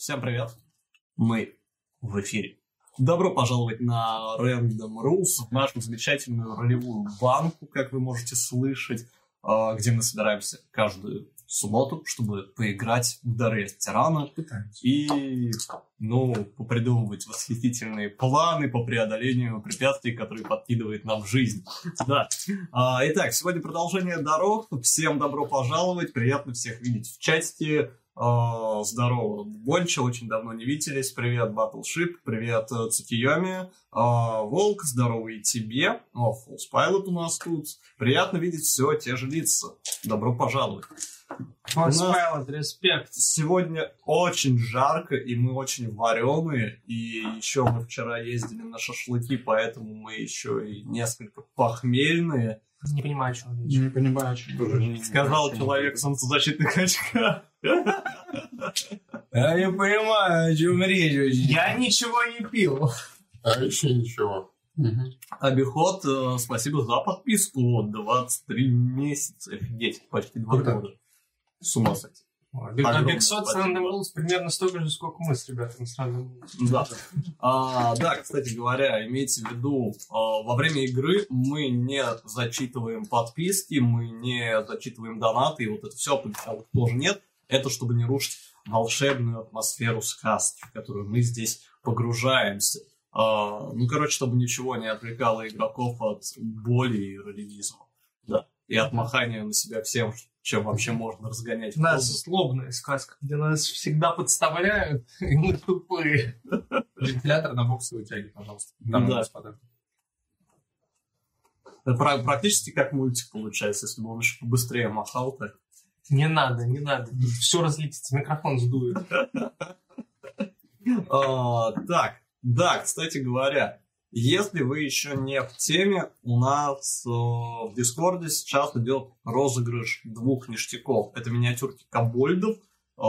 Всем привет. Мы в эфире. Добро пожаловать на Random Rules, нашу замечательную ролевую банку, как вы можете слышать, а, где мы собираемся каждую субботу, чтобы поиграть в дары тирана Пытаемся. и, ну, попридумывать восхитительные планы по преодолению препятствий, которые подкидывает нам жизнь. Да. А, итак, сегодня продолжение дорог. Всем добро пожаловать. Приятно всех видеть в чате. А, здорово, Бонча, очень давно не виделись. Привет, Battleship, привет, э, Цукиоми. А, Волк, здорово и тебе. О, Pilot у нас тут. Приятно видеть все те же лица. Добро пожаловать. Фоспайлот, респект. Сегодня очень жарко, и мы очень вареные, и еще мы вчера ездили на шашлыки, поэтому мы еще и несколько похмельные. Не понимаю, что он Не понимаю, что Сказал человек в солнцезащитных очках. Я не понимаю, о чем речь вообще. Я ничего не пил. А еще ничего. Мгм. Обиход, э, спасибо за подписку. 23 месяца, офигеть, почти 2 Круто. года. С ума сойти. А Бигсот с примерно столько же, сколько мы с ребятами с Rules. Да. А, да, кстати говоря, имейте в виду, а, во время игры мы не зачитываем подписки, мы не зачитываем донаты, и вот это все, их тоже нет. Это чтобы не рушить волшебную атмосферу сказки, в которую мы здесь погружаемся. А, ну, короче, чтобы ничего не отвлекало игроков от боли и религизма. Да. И от махания на себя всем, чем вообще можно разгонять. У нас злобная сказка, где нас всегда подставляют, и мы тупые. Вентилятор на боксовой тяге, пожалуйста. Да. Дамы и господа. Это пра- практически как мультик получается, если бы он еще побыстрее махал так. Не надо, не надо. Все разлетится, микрофон сдует. А, так, да, кстати говоря, если вы еще не в теме, у нас э, в Дискорде сейчас идет розыгрыш двух ништяков. Это миниатюрки кобольдов, э,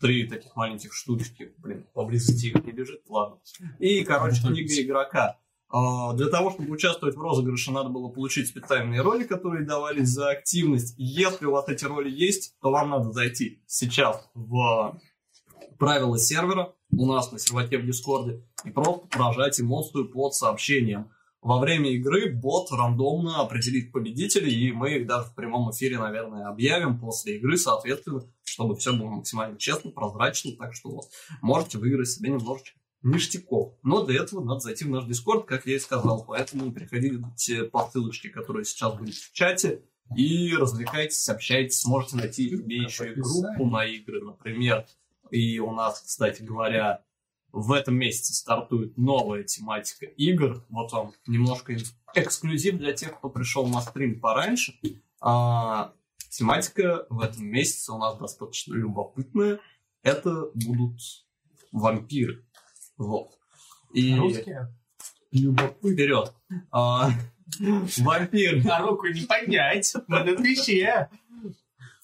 три таких маленьких штучки, блин, поблизости их не лежит, ладно. И, короче, книга игрока. А, Для того, чтобы участвовать в розыгрыше, надо было получить специальные роли, которые давались за активность. Если у вас эти роли есть, то вам надо зайти сейчас в правила сервера у нас на серваке в Дискорде и просто прожать эмоцию под сообщением. Во время игры бот рандомно определит победителей, и мы их даже в прямом эфире, наверное, объявим после игры, соответственно, чтобы все было максимально честно, прозрачно, так что вот можете выиграть себе немножечко ништяков. Но для этого надо зайти в наш Дискорд, как я и сказал, поэтому переходите по ссылочке, которая сейчас будет в чате, и развлекайтесь, общайтесь, можете найти себе еще и группу на игры, например. И у нас, кстати говоря, в этом месяце стартует новая тематика игр. Вот вам немножко эксклюзив для тех, кто пришел на стрим пораньше. А, тематика в этом месяце у нас достаточно любопытная. Это будут вампиры. Вот. И Русские? любопытно вперед. А, вампир. А руку не поднять. Мы на Твиче.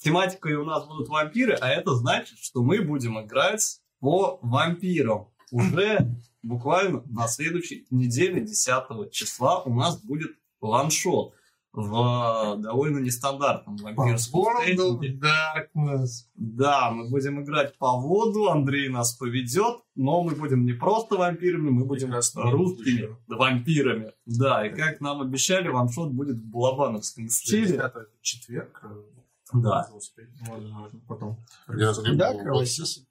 тематикой у нас будут вампиры, а это значит, что мы будем играть по вампирам. Уже буквально на следующей неделе, 10 числа, у нас будет ваншот в довольно нестандартном вампирском сеттинге. Darkness. Да, мы будем играть по воду, Андрей нас поведет, но мы будем не просто вампирами, мы будем Прекрасно. русскими вампирами. Да, и как нам обещали, ваншот будет в балабановском стиле. Это четверг. э, Да. Можно, потом. Я Да, кровосись.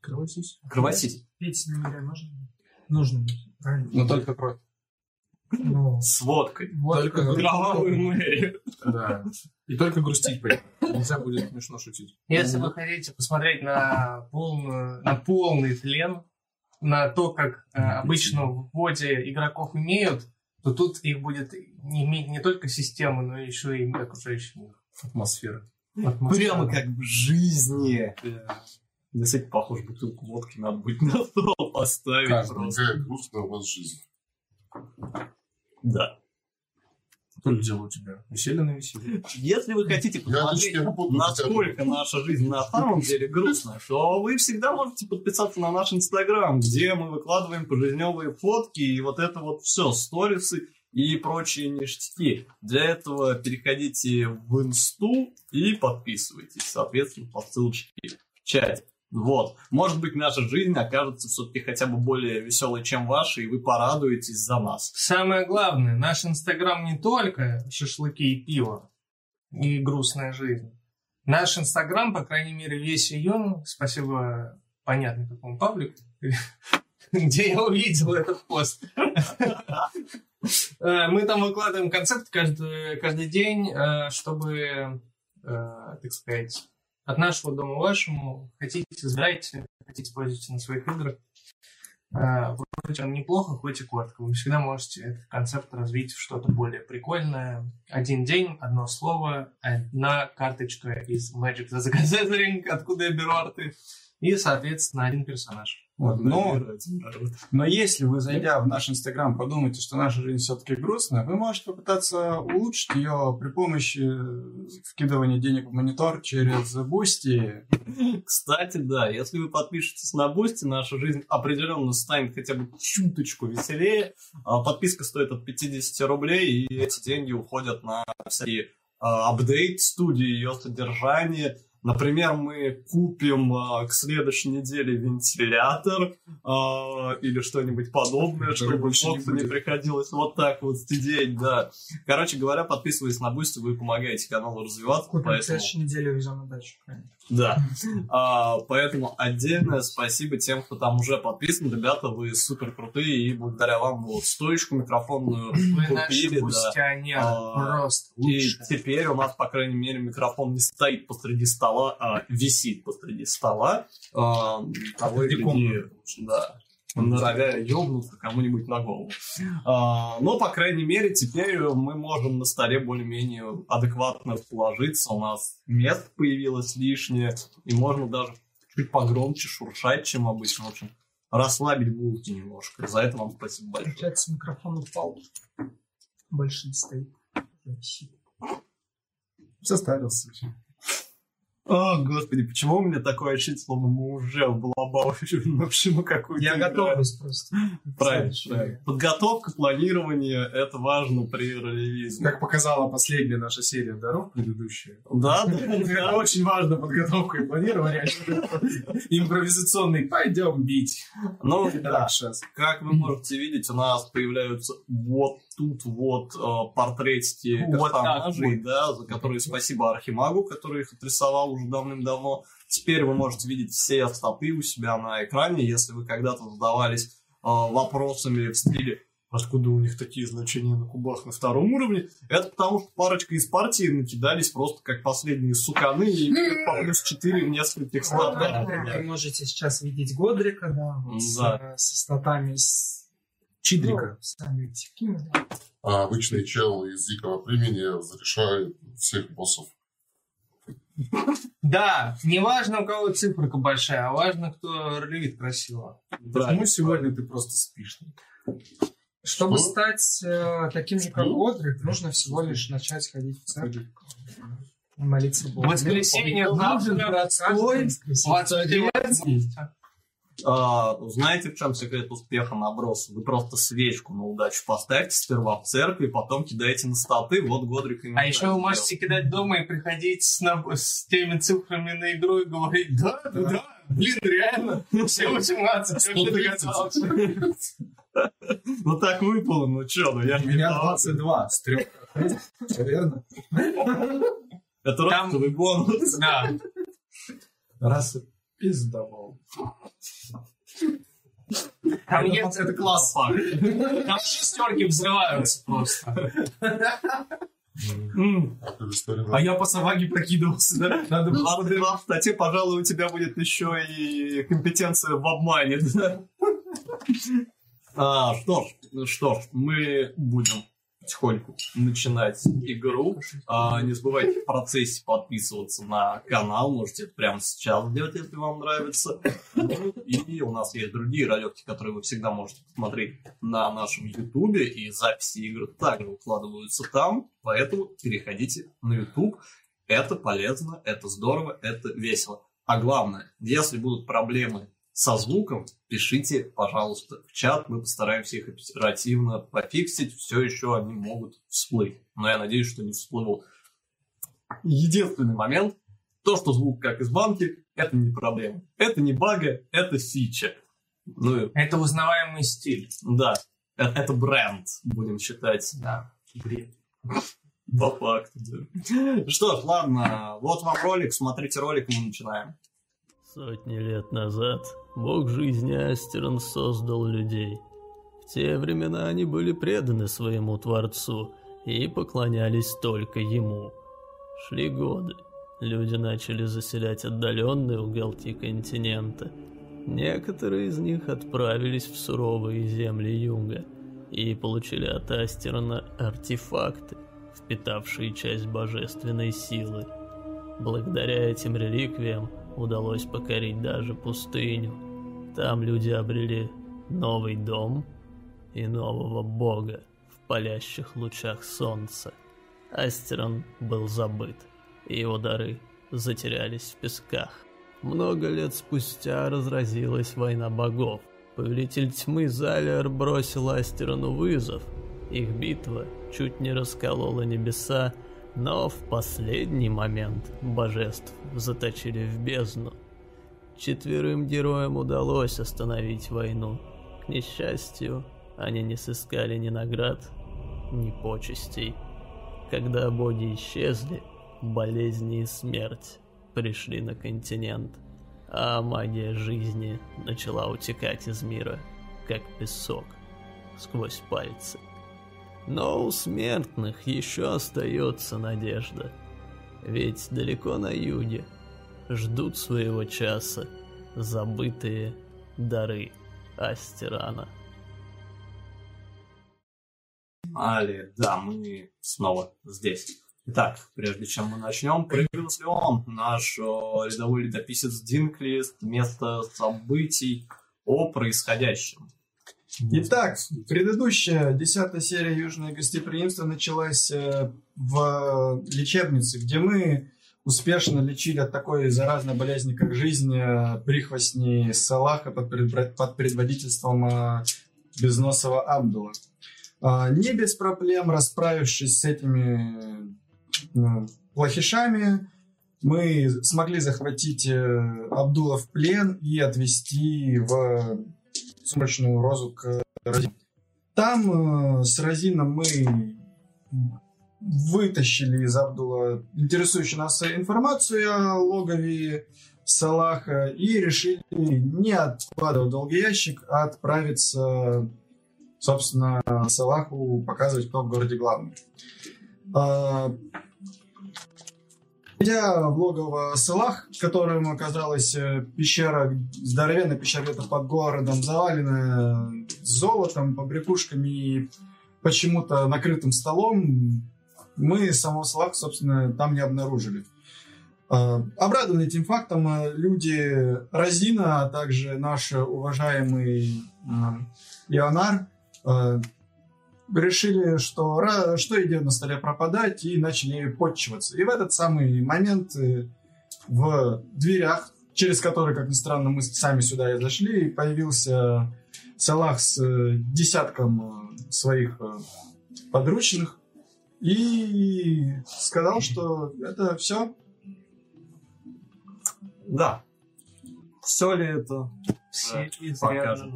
Кровосись. Кровосись. Пить на меня можно? Нужно. Правильно. Но только кровь. Ну, С водкой. вот Только Кровавую Мэри. Да. И только грустить этом. Нельзя будет смешно шутить. Если вы хотите посмотреть на, полную, на полный тлен, на то, как э, обычно в вводе игроков имеют, то тут их будет иметь не только система, но еще и окружающая Атмосфера. атмосфера. Прямо как в жизни. Действительно, похоже, бутылку водки надо будет на стол поставить Как? просто. Какая грустная у вас жизнь. Да. Что ли дело у тебя? Веселье на веселье. Если вы хотите посмотреть, насколько наша жизнь на самом деле грустная, то вы всегда можете подписаться на наш инстаграм, где мы выкладываем пожизневые фотки и вот это вот все, сторисы и прочие ништяки. Для этого переходите в инсту и подписывайтесь, соответственно, по ссылочке в чате. Вот. Может быть, наша жизнь окажется все-таки хотя бы более веселой, чем ваша, и вы порадуетесь за нас. Самое главное, наш Инстаграм не только шашлыки и пиво, и грустная жизнь. Наш Инстаграм, по крайней мере, весь июнь, спасибо, понятно, какому паблику, где я увидел этот пост. Э, Мы там выкладываем концепт каждый, каждый день, э, чтобы, э, так сказать, от нашего дома вашему, хотите, забирайте, хотите, пользуйтесь на своих играх. Э, Вроде он неплохо, хоть и коротко. Вы всегда можете этот концепт развить в что-то более прикольное. Один день, одно слово, одна карточка из Magic the Gathering, откуда я беру арты, и, соответственно, один персонаж. Вот, но, но если вы, зайдя в наш Инстаграм, подумаете, что наша жизнь все-таки грустная, вы можете попытаться улучшить ее при помощи вкидывания денег в монитор через Бусти. Кстати, да, если вы подпишетесь на Бусти, наша жизнь определенно станет хотя бы чуточку веселее. А, Подписка стоит от 50 рублей, и эти деньги уходят на всякие а, апдейт студии, ее содержание. Например, мы купим а, к следующей неделе вентилятор а, или что-нибудь подобное, чтобы больше не не, приходилось вот так вот сидеть, да. Короче говоря, подписываясь на Бусти, вы помогаете каналу развиваться, Купим поэтому... следующей неделе уезжаем на дачу. Да. А, поэтому отдельное спасибо тем, кто там уже подписан. Ребята, вы супер крутые, и благодаря вам вот стоечку микрофонную Вы наши купили, да. бустионеры, А, просто И лучше. теперь у нас, по крайней мере, микрофон не стоит посреди стола, а висит посреди стола. А, того и да, норовя ёбнуться кому-нибудь на голову. А, но, по крайней мере, теперь мы можем на столе более-менее адекватно расположиться. У нас место появилось лишнее, и можно даже чуть погромче шуршать, чем обычно. В общем, расслабить булки немножко. За это вам спасибо большое. Получается, микрофон упал. Больше не стоит. Висит. О, господи, почему у меня такое ощущение, словно мы уже на какую-то Я готовлюсь просто. Правильно, правильно. Подготовка, планирование – это важно при ролевизме. Как показала последняя наша серия дорог предыдущая. Да, да, очень важно подготовка и планирование. Импровизационный «пойдем бить». Ну, да. Как вы можете видеть, у нас появляются вот тут вот э, портретики персонажей, вот. да, за которые спасибо Архимагу, который их отрисовал уже давным-давно. Теперь вы можете видеть все стопы у себя на экране, если вы когда-то задавались э, вопросами в стиле Откуда у них такие значения на кубах на втором уровне? Это потому, что парочка из партии накидались просто как последние суканы и по плюс 4 в нескольких статах. Вы можете сейчас видеть Годрика, да, вот с, Да. э, со статами с Чидрика. ну. А обычный чел из дикого племени зарешает всех боссов. Да, не важно, у кого циферка большая, а важно, кто рулит красиво. Почему сегодня ты просто спишь? Чтобы Что? стать э, таким же, как Годрик, нужно всего лишь начать ходить в церковь молиться Богу. Воскресенье Нужен простой воскресенье. А, знаете, в чем секрет успеха наброса? Вы просто свечку на удачу поставьте сперва в церкви, потом кидаете на статы, вот Годрик именно А еще вы можете кидать дома и приходить с, наб- с теми цифрами на игру и говорить, да, да, да, блин, реально, все 18, все ты догадался. делал. Ну так выпало, ну чё, ну я У не меня виноват. 22 с трех. Все верно? Это Там- расовый бонус. Да, Раз и пиздовал. там Это- есть- Это класс, Пак. там шестерки взрываются просто. А А я по саваге прокидывался, да? Надо было... А ты, в статье, пожалуй, у тебя будет еще и компетенция в обмане, да? А, что ж, ну что ж, мы будем потихоньку начинать игру. А, не забывайте в процессе подписываться на канал. Можете это прямо сейчас сделать, если вам нравится. И у нас есть другие ролики, которые вы всегда можете посмотреть на нашем ютубе. И записи игр также выкладываются там. Поэтому переходите на ютуб. Это полезно, это здорово, это весело. А главное, если будут проблемы со звуком, пишите, пожалуйста, в чат. Мы постараемся их оперативно пофиксить. Все еще они могут всплыть. Но я надеюсь, что не всплывут. Единственный момент, то, что звук как из банки, это не проблема. Это не бага, это фича. Ну, Это узнаваемый стиль. да, э- это бренд, будем считать. Да. Бред. По факту, да. Что ж, ладно, вот вам ролик, смотрите ролик, мы начинаем. Сотни лет назад бог жизни Астерон создал людей. В те времена они были преданы своему Творцу и поклонялись только ему. Шли годы. Люди начали заселять отдаленные уголки континента. Некоторые из них отправились в суровые земли юга и получили от Астерона артефакты, впитавшие часть божественной силы. Благодаря этим реликвиям удалось покорить даже пустыню. Там люди обрели новый дом и нового бога в палящих лучах солнца. Астерон был забыт, и его дары затерялись в песках. Много лет спустя разразилась война богов. Повелитель тьмы Залиар бросил Астерону вызов. Их битва чуть не расколола небеса, но в последний момент божеств заточили в бездну. Четверым героям удалось остановить войну. К несчастью, они не сыскали ни наград, ни почестей. Когда боги исчезли, болезни и смерть пришли на континент, а магия жизни начала утекать из мира, как песок, сквозь пальцы. Но у смертных еще остается надежда. Ведь далеко на юге ждут своего часа забытые дары Астерана. Али, да, мы снова здесь. Итак, прежде чем мы начнем, появился он, наш рядовой летописец Динклист, место событий о происходящем. Итак, предыдущая десятая серия Южное гостеприимство началась э, в лечебнице, где мы успешно лечили от такой заразной болезни, как жизнь э, прихвостней Салаха под, под предводительством э, Безносова Абдула. А, Не без проблем, расправившись с этими э, плохишами, мы смогли захватить э, Абдула в плен и отвезти в сумрачную розу к Розине. Там э, с Розином мы вытащили из Абдула интересующую нас информацию о логове Салаха и решили не откладывать долгий ящик, а отправиться, собственно, Салаху показывать, кто в городе главный. Придя в логово Салах, которым оказалась э, пещера, здоровенная пещера где-то под городом, заваленная золотом, побрякушками и почему-то накрытым столом, мы самого Салаха, собственно, там не обнаружили. А, Обрадованные этим фактом, э, люди Розина, а также наш уважаемый э, решили, что, ра- что идет на столе пропадать, и начали подчиваться. И в этот самый момент э, в дверях, через которые, как ни странно, мы сами сюда и зашли, появился Салах с э, десятком э, своих подручных и сказал, что это все. Да. Все ли это Все покажет.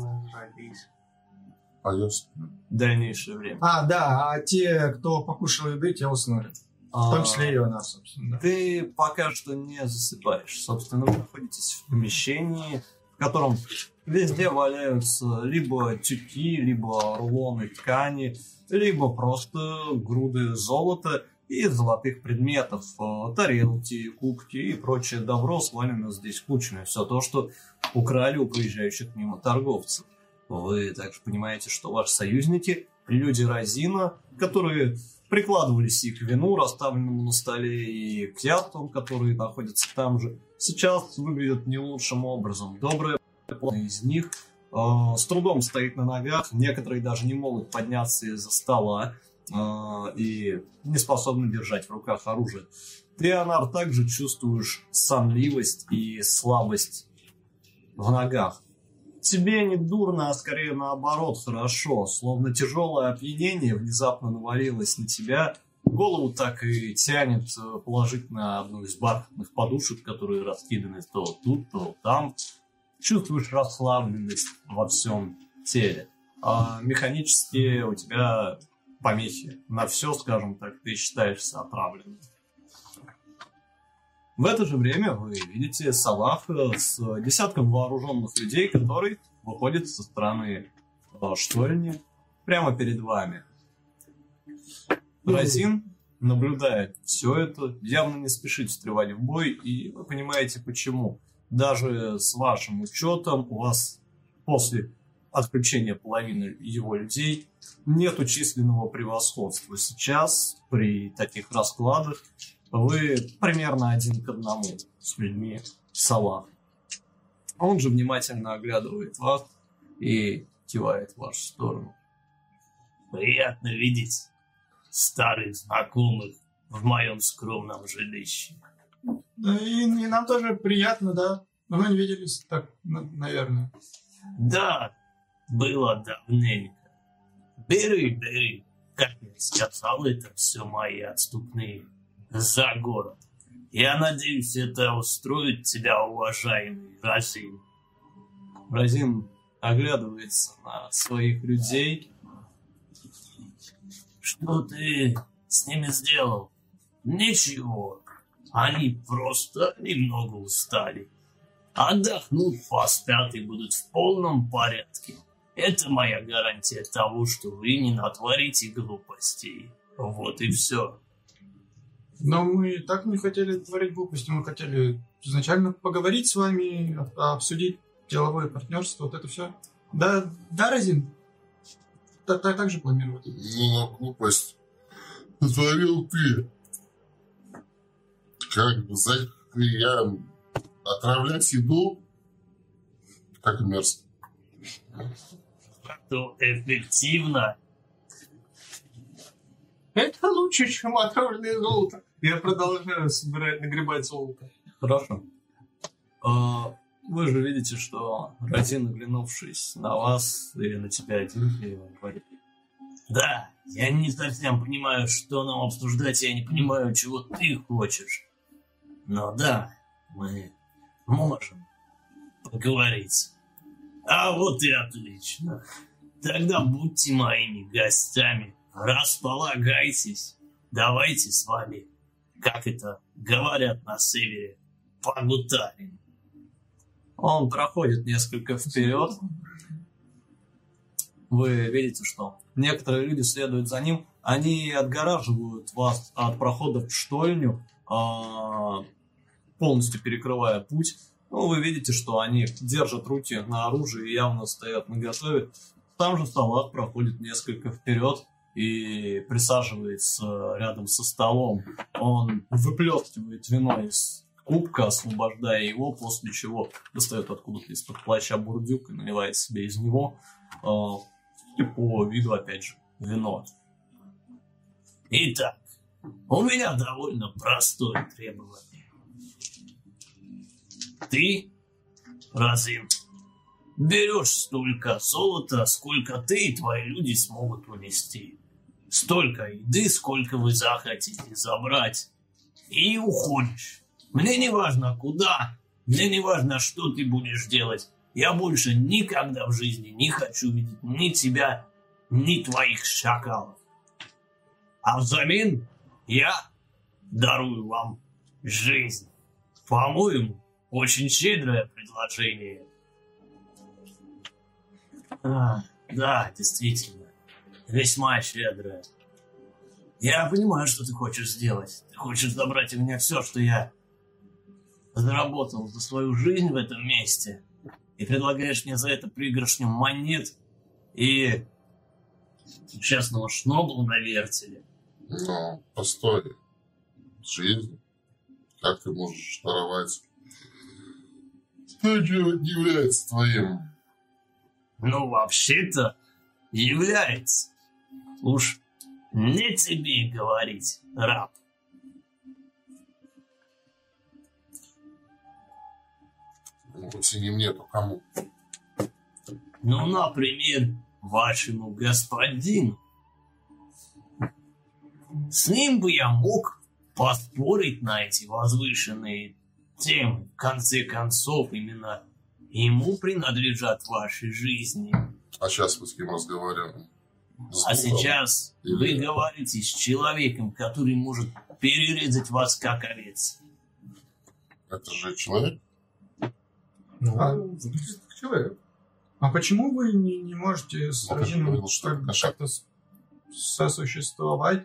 Изрядно нажались. А я сплю. дальнейшее время? А, да, а те, кто покушал еды, те уснули. В том числе и она, собственно. да. Ты пока что не засыпаешь. Собственно, вы находитесь в помещении, в котором везде валяются либо тюки, либо рулоны ткани, либо просто груды золота и золотых предметов, э, тарелки, кубки и прочее добро свалено здесь кучами. Все то, что украли у проезжающих мимо торговцев. Вы также понимаете, что ваши союзники – люди Розина, которые прикладывались и к вину, расставленному на столе, и к яствам, которые находятся там же, сейчас выглядят не лучшим образом. Добрая половина из них э, с трудом стоит на ногах, некоторые даже не могут подняться из-за стола э, и не способны держать в руках оружие. Ты, Анар, также чувствуешь сонливость и слабость в ногах. Тебе не дурно, а скорее наоборот хорошо. Словно тяжелое опьянение внезапно навалилось на тебя, голову так и тянет э, положить на одну из бархатных подушек, которые раскиданы то тут, то там. Чувствуешь расслабленность во всем теле. А механически у тебя помехи на все, скажем так, ты считаешься отравленным. В это же время вы видите Салафа с десятком вооруженных людей, которые выходят со стороны э, штольни прямо перед вами. Разин наблюдает все это, явно не спешит встревать в бой, и вы понимаете почему. Даже с вашим учетом у вас после отключения половины его людей нету численного превосходства. Сейчас при таких раскладах вы примерно один к одному с людьми Салах. Он же внимательно оглядывает вас и кивает в вашу сторону. Приятно видеть старых знакомых в моем скромном жилище. Да, и, и нам тоже приятно, да. Но мы не виделись так, на- наверное. Да, было давненько. Бери, бери, как я сказал, это все мои отступные за город. Я надеюсь, это устроит тебя, уважаемый Разин. Разин оглядывается на своих людей. Что ты с ними сделал? Ничего. Они просто немного устали. Отдохнут, поспят и будут в полном порядке. Это моя гарантия того, что вы не натворите глупостей. Вот и все. Но мы так не хотели творить глупости, мы хотели изначально поговорить с вами, об- обсудить деловое партнерство, вот это все. Да, да, Розин? Так, так, так же планировали. Ну, на глупость натворил ты. Как бы за я отравлять еду, как мерзко. То эффективно. Это лучше, чем отравленное золото. Я продолжаю собирать, нагребать золото. Хорошо. А, Вы же видите, что Разин, оглянувшись на вас или на тебя один, говорит. Да, я не совсем понимаю, что нам обсуждать, я не понимаю, чего ты хочешь. Но да, мы можем поговорить. А вот и отлично. Тогда будьте моими гостями. Располагайтесь. Давайте с вами, как это говорят на севере, погутарим. Он проходит несколько вперед. Вы видите, что некоторые люди следуют за ним. Они отгораживают вас от прохода в штольню, а, полностью перекрывая путь. Ну, вы видите, что они держат руки на оружии и явно стоят на готове. Там же Салат проходит несколько вперед и присаживается рядом со столом. Он выплескивает вино из кубка, освобождая его, после чего достает откуда-то из-под плаща бурдюк и наливает себе из него. а, и по виду, опять же, вино. Итак, у меня довольно простое требование. Ты, Разин, берешь столько золота, сколько ты и твои люди смогут унести. Столько еды, сколько вы захотите забрать. И уходишь. Мне не важно куда, мне не важно, что ты будешь делать. Я больше никогда в жизни не хочу видеть ни тебя, ни твоих шакалов. А взамен я дарую вам жизнь. По-моему, очень щедрое предложение. А, да, действительно, весьма щедрое. Я понимаю, что ты хочешь сделать. Ты хочешь забрать у меня все, что я заработал за свою жизнь в этом месте. И предлагаешь мне за это пригоршню монет и честного шнобла на вертеле. Ну, постой. Жизнь. Как ты можешь даровать? То, что не является твоим. Ну, вообще-то, является. Уж не тебе говорить, раб. И не мне, то кому? Ну, например, вашему господину. С ним бы я мог поспорить на эти возвышенные темы. В конце концов, именно ему принадлежат ваши жизни. А сейчас вы с кем разговариваем? С А сейчас вы Или- говорите с человеком, который может перерезать вас как овец. Это же человек? Ну, А, выглядит как человек. А почему вы не, не можете с Ну, ты же Родином как-то с- сосуществовать,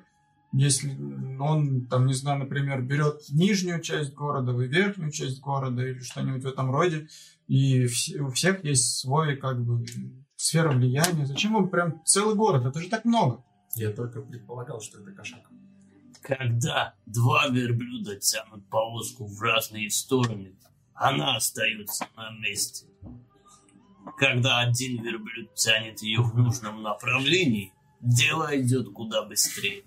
если он, там, не знаю, например, берет нижнюю часть города, вы верхнюю часть города или что-нибудь в этом роде, и вс- у всех есть свой, как бы, сфера влияния. Зачем вам прям целый город? Это же так много. Я только предполагал, что это кошак. Когда два верблюда тянут повозку в разные стороны, она остается на месте. Когда один верблюд тянет ее в нужном направлении, дело идет куда быстрее.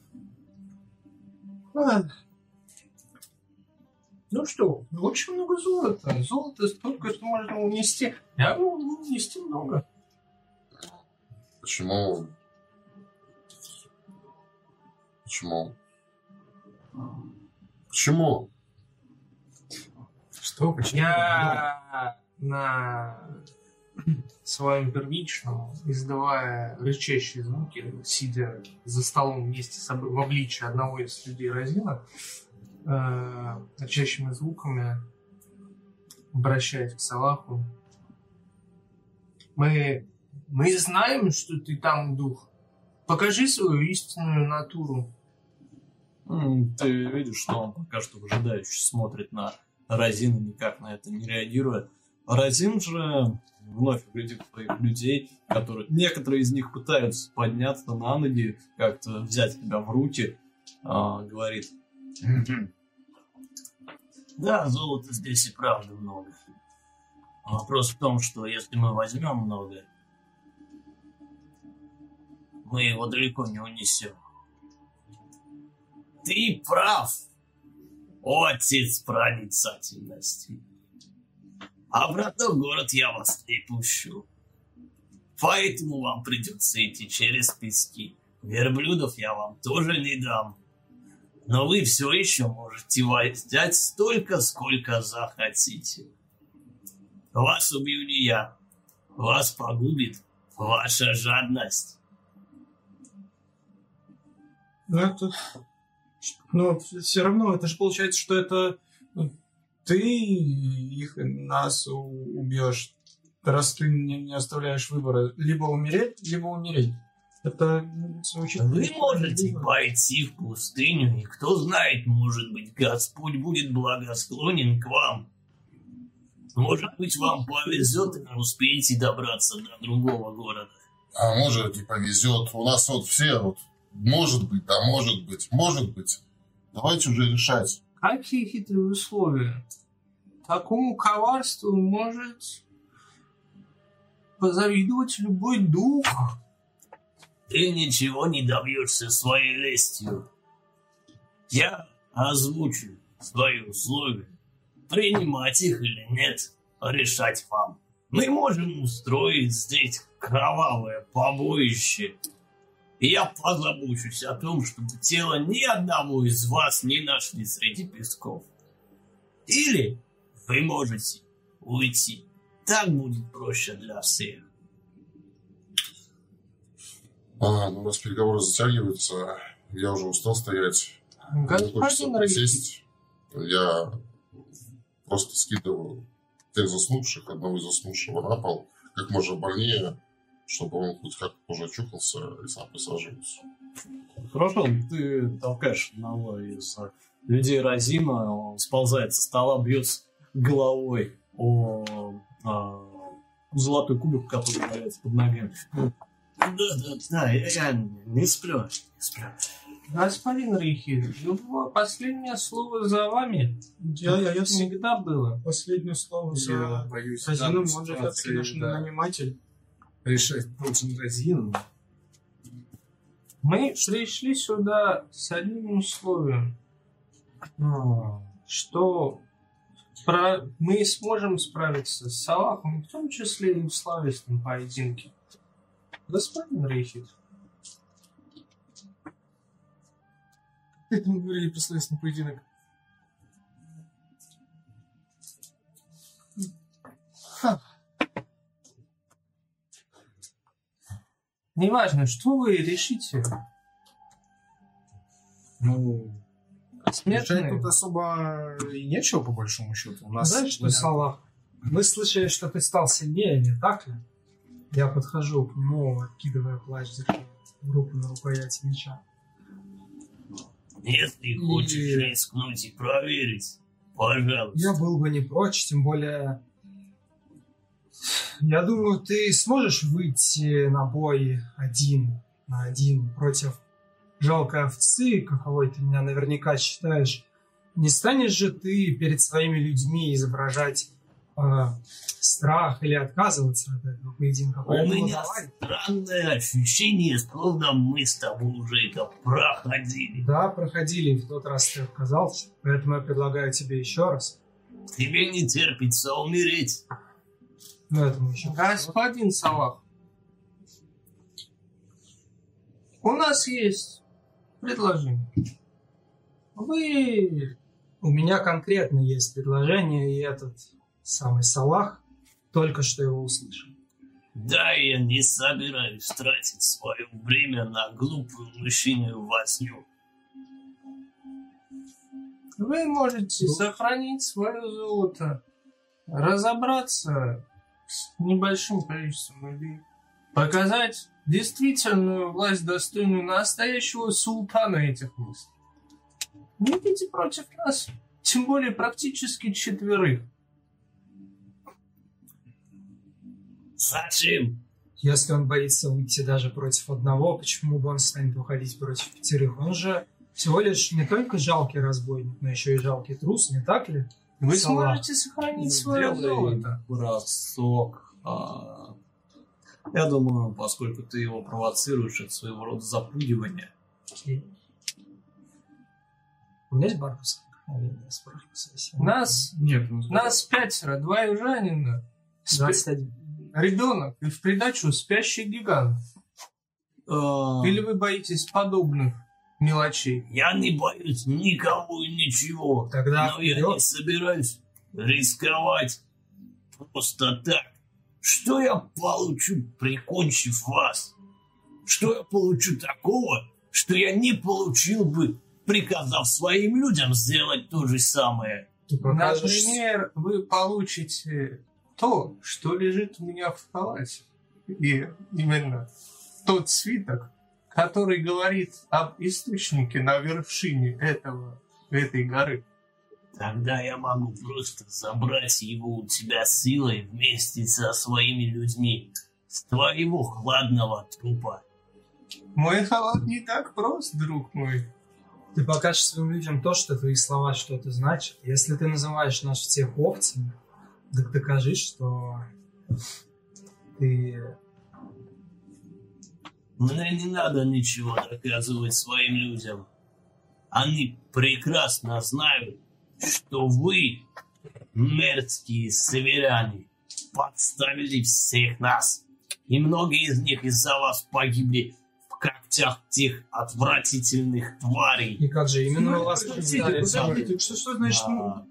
Ладно. Ну что, очень много золота. Золото столько, что можно унести. Я могу унести много. Почему? Почему? Почему? Что? Почему? Я на своем первичном, издавая рычащие звуки, сидя за столом вместе с собой в обличии одного из людей Розина, э, рычащими звуками обращаясь к Салаху. Мы, мы знаем, что ты там дух. Покажи свою истинную натуру. Ты видишь, что он пока что выжидающе смотрит на Розин и никак на это не реагирует. Розин же вновь глядит своих людей, которые... Некоторые из них пытаются подняться на ноги, как-то взять себя в руки, а, говорит. Да, золота здесь и правда много. Вопрос в том, что если мы возьмем много, мы его далеко не унесем. Ты прав, отец проницательности. Обратно в город я вас не пущу. Поэтому вам придется идти через пески. Верблюдов я вам тоже не дам. Но вы все еще можете взять столько, сколько захотите. Вас убью не я. Вас погубит ваша жадность. Но это... Но все равно, это же получается, что это ну, ты их и нас убьешь, раз ты не, не оставляешь выбора. Либо умереть, либо умереть. Это звучит... Вы можете пойти в пустыню, и кто знает, может быть, Господь будет благосклонен к вам. Может быть, вам повезет, и вы успеете добраться до другого города. А может не повезет. У нас вот все вот может быть, да может быть, может быть. Давайте уже решать. Какие хитрые условия? Такому коварству может позавидовать любой дух. Ты ничего не добьешься своей лестью. Я озвучу свои условия. Принимать их или нет, решать вам. Мы можем устроить здесь кровавое побоище. И я позабочусь о том, чтобы тело ни одного из вас не нашли среди песков. Или вы можете уйти. Так будет проще для всех. А, ну, у нас переговоры затягиваются. Я уже устал стоять. Господин присесть. Я просто скидываю тех заснувших, одного из заснувшего на пол, как можно больнее, чтобы он хоть как уже очухался и сам присаживался. Хорошо, ты толкаешь одного из э, людей Розина, он сползает со стола, бьется головой о а, золотой кубик, который валяется под ногами. Да, да, да, я, не сплю, не сплю. господин Рихи, ну, последнее слово за вами. Я, я, я Всегда было. последнее слово Я за боюсь, данной он же все-таки наш да, наниматель. Решать должен Розин. Мы пришли сюда с одним условием, что про- мы сможем справиться с Салахом, в том числе и в словесном поединке. Господин Рейхит, Это мы говорили про словесный поединок. Ха. Неважно, что вы решите. Ну, решать Смертные. тут особо и нечего, по большому счету. У нас Знаешь что, Салах? Мы слышали, что ты стал сильнее, не так ли? Я подхожу к нему, откидывая плащ, держа руку на рукояти меча. Если хочешь И- рискнуть и проверить, пожалуйста. Я был бы не прочь, тем более... Я думаю, ты сможешь выйти на бой один на один против жалкой овцы, каковой ты меня наверняка считаешь. Не станешь же ты перед своими людьми изображать э, страх или отказываться от этого поединка? У меня давай. странное ощущение, словно мы с тобой уже это проходили. Да, проходили, в тот раз ты отказался, поэтому я предлагаю тебе еще раз. Тебе не терпится умереть. Господин Салах, у нас есть предложение. Вы У меня конкретно есть предложение, и этот самый Салах только что его услышал. Да, я не собираюсь тратить свое время на глупую мышиную возню. Вы можете сохранить свое золото, разобраться с небольшим количеством людей, показать действительную власть, достойную настоящего султана этих мест. Не идите против нас, тем более практически четверых. Зачем? Если он боится выйти даже против одного, почему бы он станет выходить против пятерых? Он же всего лишь не только жалкий разбойник, но еще и жалкий трус, не так ли? Вы Салах. сможете сохранить свое золото. бросок. А, Я думаю, поскольку ты его провоцируешь, это своего рода запугивание. И- У меня есть себя. Нас, Нет, ну, нас пятеро, два южанина, спи- 21. ребенок и в придачу спящий гигант. А, Или вы боитесь подобных мелочей? Я не боюсь никого и ничего. Тогда Но я вперед. не собираюсь рисковать просто так. Что я получу, прикончив вас? Что я получу такого, что я не получил бы, приказав своим людям сделать то же самое? Покажешь... Например, вы получите то, что лежит у меня в палате. И именно тот свиток, который говорит об источнике на вершине этого, этой горы. Тогда я могу просто забрать его у тебя силой вместе со своими людьми. С твоего хладного трупа. Мой халат не так прост, друг мой. Ты покажешь своим людям то, что твои слова что-то значат. Если ты называешь нас всех овцами, так докажи, что ты... Мне не надо ничего доказывать своим людям. Они прекрасно знают, что вы, мерзкие северяне, подставили всех нас. И многие из них из-за вас погибли в когтях тех отвратительных тварей. И как же именно у вас подставили подождите, что, что значит... ну, а,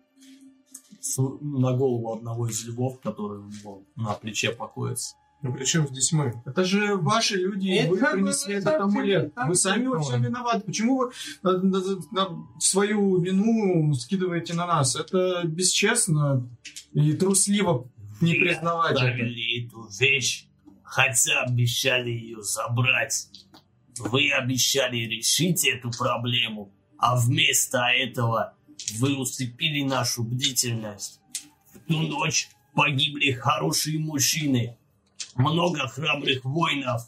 на голову одного из львов, который вон, на плече покоится. Ну при чем здесь мы? Это же ваши люди, и вы принесли этот амулет. Вы сами во всем виноваты. Почему вы на- на- на свою вину скидываете на нас? Это бесчестно и трусливо не Вы признавать это. оставили эту вещь, хотя обещали ее забрать. Вы обещали решить эту проблему, а вместо этого вы усыпили нашу бдительность. В ту ночь погибли хорошие мужчины, много храбрых воинов.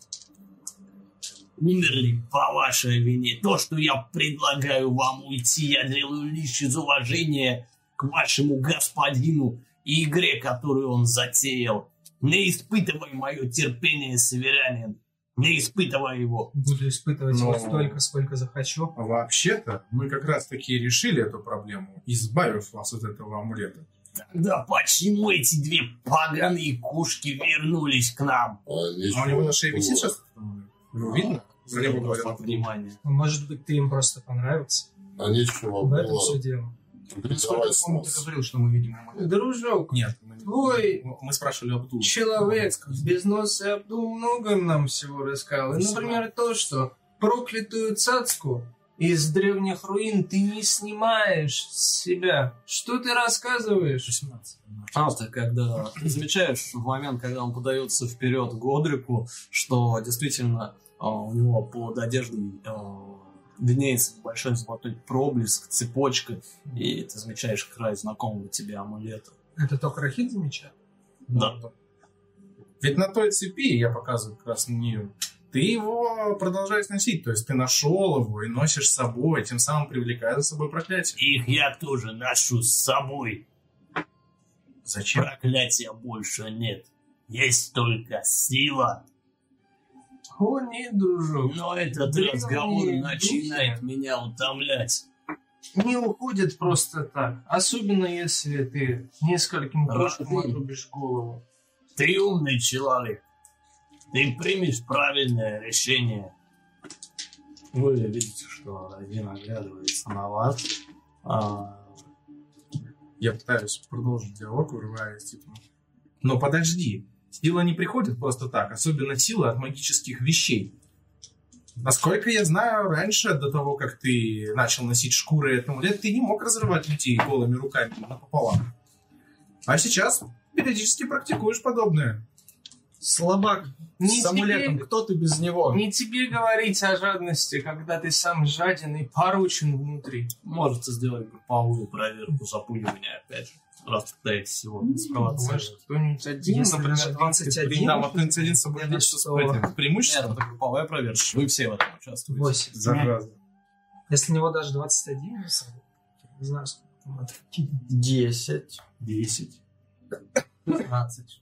Умерли по вашей вине. То, что я предлагаю вам уйти, я делаю лишь из уважения к вашему господину и игре, которую он затеял. Не испытывай мое терпение, северянин. Не испытывай его. Буду испытывать Но- его столько, сколько захочу. Вообще-то мы как раз таки решили эту проблему, избавив вас от этого амулета. Да почему эти две поганые кушки вернулись к нам? А, А у него на шее висит сейчас? Его видно? Про него говорят. Внимание. Может быть, ты им просто понравился? А нечего В этом все было дело. критиковать Я помню, ты говорил, что мы видим амулет. Дружок, Нет, твой мы спрашивали Абдул. человек без носа Абдул много нам всего рассказал. И, например, то, что проклятую цацку из древних руин ты не снимаешь с себя. Что ты рассказываешь? 18. А, ты когда ты замечаешь в момент, когда он подается вперед Годрику, что действительно а, у него под одеждой а, виднеется большой золотой проблеск, цепочка, и ты замечаешь край знакомого тебе амулета. Это только Рахид замечает? Да. Ведь на той цепи, я показываю как раз на нее, ты его продолжаешь носить. То есть ты нашел его и носишь с собой, тем самым привлекая за собой проклятие. Их я тоже ношу с собой. Зачем? Проклятия больше нет. Есть только сила. О, нет, дружок. Но этот Древние разговор духи. начинает меня утомлять. Не уходит просто так. Особенно, если ты нескольким кошкам Рахид. отрубишь голову. Ты умный человек. Ты примешь правильное решение. Вы видите, что один оглядывается на вас. а, Я пытаюсь продолжить диалог, вырываясь, типа. Но подожди, сила не приходит просто так, особенно сила от магических вещей. Насколько я знаю, раньше, до того, как ты начал носить шкуры этому лет, ты не мог разрывать людей голыми руками напополам. А сейчас периодически практикуешь подобное. Слабак Не с амулетом. тебе- Кто ты без него? Не тебе говорить о жадности, когда ты сам жаден и поручен внутри. можете сделать групповую проверку запугивания опять же, раз пытаетесь его Может, спровоцировать. кто-нибудь один, Если например, на 21, Да, вот один с собой Я лечится с что? этим Нет, преимуществом. это групповая проверка. Вы все в этом участвуете. 8. Зараза. Если у него даже 21, не знаю, сколько там это. 10. 10. 15.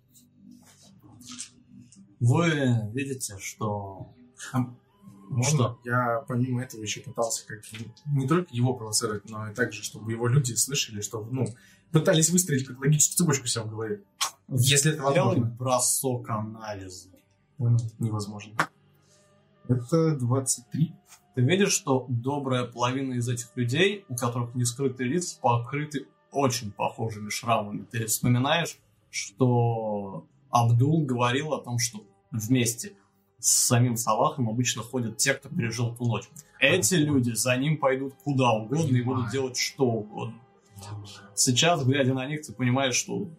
Вы видите, что... Можно? Я помимо этого еще пытался как не только его провоцировать, но и также, чтобы его люди слышали, что, ну, пытались выстроить как логическую цепочку себя в голове. Если это возможно. бросок анализа. Понял, невозможно. Это 23. Ты видишь, что добрая половина из этих людей, у которых не скрытые лица, покрыты очень похожими шрамами. Ты вспоминаешь, что Абдул говорил о том, что вместе с самим Салахом обычно ходят те, кто пережил ту ночь. Эти люди за ним пойдут куда угодно и будут делать что угодно. Сейчас, глядя на них, ты понимаешь, что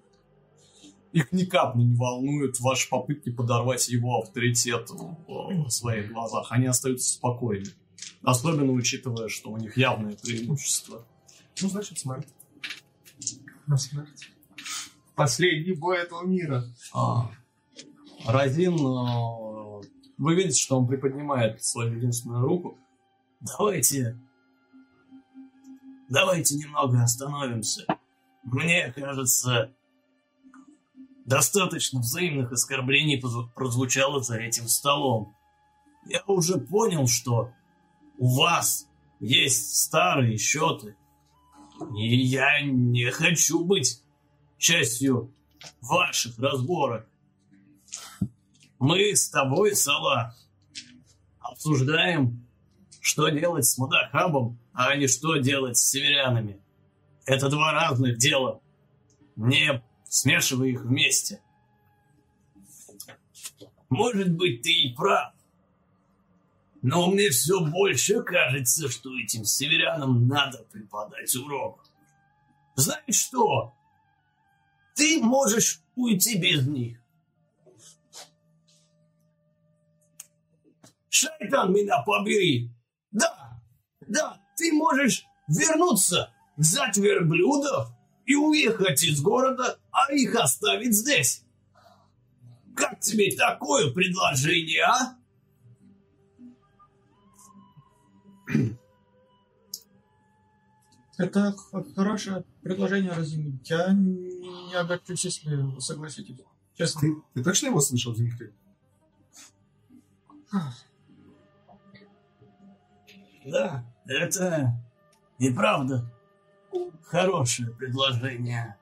их ни капли не волнуют ваши попытки подорвать его авторитет в, в своих глазах. Они остаются спокойны. Особенно учитывая, что у них явное преимущество. Ну, значит, смерть. На смерть. Последний бой этого мира. А, Разин, э, вы видите, что он приподнимает свою единственную руку. Давайте... Давайте немного остановимся. Мне кажется, достаточно взаимных оскорблений прозвучало за этим столом. Я уже понял, что у вас есть старые счеты. И я не хочу быть частью ваших разборок. Мы с тобой, Сала, обсуждаем, что делать с Мудахабом, а не что делать с северянами. Это два разных дела. Не смешивай их вместе. Может быть, ты и прав. Но мне все больше кажется, что этим северянам надо преподать урок. Знаешь что? Ты можешь уйти без них. Шайтан меня побери! Да, да, ты можешь вернуться, взять верблюдов и уехать из города, а их оставить здесь. Как тебе такое предложение, а? Это хорошее предложение, Разин. Я не огорчусь, если согласитесь. Честно. Ты, ты точно его слышал, Дмитрий? Да, это и правда хорошее предложение.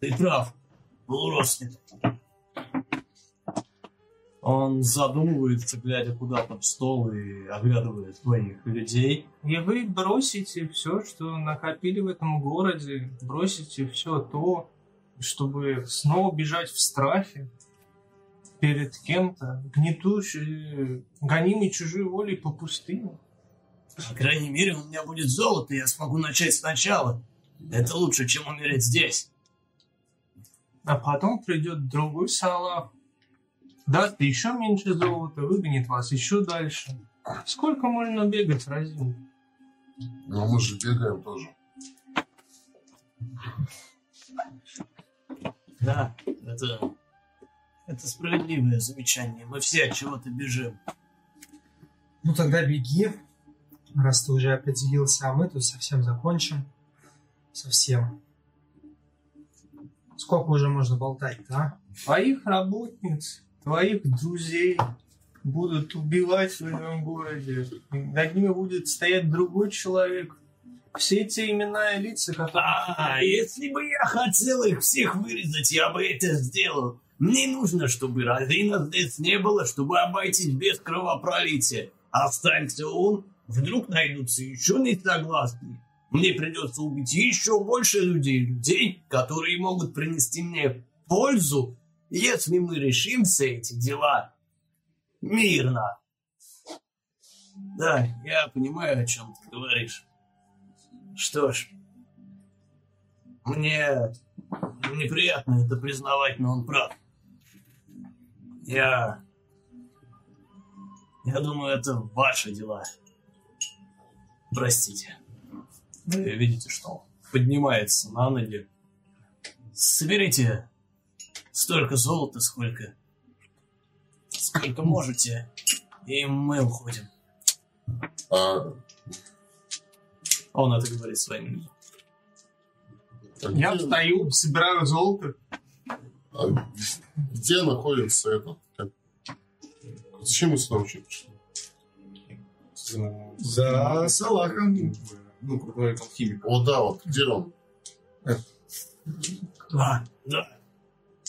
Ты прав, полуростник. Он задумывается, глядя куда-то в стол и оглядывает твоих людей. И вы бросите все, что накопили в этом городе, бросите все то, чтобы снова бежать в страхе перед кем-то, гнетущий, гонимый чужой волей по пустыне. По крайней мере, у меня будет золото, и я смогу начать сначала. Это лучше, чем умереть здесь. А потом придет другой салах, даст еще меньше золота, выгонит вас еще дальше. Сколько можно бегать разве? Но мы же бегаем тоже. Да, это... Это справедливое замечание. Мы все от чего-то бежим. Ну тогда беги, раз ты уже определился, а мы тут совсем закончим. Совсем. Сколько уже можно болтать-то, а? Твоих работниц, твоих друзей будут убивать в своем городе. Над ними будет стоять другой человек. Все те имена и лица, которые... А, если бы я хотел их всех вырезать, я бы это сделал. Мне нужно, чтобы Розина здесь не было, чтобы обойтись без кровопролития. Останься он, вдруг найдутся еще несогласные. Мне придется убить еще больше людей, людей, которые могут принести мне пользу, если мы решим все эти дела мирно. Да, я понимаю, о чем ты говоришь. Что ж, мне неприятно это признавать, но он прав. Я... Я думаю, это ваши дела. Простите. Вы видите, что он поднимается на ноги. Соберите столько золота, сколько... Сколько можете, и мы уходим. А, Он это говорит своим людям. Я встаю, собираю золото. А где находится этот? как- Зачем мы сюда вообще пришли? За, За Салахом. Ну, крутой алхимик. О, да, вот где он? А, да.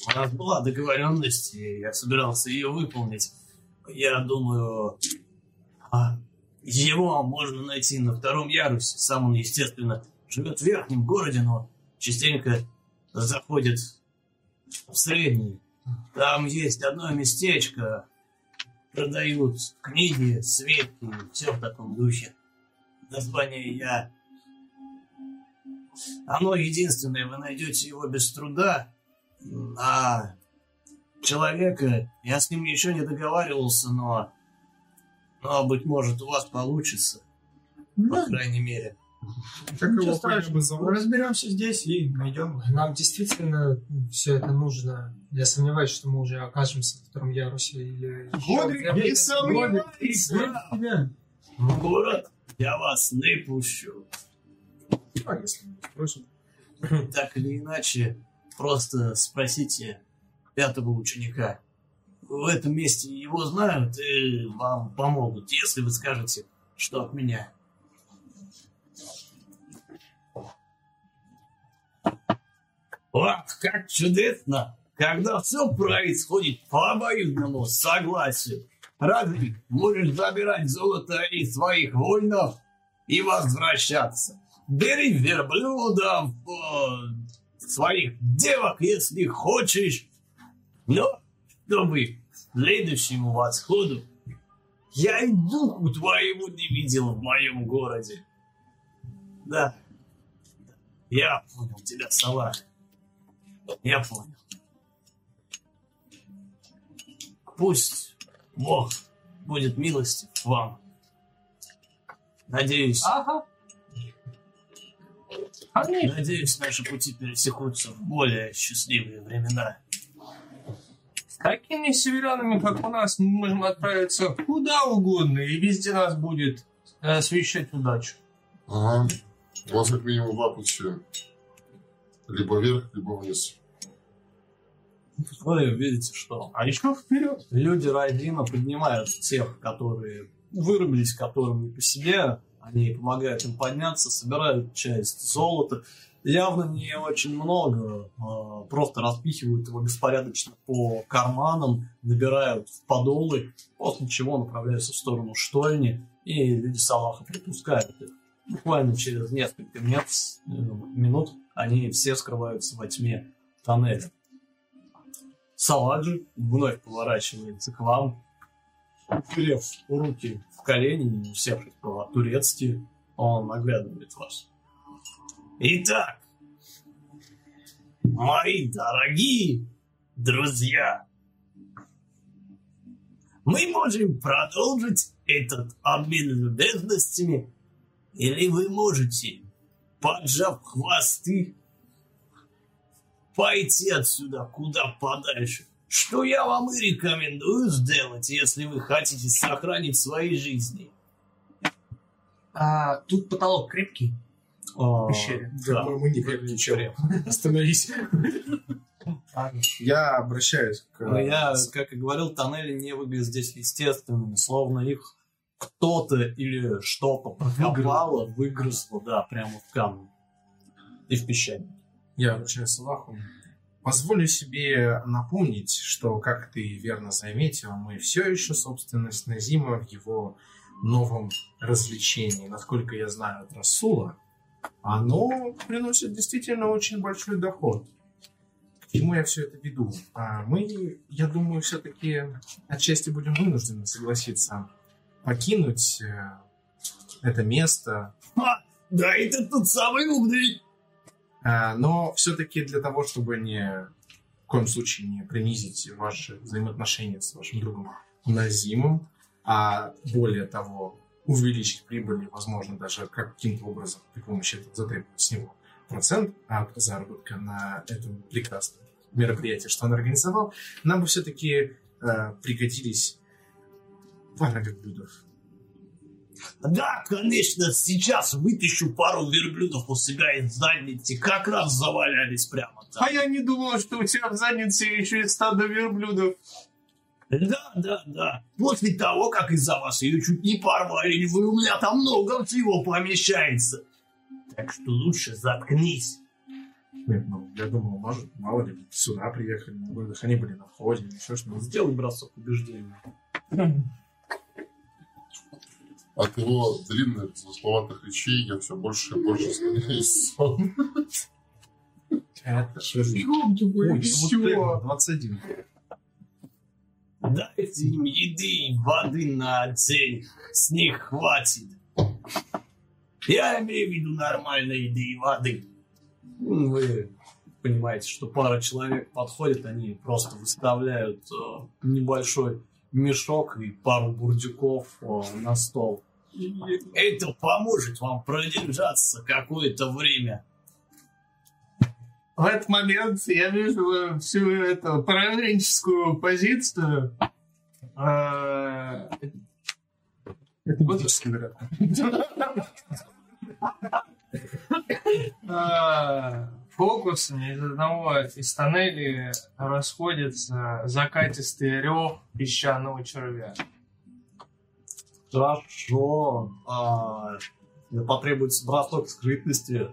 У нас была договоренность, и я собирался ее выполнить. Я думаю, а, его можно найти на втором ярусе. Сам он, естественно, живет в верхнем городе, но частенько заходит в средний. Там есть одно местечко, продают книги, свитки, все в таком духе. Название я... Оно единственное, вы найдете его без труда, а человека, я с ним еще не договаривался, но, но быть может, у вас получится, по крайней мере. Как Ничего его страшного. зовут? Разберемся здесь и найдем. Нам действительно все это нужно. Я сомневаюсь, что мы уже окажемся на втором ярусе или... Годрик, не сомневайся. Город я вас не пущу. А если не спросим? Так или иначе, просто спросите пятого ученика. В этом месте его знают и вам помогут, если вы скажете, что от меня. Ах, как чудесно, когда все происходит по обоюдному согласию. Разве можешь забирать золото из своих воинов и возвращаться? Бери верблюдов, э, своих девок, если хочешь. Но, чтобы к следующему восходу я и духу твоему не видел в моем городе. Да, я понял тебя, сова. Я понял. Пусть Бог будет милостив к вам. Надеюсь, Ага. Надеюсь, наши пути пересекутся в более счастливые времена. с такими северянами, как у нас, мы можем отправиться куда угодно, и везде нас будет э, освещать удачу. Ага. У вас как минимум два пути. Либо вверх, либо вниз. Вы видите, что А еще вперед. люди Райдина поднимают тех, которые вырубились, которым не по себе. Они помогают им подняться, собирают часть золота явно не очень много, а, просто распихивают его беспорядочно по карманам, набирают в подолы, после чего направляются в сторону штольни, и люди Салаха припускают их. Буквально через несколько э, минут они все скрываются во тьме тоннеля. Салах же вновь поворачивается к вам, уперев руки в колени и усевшись по-турецки, он оглядывает вас. Итак, мои дорогие друзья, мы можем продолжить этот обмен любезностями, или вы можете, поджав хвосты, пойти отсюда куда подальше. Что я вам и рекомендую сделать, если вы хотите сохранить свои жизни. А, тут потолок крепкий А, в пещере. Да. По-моему, никак ничего. Остановись. Ладно. Я обращаюсь к... Но я, как и говорил, тоннели не выглядят здесь естественными, словно их кто-то или что-то прокопало, выгрызло, да, прямо в камне. И в пещере. Я обращаюсь к Аллаху. Позволю себе напомнить, что, как ты верно заметил, мы все еще собственность Назима в его новом развлечении. Насколько я знаю от Расула, оно приносит действительно очень большой доход. К чему я все это веду? А мы, я думаю, все-таки отчасти будем вынуждены согласиться покинуть э, это место, Ха, да это тот самый умный. А, Но все-таки для того, чтобы не в коем случае не принизить ваши взаимоотношения с вашим другом Назимом, а более того, увеличить прибыль, возможно, даже каким-то образом при помощи этого затребовать с него процент от заработка на этом прекрасном мероприятии, что он организовал, нам бы все-таки пригодились пара верблюдов. Да, конечно, сейчас вытащу пару верблюдов у себя из задницы. Как раз завалялись прямо там. А я не думал, что у тебя в заднице еще и стадо верблюдов. Да, да, да. После того, как из-за вас ее чуть не порвали, вы у меня там много всего помещается. Так что лучше заткнись. Нет, ну, я думал, может, мало ли, сюда приехали, быть, они были на входе, еще что-нибудь. Сделай бросок убеждения. От его длинных, замысловатых речей я все больше и больше склоняюсь в сон. Это что же? Ой, Все. 21. Дайте им еды и воды на день. С них хватит. Я имею в виду нормальной еды и воды. Ну, Вы понимаете, что пара человек подходит, они просто выставляют э, небольшой мешок и пару бурдюков э, на стол. Это поможет вам продержаться какое-то время. В этот момент я вижу всю эту пораженческую позицию. А, Это магический вариант. Фокусами из одного из тоннелей расходится закатистый рев песчаного червя. Хорошо. А, потребуется бросок скрытности,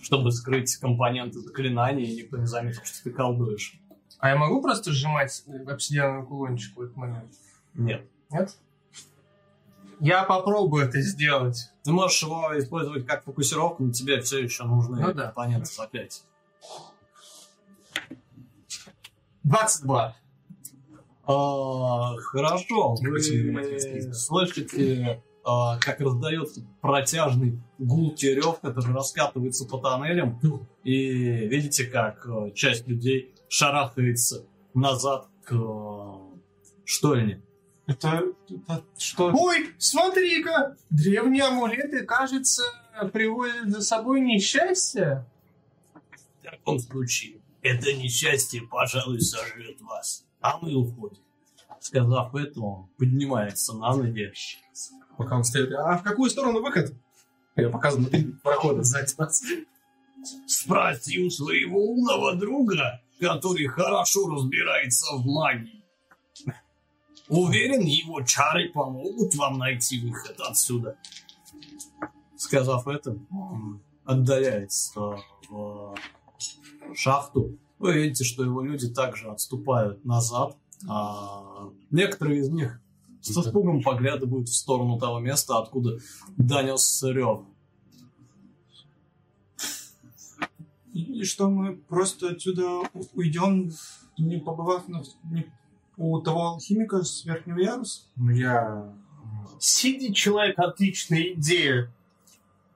чтобы скрыть компоненты заклинания, и никто не заметит, что ты колдуешь. А я могу просто сжимать обсидиановый кулончик в этот момент? Нет. Нет? Я попробую это сделать. Ты можешь его использовать как фокусировку, но тебе все еще нужны Ну да. компоненты заклятия. 22. А, хорошо. Вы слышите, а, как раздается протяжный гулкий рев, который раскатывается по тоннелям, и видите, как а, часть людей шарахается назад к а, штольне. Это, это что? Ой, смотри-ка! Древние амулеты, кажется, приводят за собой несчастье. В таком случае, это несчастье, пожалуй, сожрет вас. А мы уходим. Сказав это, он поднимается на ноги. Пока он стоит. А в какую сторону выход? Я показываю внутри прохода сзади нас. Спроси у своего умного друга, который хорошо разбирается в магии. Уверен, его чары помогут вам найти выход отсюда. Сказав это, он отдаляетесь э, в шахту, вы видите, что его люди также отступают назад. А некоторые из них с испугом поглядывают в сторону того места, откуда донесся рев. И, что мы просто отсюда уйдем, не побывав на, не- у того алхимика с верхнего яруса? Ну, я... Сиди, человек, отличная идея.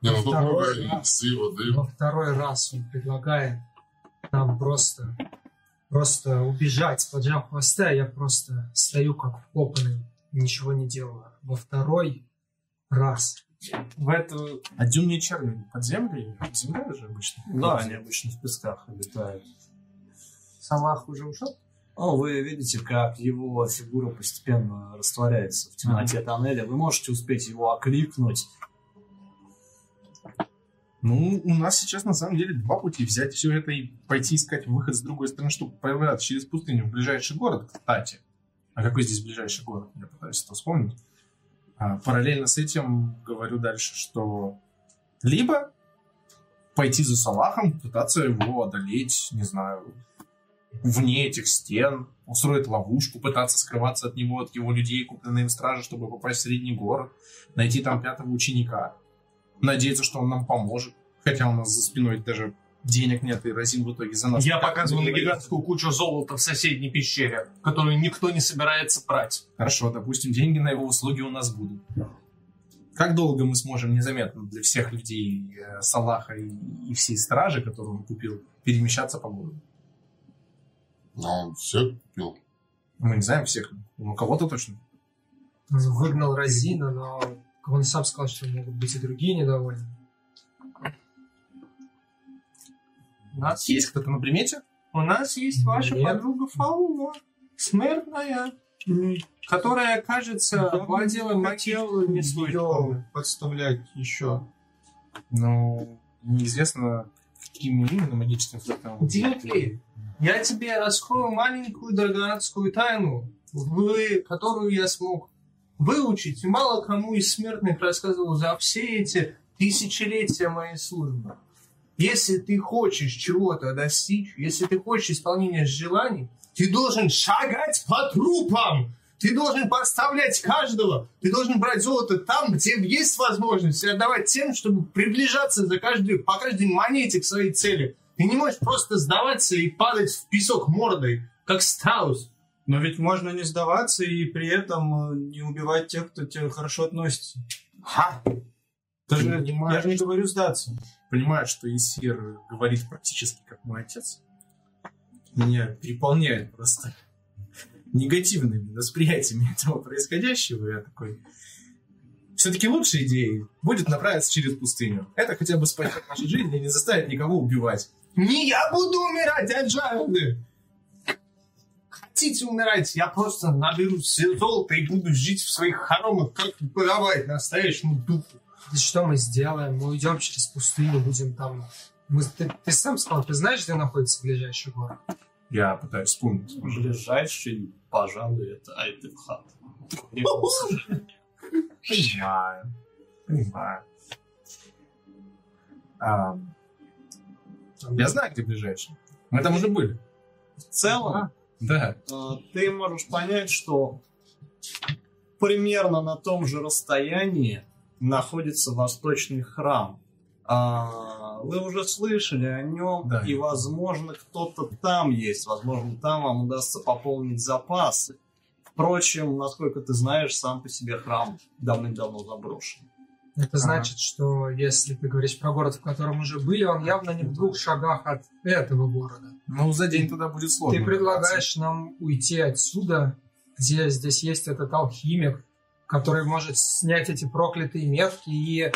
Не, ну Второй раз. воды. Во второй раз он предлагает нам просто, просто убежать, поджав хвосты, а я просто стою как вкопанный, ничего не делаю. Во второй раз. В эту... А дюмные черви под землей? Под землей же обычно? Да, они обычно в песках обитают. Салах уже ушел? Ну, вы видите, как его фигура постепенно растворяется в темноте тоннеля. Вы можете успеть его окликнуть. Ну, у нас сейчас на самом деле два пути. Взять все это и пойти искать выход с другой стороны, чтобы пробираться через пустыню в ближайший город, кстати. А какой здесь ближайший город? Я пытаюсь это вспомнить. А, параллельно с этим говорю дальше, что либо пойти за Салахом, пытаться его одолеть, не знаю, вне этих стен, устроить ловушку, пытаться скрываться от него, от его людей, купленной им стражи, чтобы попасть в средний город, найти там пятого ученика, надеяться, что он нам поможет, хотя у нас за спиной даже денег нет, и Розин в итоге за нас... Я показываю на гигантскую кучу золота в соседней пещере, которую никто не собирается брать. Хорошо, допустим, деньги на его услуги у нас будут. Как долго мы сможем незаметно для всех людей э, Салаха и, и всей стражи, которую он купил, перемещаться по городу? Но он все купил. Мы не знаем всех, но кого-то точно. Выгнал Розина, но он сам сказал, что могут быть и другие недовольны. У нас Есть кто-то на примете? У нас есть ваша Нет. подруга Фаула, смертная, которая, кажется, владела мотивами Ее подставлять еще. Ну, неизвестно, какими именно магическими флотами. Дмитрий, я тебе раскрою маленькую драгонатскую тайну, вы- которую я смог выучить, и мало кому из смертных рассказывал за все эти тысячелетия моей службы. Если ты хочешь чего-то достичь, если ты хочешь исполнения желаний, ты должен шагать по трупам. Ты должен подставлять каждого. Ты должен брать золото там, где есть возможность, и отдавать тем, чтобы приближаться за каждую, по каждой монете к своей цели. Ты не можешь просто сдаваться и падать в песок мордой, как страус. Но ведь можно не сдаваться и при этом э, не убивать тех, кто тебе хорошо относится. Ха! Ты же- понимаешь, я же не говорю сдаться. Понимаю, что Исир говорит практически как мой отец. Меня переполняет просто негативными восприятиями этого происходящего. Я такой... Все-таки лучшей идеей будет направиться через пустыню. Это хотя бы спасет нашу жизнь и не заставит никого убивать. Не я буду умирать от жажды! Хотите умирать, я просто наберу все золото и буду жить в своих хоромах, как подавать настоящему духу. И что мы сделаем? Мы уйдем через пустыню, будем там... Мы, ты, ты сам сказал, ты знаешь, где находится ближайший город? Я пытаюсь вспомнить. Ближайший, пожалуй, это Айтевхат. Понимаю. Понимаю. А, я знаю, где ближайший. Мы там уже были. В целом, Да. э, ты можешь понять, что примерно на том же расстоянии находится восточный храм. А, Вы уже слышали о нем, Да. и, возможно, кто-то там есть. Возможно, там вам удастся пополнить запасы. Впрочем, насколько ты знаешь, сам по себе храм давным-давно заброшен. Это Ага. значит, что если ты говоришь про город, в котором уже были, он явно не в двух шагах от этого города. Ну, за день туда будет сложно. Ты предлагаешь нам уйти отсюда, где здесь есть этот алхимик, который может снять эти проклятые метки, и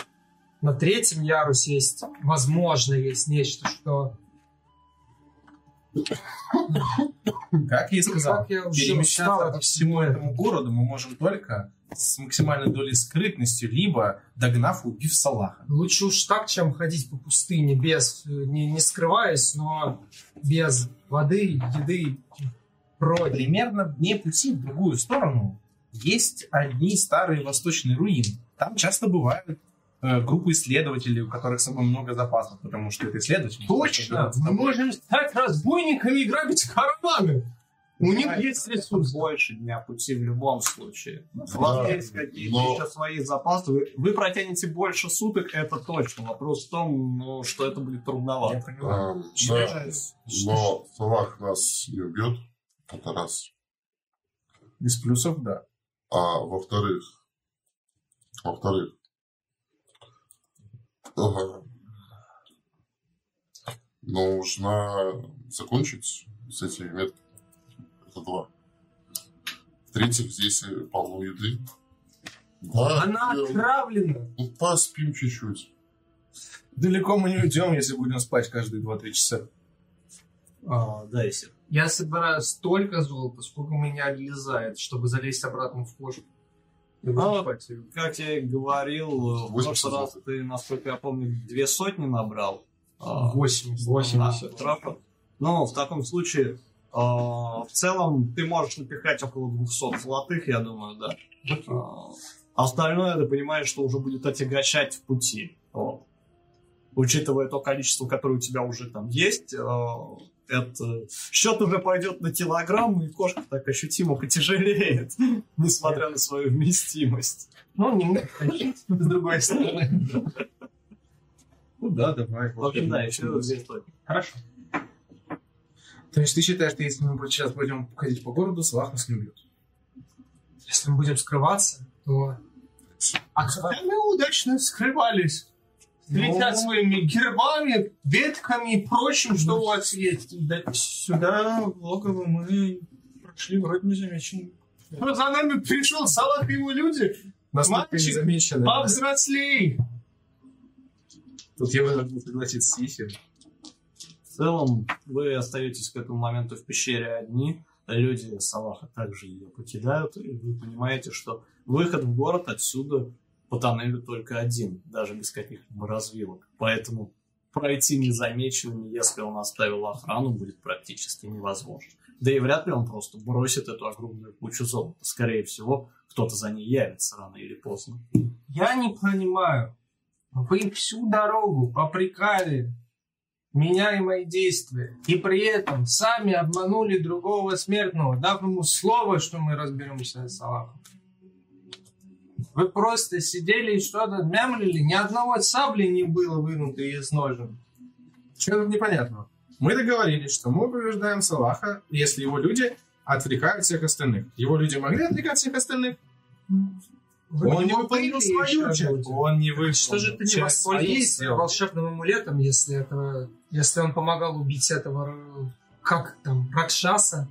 на третьем ярусе есть, возможно, есть нечто, что... Как я и сказал, Как я уже устал перемещаться от по всему этому городу мы можем только с максимальной долей скрытности, либо догнав и убив Салаха. Лучше уж так, чем ходить по пустыне без, не, не скрываясь, но без воды, еды, прочее. Примерно дне пути в другую сторону есть одни старые восточные руины. Там часто бывают э, группу исследователей, у которых с собой много запасов, потому что это исследователи. Точно! Мы можем стать разбойниками и грабить караваны! У них есть ресурсы. Больше дня пути в любом случае. У Да, вас есть какие-то но- еще свои запасы. Вы, вы протянете больше суток, это точно. Вопрос в том, ну, что это будет трудновато. Я понимаю. Эм, да, но Салах нас не убьет, это раз. Без плюсов, да. А во-вторых, во-вторых, ага, нужно закончить с этими метками. Это два. В-третьих, здесь и полно еды. Да, Она я- отравлена. ну, поспим чуть-чуть. Далеко мы не уйдем, если будем спать каждые 2-3 часа. А, да, если. Я собираю столько золота, сколько меня влезает, чтобы залезть обратно в кожу. И А. Как я и говорил, в 80 прошлый раз ты, насколько я помню, две сотни набрал. А, 80. 80 трафа. Ну, в таком случае, в целом, ты можешь напихать около 200 золотых, я думаю, да. А, Остальное, ты понимаешь, что уже будет отягощать в пути. Вот. Учитывая то количество, которое у тебя уже там есть, а, это счет уже пойдет на килограмм, и кошка так ощутимо потяжелеет, несмотря на свою вместимость. Ну, не с другой стороны. Ну да, давай. В общем, да, еще. Хорошо. То есть ты считаешь, что если мы сейчас пойдем ходить по городу, Салах нас не убьет? Если мы будем скрываться, то... А когда мы удачно скрывались? Светя Ну. своими гербами, ветками и прочим, что у вас есть. Да, сюда, в логово, мы прошли вроде незамеченно. Ну, за нами пришел Салах и его люди. Настолько Мальчик, незамеченно. Повзрослей. Тут я вынужден согласиться с Исем. В целом, вы остаетесь к этому моменту в пещере одни. Люди Салаха также ее покидают, и вы понимаете, что выход в город отсюда по тоннелю только один, даже без каких-либо развилок. Поэтому пройти незамеченными, если он оставил охрану, будет практически невозможно. Да и вряд ли он просто бросит эту огромную кучу золота. Скорее всего, кто-то за ней явится рано или поздно. Я не понимаю. Вы всю дорогу попрекали меня и мои действия. И при этом сами обманули другого смертного, дав ему слово, что мы разберемся с Аллахом. Вы просто сидели и что-то мямлили. Ни одного сабли не было вынуто из ножен. Тут непонятного? Мы договорились, что мы побеждаем Салаха, если его люди отвлекают всех остальных. Его люди могли отвлекать всех остальных? Вы он не выполнил свою часть. Он не выполнил Что же ты не воспользовался волшебным амулетом, если это, если он помогал убить этого, как там, Ракшаса?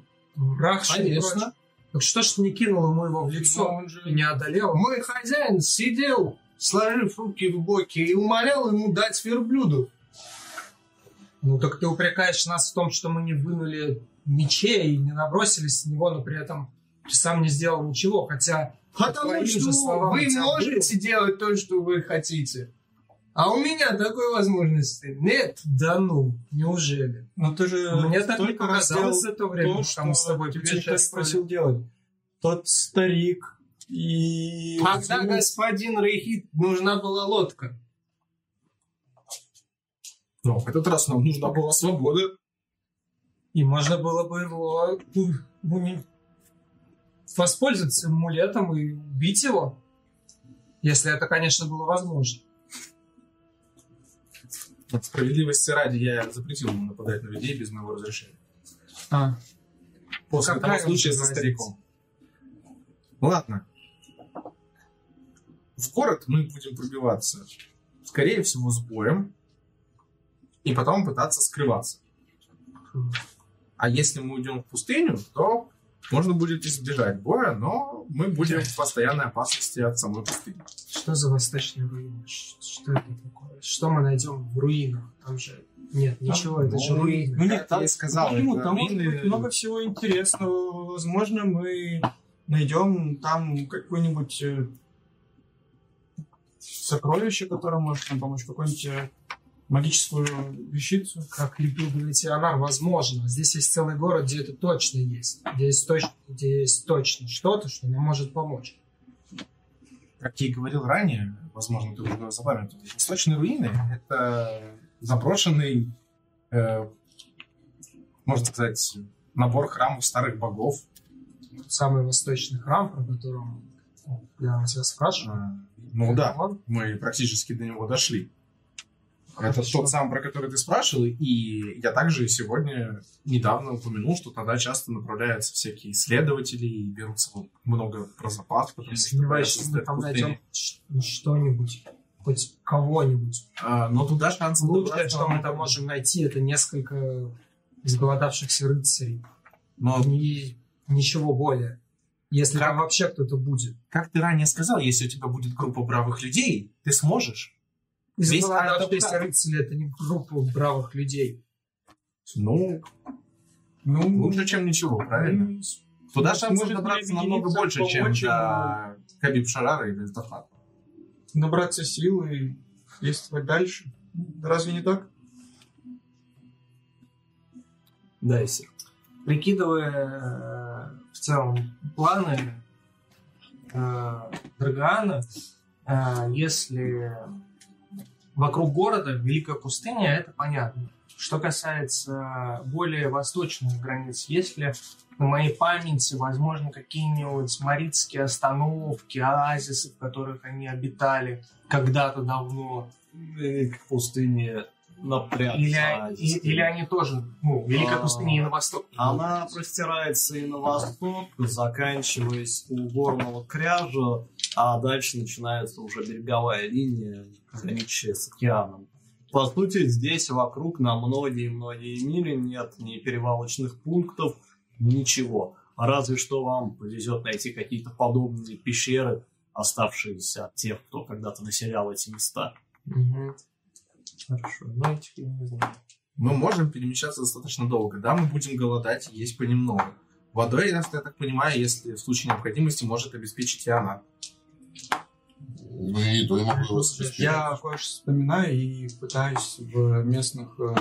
Ракши? Конечно. Так что ж ты не кинул ему его в лицо Он же- и не одолел? Мой хозяин сидел, сложив руки в боки, и умолял ему дать верблюду. Ну так ты упрекаешь нас в том, что мы не вынули мечей и не набросились на него, но при этом ты сам не сделал ничего, хотя Потому что словам, вы у тебя можете делать то, что вы хотите. А у меня такой возможности нет. Да ну, неужели? Но ты же Мне так не показалось за то время, то, что мы с тобой тебе никто не путешествовали. просил делать. Тот старик и... Когда господин Рейхит нужна была лодка. Но в этот раз нам нужна была свобода. И можно было бы его воспользоваться амулетом и убить его. Если это, конечно, было возможно. Вот Справедливости ради я запретил ему нападать на людей без моего разрешения. А, После Какая того случая разница? стариком. Ладно. В город мы будем пробиваться, скорее всего, с боем, и потом пытаться скрываться. А если мы уйдем в пустыню, то можно будет избежать боя, но мы будем в постоянной опасности от самой пустыни. что за восточные руины? Что это такое? Что мы найдем в руинах? Там же нет ничего, это же ну, руины. Ну нет, там, я сказал, почему? это там может руины- быть много всего интересного. Возможно, мы найдем там какое-нибудь э, сокровище, которое может нам помочь, какую-нибудь э, магическую вещицу. Как любил говорить Ионар, возможно. Здесь есть целый город, где это точно есть. Где есть, точ- где есть точно что-то, что нам может помочь. как я и говорил ранее, возможно, ты уже запамятовал, восточные руины — это заброшенный, э, можно сказать, набор храмов старых богов. Самый восточный храм, про котором я тебя спрашиваю. А, Ну да, Он? мы практически до него дошли. Это тот самый, про который ты спрашивал, и я также сегодня недавно упомянул, что туда часто направляются всякие исследователи и берутся много про запас, потому Я что сомневаюсь, это что мы там пустыня. найдем ш- что-нибудь, хоть кого-нибудь. А, но туда шансы Лучшее, добраться что мы там можем найти, это несколько изголодавшихся рыцарей. Но, И ничего более. Если Как- там вообще кто-то будет. как ты ранее сказал, если у тебя будет группа бравых людей, ты сможешь. Весь Изголодавшиеся Артефакт. рыцари это не группа бравых людей. Ну, Ну, лучше, чем ничего, правильно? Туда шансов добраться намного больше, чем до Кабиб Шарара или Вездофата. набраться сил и действовать дальше. Разве не так? Да, сир. Прикидывая э, в целом планы э, Драгана, э, если вокруг города Великая пустыня, это понятно. Что касается более восточных границ, если на моей памяти, возможно, какие-нибудь маритские остановки, оазисы, в которых они обитали когда-то давно, И к пустыне напряг. или, и- или они тоже, ну, Великая А, пустыня и на восток. Она простирается и на восток, заканчиваясь у горного кряжа, а дальше начинается уже береговая линия, граничащая с океаном. По сути, здесь вокруг на многие-многие мили нет ни перевалочных пунктов, ничего. Разве что вам повезет найти какие-то подобные пещеры, оставшиеся от тех, кто когда-то населял эти места. Мгм. Хорошо, ну теперь не знаю. Мы можем перемещаться достаточно долго. Да, мы будем голодать и есть понемногу. Водой, если я так понимаю, если в случае необходимости, может обеспечить и она. Ну и еду я могу обеспечить. Я кое-что вспоминаю и пытаюсь в местных э,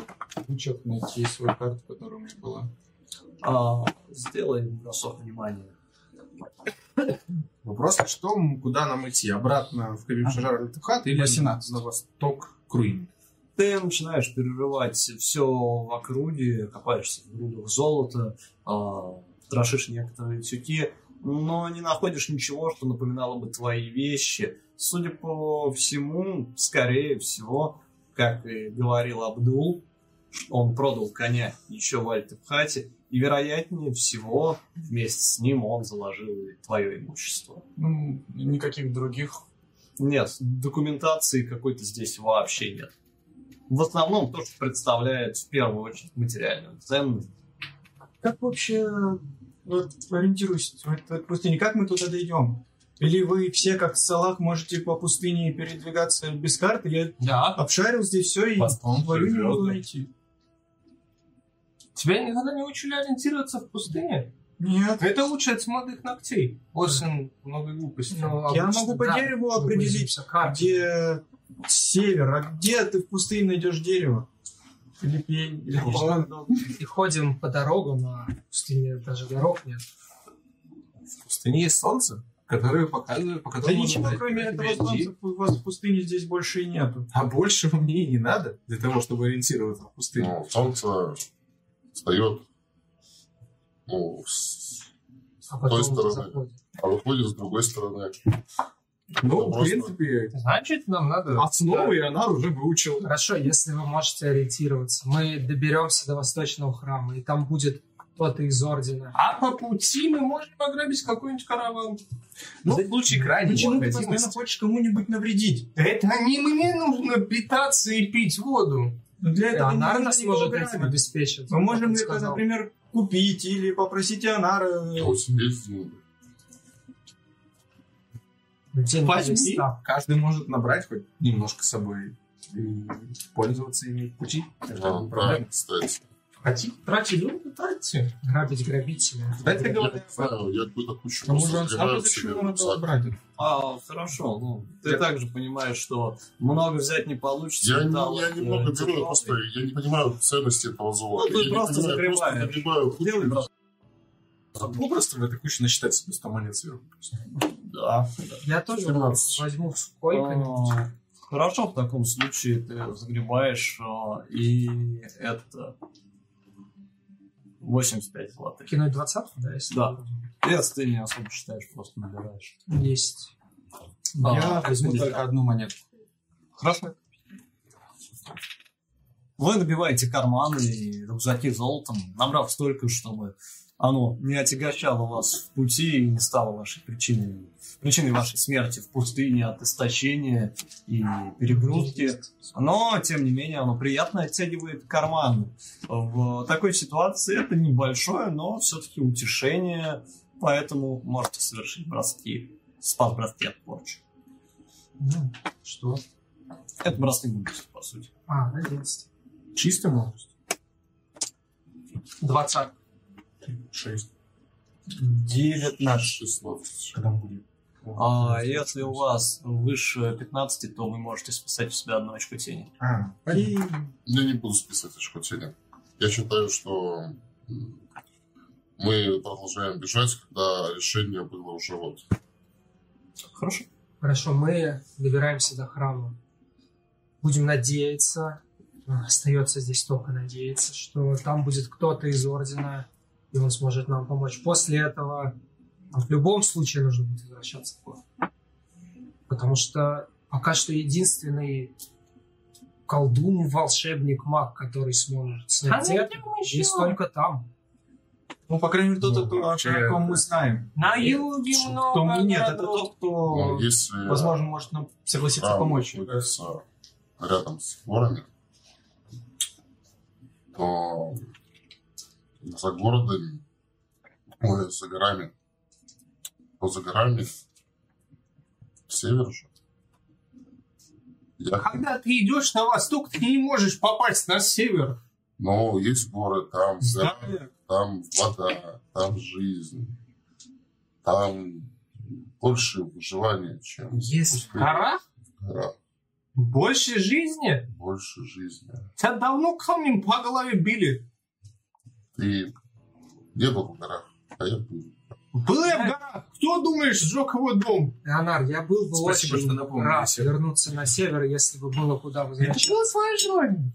кучах найти свою карту, которая у меня была. А, сделай бросок внимания. Вопрос, что, куда нам идти? Обратно в Кабиб Шажар Летухат или 18. на восток к Руин? Ты начинаешь перерывать все в округе, копаешься в грудах золота, а, трошишь некоторые тюки, но не находишь ничего, что напоминало бы твои вещи. Судя по всему, скорее всего, как и говорил Абдул, он продал коня еще в Альтепхате, и вероятнее всего вместе с ним он заложил и твое имущество. Ну, никаких других. Нет, документации какой-то здесь вообще нет. В основном то, что представляет в первую очередь материальную ценность. Как вообще вот, ориентируюсь в этой пустыне? Как мы туда дойдем? Или вы все, как Салах, можете по пустыне передвигаться без карты? Я Да. обшарил здесь все и говорю, не могу найти. Тебя никогда не учили ориентироваться в пустыне? Нет. Это учат с молодых ногтей. Очень много глупостей. Ну, Я обычно, могу по да, дереву определить, где север, а где ты в пустыне найдешь дерево? Или пень, или что-то подобное. И ходим по дорогам, а в пустыне даже дорог нет. В пустыне есть солнце, которое показывает, по Да которому ничего, можно кроме этого солнца, у вас в пустыне здесь больше и нету. А большего мне и не надо для того, чтобы ориентироваться в пустыне. Ну, солнце встает, ну, с- А потом стороны. заходит. а выходит с другой стороны. Ну, в принципе, Значит, нам надо... основы и она уже выучил. Хорошо, если вы можете ориентироваться. Мы доберемся до восточного храма, и там будет кто-то из ордена. А по пути мы можем ограбить какой-нибудь караван. Ну, в случае крайней Почему ты постоянно хочешь кому-нибудь навредить? Это не мне нужно питаться и пить воду. Но для этого нужно нас может этим обеспечить. Мы можем это, например, купить или попросить Анара. Деньги Возьми. да. Каждый может набрать хоть немножко с собой и пользоваться ими в пути. Это Да, не да, кстати. Хотите тратить деньги, тратьте. Грабить Я говоря, не знаю, я какую-то кучу тому же он сам нам это рюкзак. брать. А, хорошо, ну, ты также понимаешь, что много взять не получится. Я, не- металлов, я э, немного беру, тяжелый. я просто я не понимаю ценности этого золота. Ну, ты я просто не понимаю, просто нагребаю кучу. Делай бросок. Попросту в этой куче насчитать себе 100 монет сверху. Да. Я тоже 14. возьму какой-нибудь. А, Хорошо, в таком случае ты загребаешь, а, и это 85 золотых. Кинуть двадцатку, да, если Да. Если ты не особо считаешь, просто набираешь. есть. Я А, возьму да. только одну монетку. Хорошо. Вы набиваете карманы и рюкзаки золотом, набрав столько, чтобы оно не отягощало вас в пути и не стало вашей причиной, причиной вашей смерти в пустыне от истощения и перегрузки. Но, тем не менее, оно приятно оттягивает карман. В такой ситуации это небольшое, но все-таки утешение, поэтому можете совершить броски. Спас броски от порчи. Ну, что? Это броски мудрости, по сути. А, 11. Чистый мудрость. 20 шесть. Девятнадцать число. Когда мы будем? А если у вас выше 15, то вы можете списать у себя одну очко тени. А, и... Я не буду списать очко тени. Я считаю, что мы продолжаем бежать, когда решение было уже вот. Хорошо. Хорошо, мы добираемся до храма. Будем надеяться, остается здесь только надеяться, что там будет кто-то из ордена и он сможет нам помочь. После этого в любом случае нужно будет возвращаться в город. Потому что пока что единственный колдун, волшебник, маг, который сможет снять А это, есть только там. Ну, по крайней мере, тот, Ну, кто- вообще, о ком мы знаем. На юге Кто- много Нет, это городов. тот, кто, Ну, если возможно, может нам согласиться храм помочь. находится рядом с горами, то за городом, ой, за горами, то за горами север же. Я, Когда ты идешь на восток, ты не можешь попасть на север. но есть горы, там, гора, Знаю. там вода, там жизнь, там больше выживания, чем Есть в гора, горах. больше жизни. Больше жизни. Тебя давно камнем по голове били. Ты не был в горах, а я был. Был я в горах. Кто, думаешь, сжег его дом? Леонар, я был бы Спасибо, очень что напомнили рад себе. вернуться на север, если бы было куда Это возвращаться. было свое желание.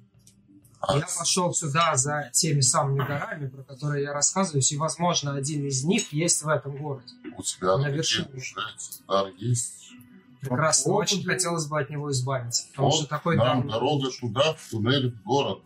Я пошел сюда за теми самыми горами, про которые я рассказываюсь, и, возможно, один из них есть в этом городе. у тебя на на вершине. дар есть. Прекрасно, По очень поводу- хотелось бы от него избавиться. Потому Вот что такой нам дар- дорога туда, в туннель в город.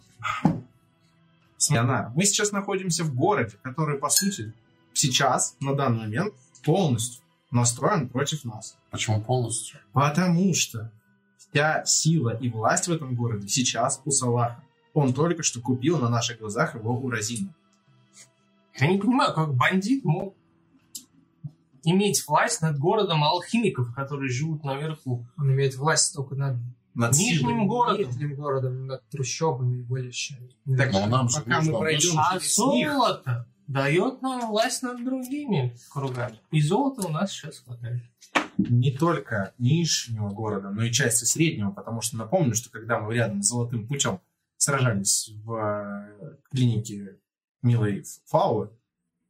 Яна, мы сейчас находимся в городе, который, по сути, сейчас, на данный момент, полностью настроен против нас. Почему полностью? Потому что вся сила и власть в этом городе сейчас у Салаха. Он только что купил на наших глазах его у Розина. Я не понимаю, как бандит мог иметь власть над городом алхимиков, которые живут наверху. Он имеет власть только над Над Нижним городом. нижним городом, над трущобами и более чем. Так, Но нам же пока мы пройдем. А золото дает нам власть над другими кругами. И золота у нас сейчас хватает. не только нижнего города, но и части среднего, потому что напомню, что когда мы рядом с Золотым Путем сражались в э, клинике Милой Фаулы,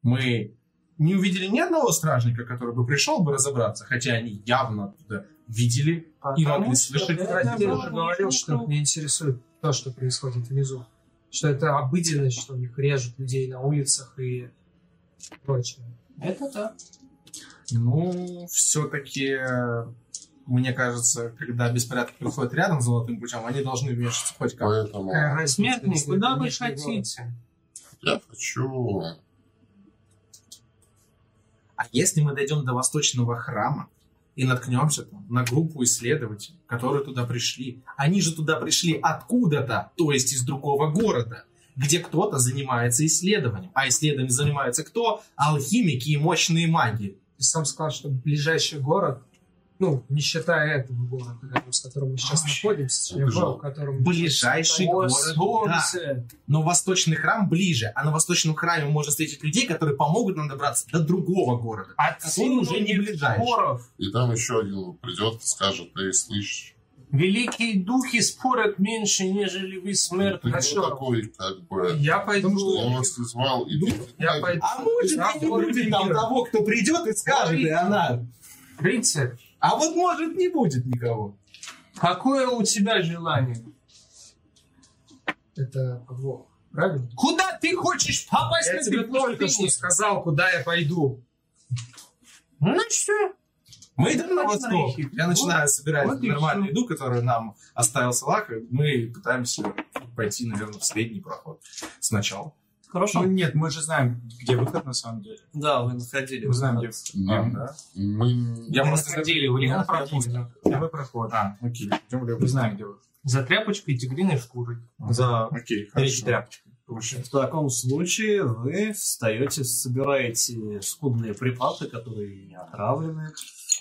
мы не увидели ни одного стражника, который бы пришел бы разобраться, хотя они явно оттуда видели и могли слышать. Я уже говорил, что их не интересует то, что происходит внизу. Что это обыденность, что у них режут людей на улицах и прочее. Это да. Ну, все-таки, мне кажется, когда беспорядок происходит рядом с Золотым Путем, они должны вмешиваться хоть как. Поэтому разница, Смертник, куда вы хотите? я хочу... А если мы дойдем до восточного храма и наткнемся там на группу исследователей, которые туда пришли, они же туда пришли откуда-то, то есть из другого города, где кто-то занимается исследованием. А исследованием занимается кто? Алхимики и мощные маги. Ты сам сказал, что ближайший город, ну, не считая этого города, рядом с которым мы сейчас Вообще, находимся, в котором... Ближайший город. Да. Но восточный храм ближе, а на восточном храме можно встретить людей, которые помогут нам добраться до другого города. От Который уже не ближайший. споров. И там еще один придет и скажет, эй, слышь, Великие духи спорят меньше, нежели вы Ты смертные. кто Хорошо. такой, как бы... Я пойду... Я вас призвал, и ты... Я пойду... А может, и не будет там того, кто придет и скажет, и она. Рыцарь, А вот может не будет никого. какое у тебя желание? Это подвох. Правильно? Куда ты хочешь попасть Я на тебе только что сказал, куда я пойду. Ну что? Мы идем на восток. Я начинаю собирать вот нормальную еду, которую нам оставил Салак, мы пытаемся пойти, наверное, в средний проход сначала. Хорошо. Ну нет, мы же знаем, где выход на самом деле. Да, вы находили. Мы знаем, где, Нам, да? Мы... Я Мы просто находили в левом находил. проходе. левый проход. А, окей. Идем влево. Мы знаем, где выход. За тряпочкой и тигриной шкурой. За Окей, тряпочкой. В таком случае вы встаете, собираете скудные припасы, которые не отравлены,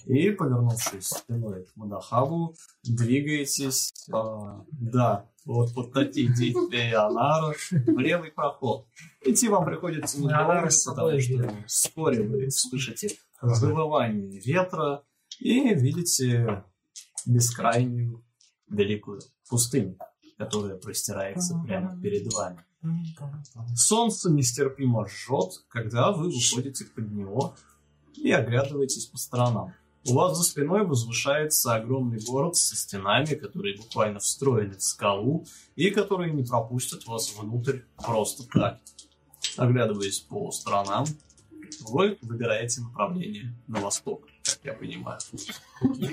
и, повернувшись спиной к Мадахабу, двигаетесь, а, да, вот под такие Ионара в левый проход. Идти вам приходится недолго, с собой потому что вскоре вы слышите завывание ветра и видите бескрайнюю великую пустыню, которая простирается прямо перед вами. Солнце нестерпимо жжет, когда вы выходите под него и оглядываетесь по сторонам. У вас за спиной возвышается огромный город со стенами, которые буквально встроены в скалу и которые не пропустят вас внутрь просто так. Оглядываясь по сторонам, вы выбираете направление на восток, как я понимаю.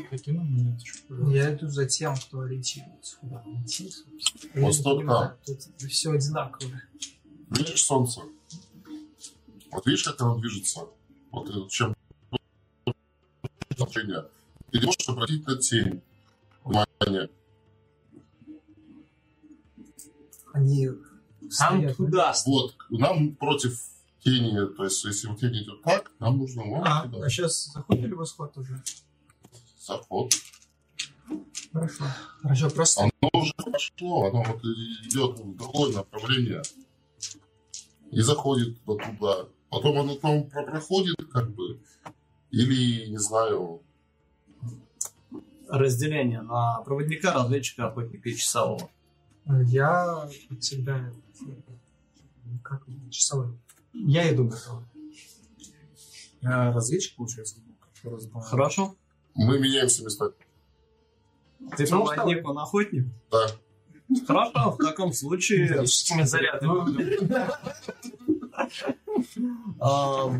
Какие нам монеточку? Я иду за тем, кто ориентируется. Куда идти, Восток, понимаю, Тут все одинаково. Видишь солнце? Вот видишь, как оно движется? Вот чем значение. Ты не можешь обратить на тень. Внимание. Они Там стоят на туда. Вот, нам против тени, то есть если вот тень идет так, нам нужно вон А, туда. а сейчас заходили в исход уже? Заход. Хорошо. Хорошо, просто Оно уже пошло, оно вот идет в другое направление. И заходит вот туда. Потом оно там про- проходит, как бы. Или, не знаю, Разделение на проводника, разведчика, охотника и часового. я всегда как часовой. Я иду готовый. А, разведчик, получается? Хорошо? мы меняемся местами. Ты Ну, проводник, он охотник? Да. Хорошо, в таком случае Физическими зарядами.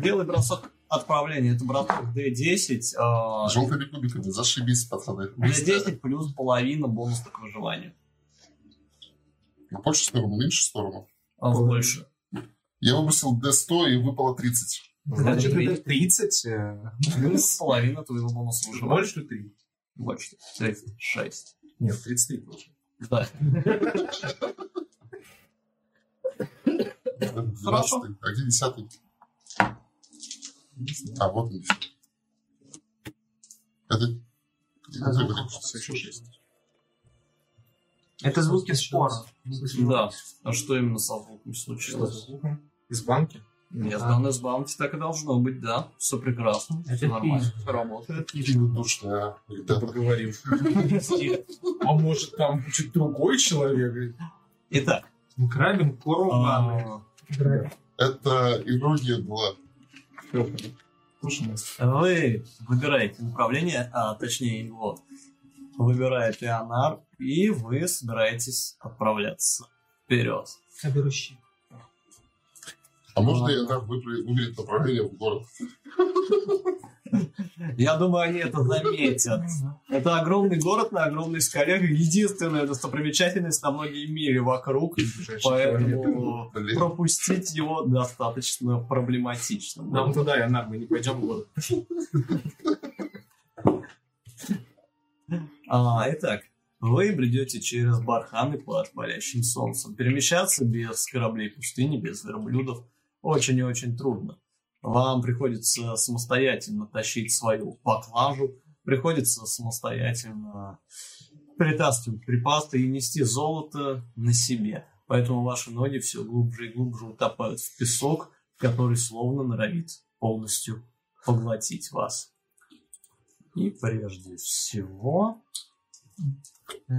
белый бросок отправления это бросок D10. а, Желтыми кубиками, зашибись, пацаны. D10 плюс половина бонуса к выживанию. На большую сторону, меньше сторону. А больше. Я выбросил D100 и выпало 30. Значит, это 30. э, Плюс половина твоего бонуса выживания. Больше 3. Больше. 36. Нет, 33 тоже. Да. 12. А где 10? А, вот он 10. Это... А, звук это- Еще 6. Это звуки спора. Да. А что именно со звуком случилось? Из банки? Нет, данное с баунти так и должно быть, да. Все прекрасно. Это Все нормально. Работает. Душно, а, Кто ребята. поговорил? А может, там чуть другой человек? Итак. Грабим курбаны. а, Это ирония была. Вы выбираете направление, а точнее его выбирает Леонар, и вы собираетесь отправляться вперед. Я беру щит. А можно выберет, выберет направление в город? Я думаю, они это заметят. Это огромный город на огромной скале, единственная достопримечательность на многие мили вокруг, поэтому пропустить его достаточно проблематично. Нам туда, Янар, мы не пойдем в город. А, итак, вы бредете через барханы под палящим солнцем. Перемещаться без кораблей пустыни, без верблюдов очень и очень трудно. Вам приходится самостоятельно тащить свою поклажу, приходится самостоятельно притаскивать припасы и нести золото на себе. Поэтому ваши ноги все глубже и глубже утопают в песок, который словно норовит полностью поглотить вас. И прежде всего Э,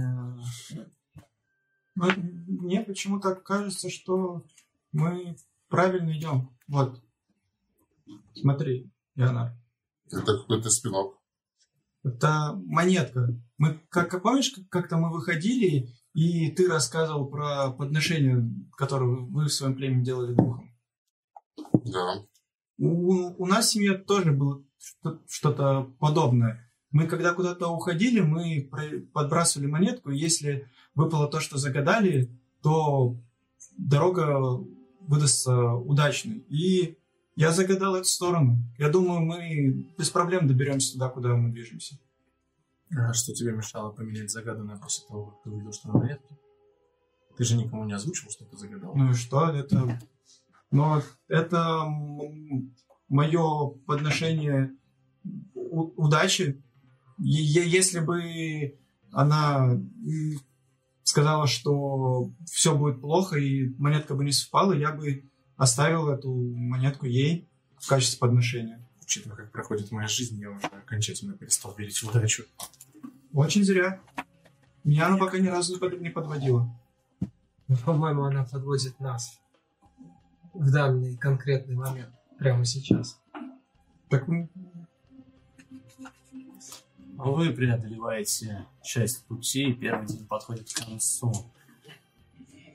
ну, Мне почему-то кажется, что мы правильно идем. Вот. Смотри, Леонард. Это какой-то спинок. Это монетка. Мы, как, помнишь, как- как-то мы выходили, и ты рассказывал про подношение, которое вы в своем племени делали духом. Да. У, у нас в семье тоже было что- что-то подобное. Мы когда куда-то уходили, мы подбрасывали монетку, и если выпало то, что загадали, то дорога выдастся удачной. И я загадал эту сторону. Я думаю, мы без проблем доберемся туда, куда мы движемся. А что тебе мешало поменять загаданное после того, как ты увидел, что на монетке? Ты же никому не озвучил, что ты загадал. Ну и что? Это... Но это мое подношение удачи. Если бы она сказала, что все будет плохо и монетка бы не совпала, я бы оставил эту монетку ей в качестве подношения. Учитывая, как проходит моя жизнь, я уже окончательно перестал верить в удачу. Очень зря. Меня она пока ни разу не под- не подводила. Ну, По-моему, она подводит нас в данный конкретный момент, прямо сейчас. Так м, Вы преодолеваете часть пути, и первый день подходит к концу.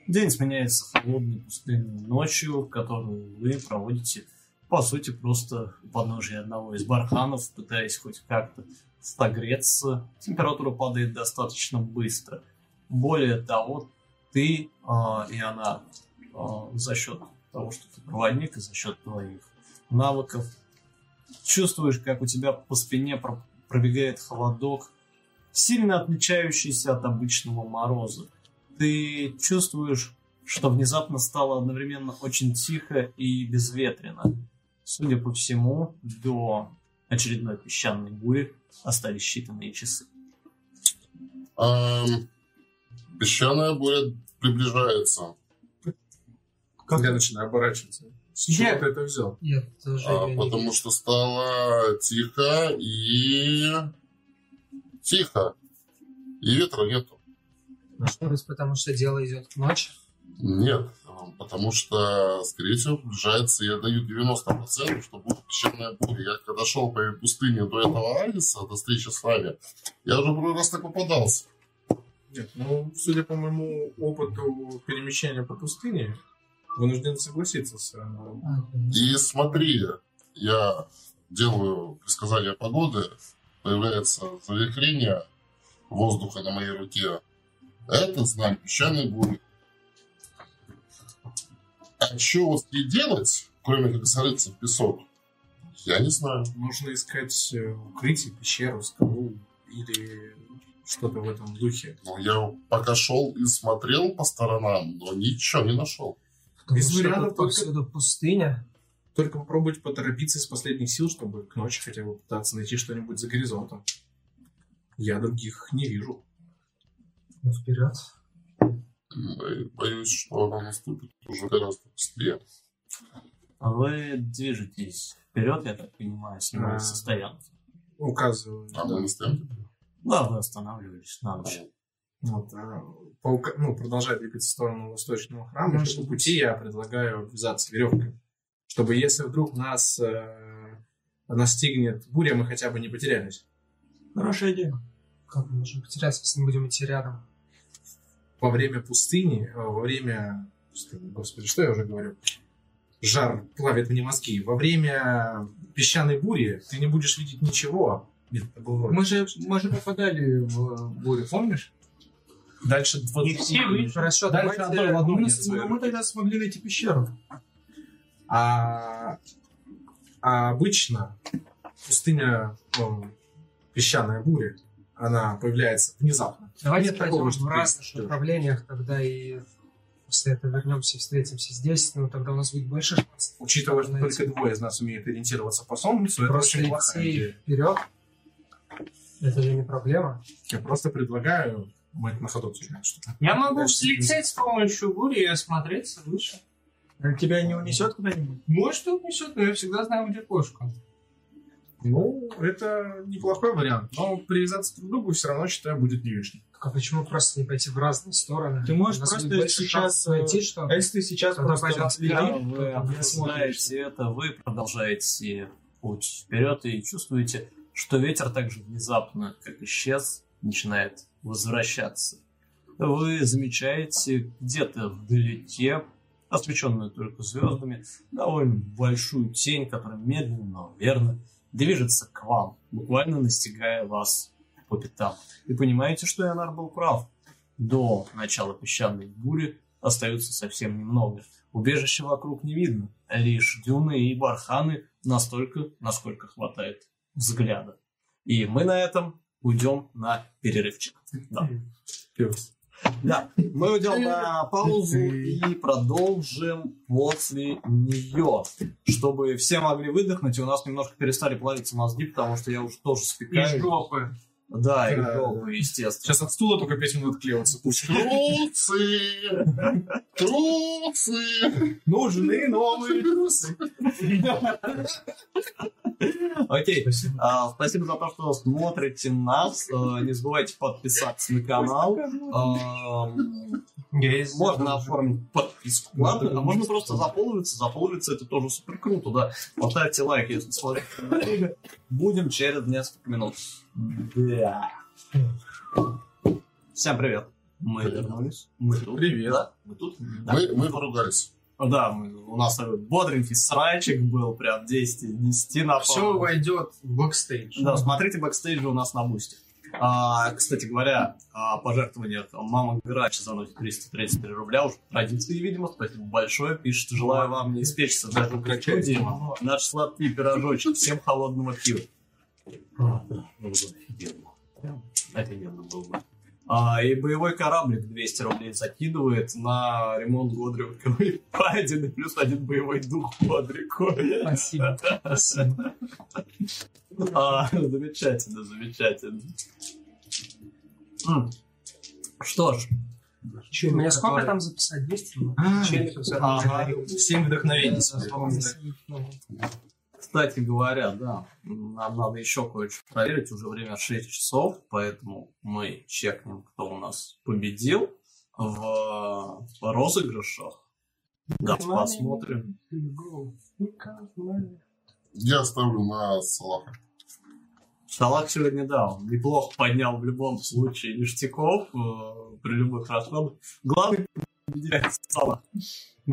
День сменяется холодной пустынной ночью, которую вы проводите, по сути, просто у подножия одного из барханов, пытаясь хоть как-то согреться. Температура падает достаточно быстро. Более того, ты а, и она а, за счет того, что ты проводник, и за счет твоих навыков чувствуешь, как у тебя по спине про- пробегает холодок, сильно отличающийся от обычного мороза. Ты чувствуешь, что внезапно стало одновременно очень тихо и безветренно. Судя по всему, до очередной песчаной бури остались считанные часы. Ам, песчаная буря приближается. как Я начинаю оборачиваться. С Я- чего ты это взял? Я тоже А, не потому вижу. что стало тихо и... Тихо. И ветра нету. Может быть, потому что дело идет к ночи? Нет, а, потому что, скорее всего, приближается, я даю 90%, что будет песчаная буря. Я когда шел по пустыне до этого Алиса, до встречи с вами, я уже второй раз так попадался. Нет, ну, судя по моему опыту перемещения по пустыне, вынужден согласиться с... э, И смотри, я делаю предсказание погоды, появляется завихрение воздуха на моей руке. Это знак песчаной бури. А что вот ей делать, кроме как зарыться в песок, я не знаю. Нужно искать э, укрытие, пещеру, скалу или что-то в этом духе. Ну, я пока шел и смотрел по сторонам, но ничего не нашел. Потому что вариантов только- повсюду пустыня. Только попробовать поторопиться из последних сил, чтобы к ночи хотя бы пытаться найти что-нибудь за горизонтом. Я других не вижу. Ну, вперед. Бо- Боюсь, что она наступит уже гораздо быстрее. Вы движетесь вперед, я так понимаю, снимая Да. со стоянки. Указываю. А мы на стоянке? Да, вы останавливались на ночь. Вот, а, по ука- ну, продолжая двигаться в сторону восточного храма, Может по пути я предлагаю вязаться веревкой. Чтобы если вдруг нас э, настигнет буря, мы хотя бы не потерялись. Хорошая идея. Как мы можем потеряться, если мы будем идти рядом? Во время пустыни, э, во время... Господи, что я уже говорю? Жар плавит мне мозги. Во время песчаной бури ты не будешь видеть ничего. Нет. Мы же, мы же попадали в бурю, помнишь? Дальше 20 все вы- Хорошо, Дальше давайте... отдал в одну Мы, мы- мы тогда смогли найти пещеру. А, а обычно пустыня, ну, песчаная буря, она появляется внезапно. Давайте Нет такого, что в разных ждёшь. направлениях, тогда и после этого вернемся и встретимся здесь, ну тогда у нас будет больше шансов. Учитывая, что Найти. только двое из нас умеют ориентироваться по солнцу, это Просто очень плохая идти идея. вперед, это же не проблема. Я просто предлагаю, мы это на ходу обсуждаем, что Я могу Дальше взлететь с помощью бури и осмотреться выше. Тебя не унесет куда-нибудь? Может, унесет, но я всегда знаю, где кошка. Ну, это неплохой вариант, но привязаться друг к другу все равно, считаю, будет не лишним. А почему просто не пойти в разные стороны? Ты можешь просто сейчас, шансов найти, что... А если ты сейчас Тогда просто. Когда вы обсуждаете это, вы продолжаете путь вперед и чувствуете, что ветер также внезапно, как исчез, начинает возвращаться. Вы замечаете где-то вдалеке, освещенную только звездами, довольно большую тень, которая медленно, но верно движется к вам, буквально настигая вас по пятам. И понимаете, что Ионар был прав. До начала песчаной бури остается совсем немного. Убежища вокруг не видно, лишь дюны и барханы настолько, насколько хватает взгляда. И мы на этом уйдем на перерывчик. Да. Да, мы уйдем на паузу и продолжим после нее, чтобы все могли выдохнуть, и у нас немножко перестали плавиться мозги, потому что я уже тоже И спекаю. жопы. Да, и жопы, естественно. Сейчас от стула только 5 минут клеился. Трусы! Трусы! Нужны новые трусы. Окей, а, спасибо за то, что смотрите нас. А, Не забывайте подписаться на канал. А, Можно оформить подписку. Ладно, а можно просто заполниться. Заполниться это тоже супер круто, да. Поставьте лайк, если смотрите. Будем через несколько минут. Да. Всем привет. Мы вернулись. Мы тут. Привет. Да, мы тут. Да. Мы, мы поругались. Да, мы- у нас такой бодренький срайчик был, прям 10 из 10 на Все пару. войдет в бэкстейдж. Да, смотрите бэкстейджи у нас на бусте. А, кстати говоря, о пожертвованиях мама Грач заносит 333 рубля. Уж по традиции, видимо, спасибо большое. Пишет, желаю вам не испечься даже в студии. Наш сладкий пирожочек. Всем холодного пива. А, да. Прям офигенно было бы. А, и боевой кораблик 200 рублей закидывает на ремонт Годревковой падины, плюс один боевой дух Годрику. Спасибо. Спасибо. А, замечательно, замечательно. М. Что ж, Мне сколько там записать? 200? А, Челик ага. Всем вдохновений. себе. Кстати говоря, да, нам надо еще кое-что проверить. Уже время 6 часов, поэтому мы чекнем, кто у нас победил в розыгрышах. Да, посмотрим. Я ставлю на Салаха. Салах сегодня, да, он неплохо поднял в любом случае ништяков э, при любых расходах. Главный победитель Салах.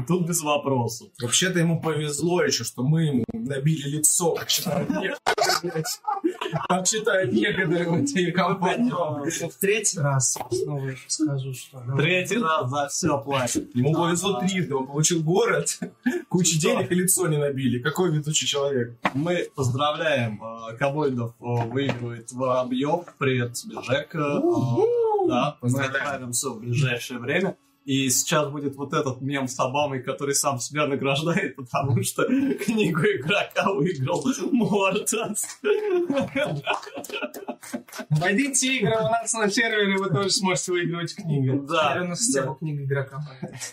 Тут без вопросов. Вообще-то ему повезло еще, что мы ему набили лицо, как считают некоторые, в этой компании. В третий раз снова скажу, что... ну, Третий раз за все платит. Ему повезло трижды. Он получил город, кучу денег и лицо не набили. Какой везучий человек. Мы поздравляем э, Кобольдов э, выигрывает Воробьев. Привет тебе, Жека. Э, да, Поздравляем. все в ближайшее время. И сейчас будет вот этот мем с Обамой, который сам себя награждает, потому что книгу игрока выиграл Мортас. Войдите игры у нас на сервере, вы тоже сможете выигрывать книги. Да. Теперь у нас всего книга игрока.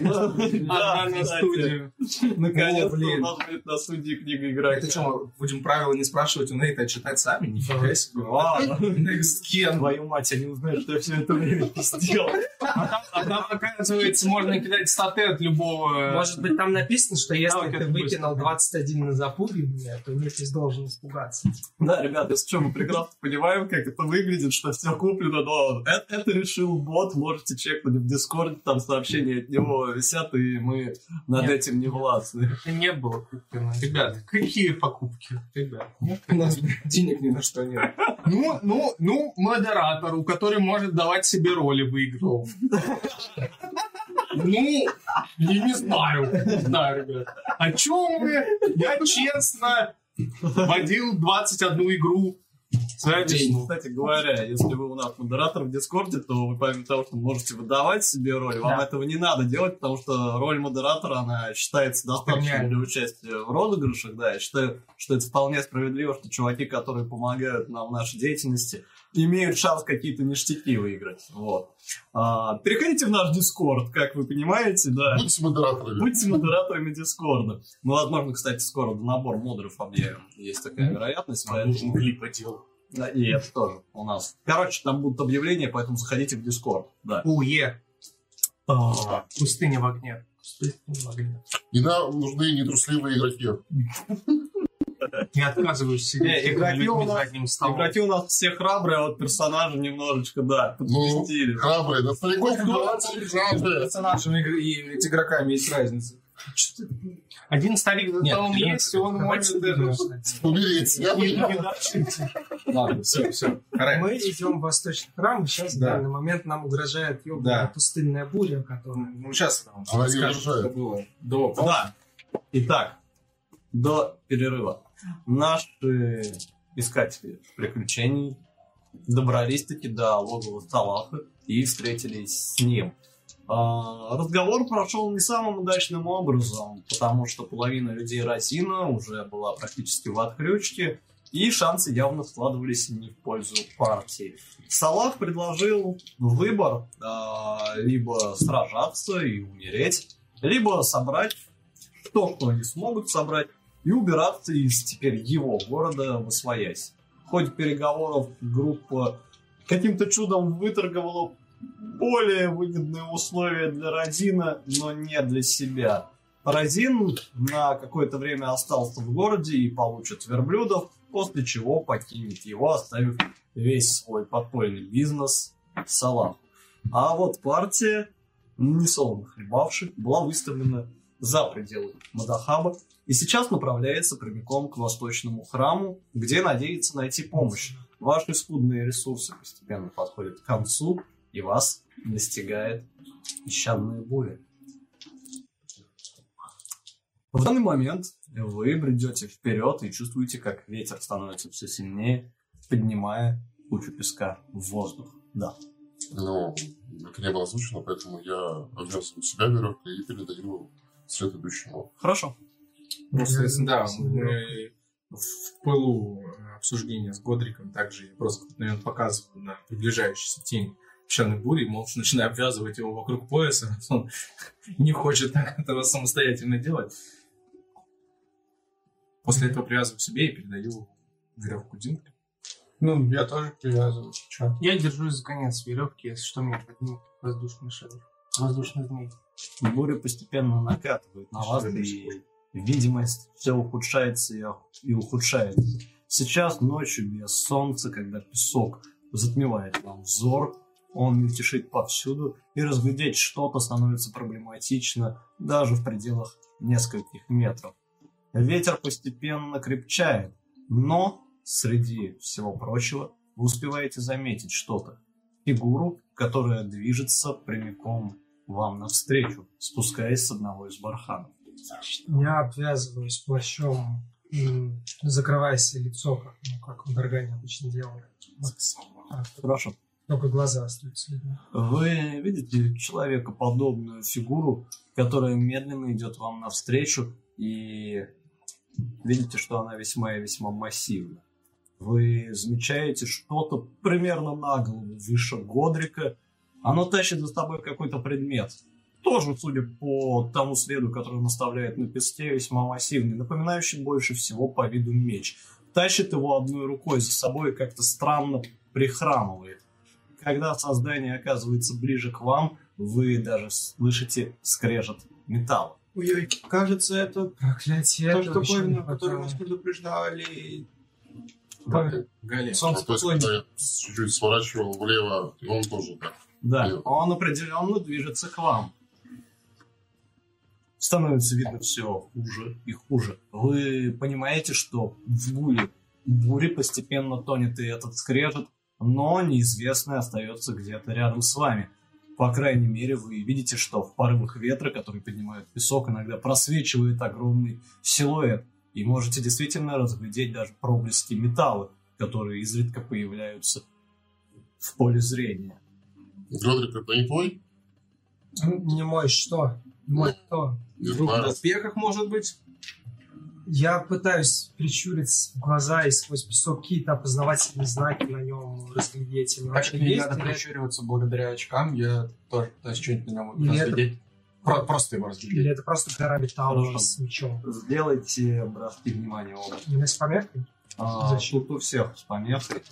Одна на студию. Наконец-то О, блин. у нас будет на студии книга игрока. Это что, мы будем правила не спрашивать у Нейта, а читать сами? Нифига себе. Ладно. Next Ken. Твою мать, они узнают, что я все это время сделал. А там, оказывается, можно кидать статы от любого... Может быть, там написано, что если ты выкинул 21 на запугивание, то Нефис должен испугаться. Да, ребята, если что, мы прекрасно понимаем, как это выглядит, что все куплено, но это, это решил бот, можете чекнуть в Дискорде, там сообщения от него висят, и мы над Нет. этим не властны. Это не было куплено. Ребят, какие покупки? Ребят. У нас денег ни на что нет. Ну, ну, ну, модератору, который может давать себе роли, выиграл. Ну, я не знаю. Не знаю, ребят. О чем вы? Я честно водил 21 игру весну. Кстати говоря, если вы у нас модератор в Дискорде, то вы помимо того, что можете выдавать себе роль, вам Да. этого не надо делать, потому что роль модератора, она считается достаточно Гениально. для участия в розыгрышах, да, я считаю, что это вполне справедливо, что чуваки, которые помогают нам в нашей деятельности, имеют шанс какие-то ништяки выиграть, вот. А, переходите в наш Дискорд, как вы понимаете, да. Будьте модераторами. Будьте модераторами Дискорда. Мы, возможно, кстати, скоро набор модеров объявим. Есть такая вероятность. А поэтому- нужен клип делал. Да, и это тоже у нас. Короче, там будут объявления, поэтому заходите в Дискорд. Да. Уе. А, Пустыня в огне. Пустыня в огне. И нам нужны нетрусливые игроки. Я отказываюсь сидеть Не, игроки у нас-. Игроки у нас все храбрые, а вот персонажи немножечко, да, Ну, подпустили. храбрые, да стариков не храбрые. Персонажами и игроками есть разница. Один старик за Нет, столом нет, есть, и он может. Умереть. Я Не- бы- не дошите. Ладно, все, все. Мы идем в восточный храм, и сейчас в Да. данный момент нам угрожает ёбаная пустынная буря, которая... Ну, сейчас нам не угрожает. что было до... Да. Итак, до перерыва. Наши искатели приключений добрались-таки до логова Талаха и встретились с ним. А, Разговор прошел не самым удачным образом, потому что половина людей Розина уже была практически в отключке, и шансы явно складывались не в пользу партии. Салах предложил выбор а, либо сражаться и умереть, либо собрать то, что они смогут собрать, и убираться из теперь его города в Освоясь. В ходе переговоров группа каким-то чудом выторговала более выгодные условия для Розина, но не для себя. Розин на какое-то время остался в городе и получит верблюдов, после чего покинет его, оставив весь свой подпольный бизнес Салаху. А вот партия, несолоно хлебавших, была выставлена за пределы Мадахаба и сейчас направляется прямиком к восточному храму, где надеется найти помощь. Ваши скудные ресурсы постепенно подходят к концу, и вас достигает песчаная буря. В данный момент вы бредете вперед и чувствуете, как ветер становится все сильнее, поднимая кучу песка в воздух. Да. Ну, это не было озвучено, поэтому я обвязываю себя веревкой и передаю следующему. Хорошо. Ну, соответственно, да, мы в пылу э, обсуждения с Годриком также я просто наверное, показываю на приближающуюся тень песчаной бури, молча начинаю обвязывать его вокруг пояса. Он не хочет этого самостоятельно делать. После этого привязываю к себе и передаю веревку Динку. Ну, я тоже привязываю. Чё? Я держусь за конец веревки, если что, меня поднимет воздушный шедевр. Воздушный змей. Буря постепенно накатывает на вас, и видимость все ухудшается и, ухудшается. Сейчас ночью без солнца, когда песок затмевает вам взор, он мельтешит повсюду, и разглядеть что-то становится проблематично даже в пределах нескольких метров. Ветер постепенно крепчает, но среди всего прочего вы успеваете заметить что-то. Фигуру, которая движется прямиком вам навстречу, спускаясь с одного из барханов. Я обвязываюсь плащом, м, закрывая себе лицо, как, ну, как в Даргане обычно делают. Хорошо. Только глаза остаются видны. Вы видите человекоподобную фигуру, которая медленно идет вам навстречу, и видите, что она весьма и весьма массивна. Вы замечаете что-то примерно на голову выше Годрика. Оно тащит за собой какой-то предмет. Тоже, судя по тому следу, который он оставляет на песке, весьма массивный, напоминающий больше всего по виду меч. Тащит его одной рукой за собой и как-то странно прихрамывает. Когда создание оказывается ближе к вам, вы даже слышите скрежет металла. Ой-ой, кажется, это Проклятие. не на который хватало. нас предупреждали. Гале. То Солнце я чуть-чуть сворачивал влево, и он тоже так. Да, Нет. он определенно движется к вам. Становится видно все хуже и хуже. Вы понимаете, что в буре, буре постепенно тонет и этот скрежет, но неизвестное остается где-то рядом с вами. По крайней мере, вы видите, что в порывах ветра, которые поднимают песок, иногда просвечивает огромный силуэт. И можете действительно разглядеть даже проблески металла, которые изредка появляются в поле зрения. Годрик, это не твой? Не мой что? Мой кто? Не Вдруг в доспехах, может быть? Я пытаюсь прищурить глаза и сквозь песок какие-то опознавательные знаки на нем разглядеть. Так вообще не есть? надо или- прищуриваться благодаря очкам. Я тоже пытаюсь что-нибудь на нем Или это- разглядеть. Про- просто его Или разглядеть. это просто гора металла Хорошо. с мечом? Сделайте броски внимания оба. Не с помехой? А, Зачем? тут у всех с помехой.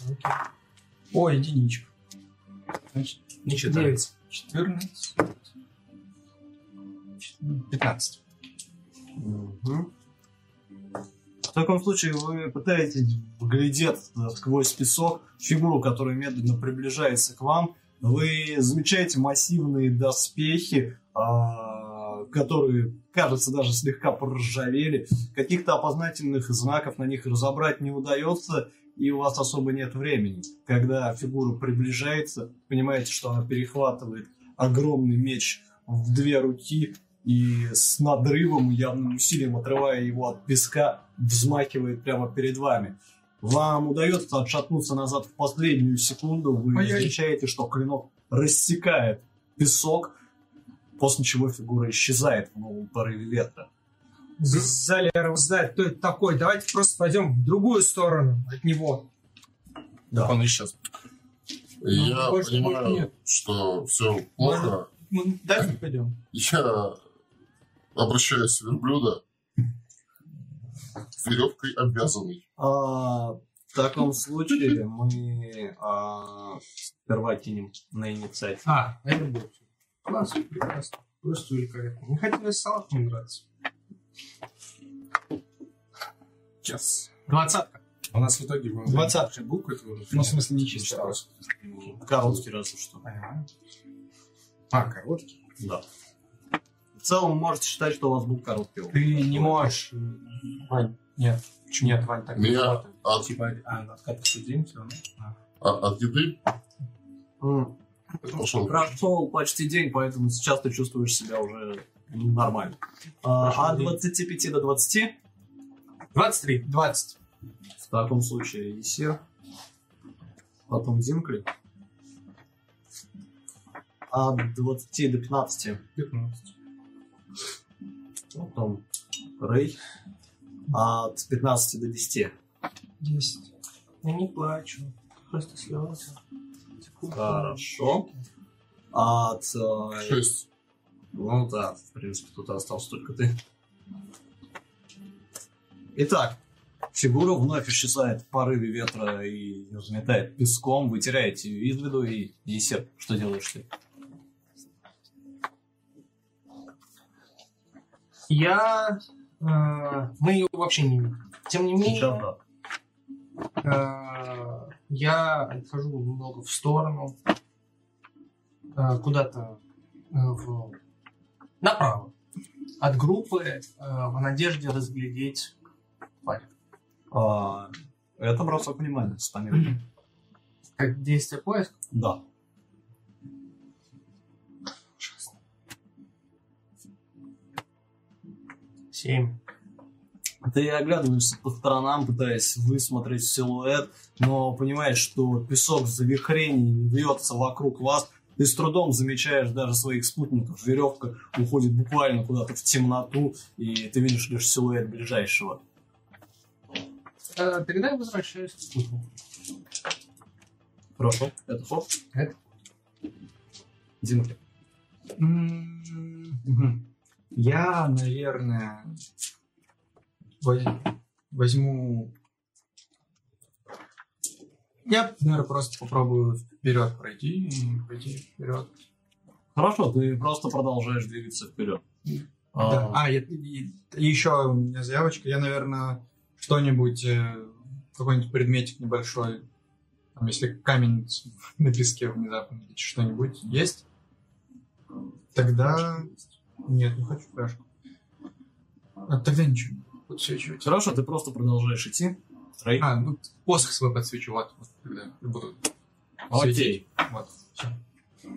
О, единичка. Значит, не читаю. Девять. 14. 15. Мгм. В таком случае вы пытаетесь вглядеться сквозь песок фигуру, которая медленно приближается к вам. Вы замечаете массивные доспехи, а, которые, кажется, даже слегка проржавели. Каких-то опознательных знаков на них разобрать не удается, и у вас особо нет времени. Когда фигура приближается, понимаете, что она перехватывает огромный меч в две руки и с надрывом и явным усилием, отрывая его от песка, взмахивает прямо перед вами. Вам удается отшатнуться назад в последнюю секунду. Вы Ой-ой. замечаете, что клинок рассекает песок, после чего фигура исчезает в новом порыве ветра. Залер знает, кто это такой. Давайте просто пойдем в другую сторону от него. Да. Он исчез. Я больше понимаю, нет. что все плохо. Мы дальше пойдем. Я обращаюсь в верблюда. Веревкой обвязанный. А, в таком случае мы а, сперва кинем на инициативу. А, это будет. Классно, прекрасно. Просто великолепно. Не хотели с салатом драться. Сейчас. Двадцатка. У нас в итоге Двадцатка. буквы это уже Ну, в смысле, не чисто. Короткий разве что. А, короткий. Да. В целом можете считать, что у вас был короткий опыт. Ты не можешь, Вань. Нет. Нет, Вань, так не Меня работает. от, Типа, а, откатывается день, всё равно. А. от, от еды М, пошел. Прошел почти день, поэтому сейчас ты чувствуешь себя уже нормально. А, Прошел от день. 25 до 20 Двадцать три. 20. в таком случае Исир, потом Зимкли. От 20 до 15 15. Потом Рэй. От 15 до 10 Десять. Я не плачу. Просто слезы. Хорошо. От... э, Шесть. Ну да, в принципе, тут остался только ты. Итак, фигура вновь исчезает в порыве ветра и её заметает песком. Вы теряете ее из виду, и Есер, что делаешь ты? Я... э, мы ее вообще не видим. Тем не менее, э, я отхожу немного в сторону. э, куда-то э, в... направо. От группы э, в надежде разглядеть тварь. А, это бросок внимания с помехой. Как действие поиска. Да. Семь. Ты оглядываешься по сторонам, пытаясь высмотреть силуэт, но понимаешь, что песок завихрений вьется вокруг вас. Ты с трудом замечаешь даже своих спутников. Веревка уходит буквально куда-то в темноту, и ты видишь лишь силуэт ближайшего. Э, тогда я возвращаюсь к спутнику. Это ход? Это. Димка. М, мгм. Я, наверное, воз- возьму... Я, наверное, просто попробую вперед пройти и пойти вперед. Хорошо, ты просто продолжаешь двигаться вперед. Да. А, и- и- и еще у меня заявочка. Я, наверное, что-нибудь, э, какой-нибудь предметик небольшой, там, если камень на песке внезапно или что-нибудь есть, тогда... Нет, не хочу флешку. А тогда ничего. Подсвечивать. Хорошо, ты просто продолжаешь идти. Рэй. А, ну, посох свой подсвечу, вот, вот тогда буду Окей. светить. Вот.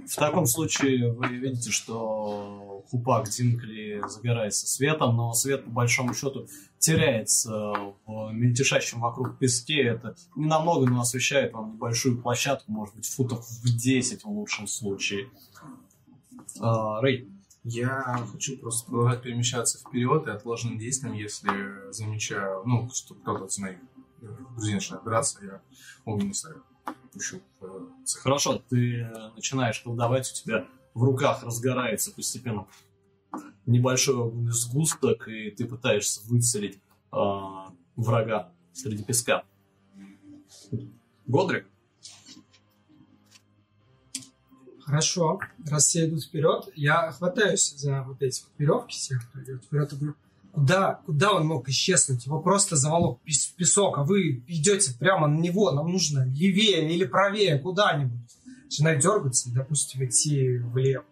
В таком случае вы видите, что хупак Динкли загорается светом, но свет, по большому счету, теряется в мельтешащем вокруг песке. Это не намного, но освещает вам небольшую площадку, может быть, футов в 10 в лучшем случае. А, Рэй, Я хочу просто продолжать перемещаться вперед и отложенным действием, если замечаю, ну, что кто-то из моих э, друзей начинает драться, я огненный снаряд пущу э, хорошо, ты э, начинаешь колдовать, у тебя в руках разгорается постепенно небольшой огненный сгусток, и ты пытаешься выцелить а, врага среди песка. Годрик, Хорошо. Раз все идут вперед, я хватаюсь за вот эти вот веревки всех, кто идет вперед, и говорю, куда, куда он мог исчезнуть? Его просто заволок в песок, а вы идете прямо на него, нам нужно левее или правее, куда-нибудь. Начинает дергаться и, допустим, идти влево.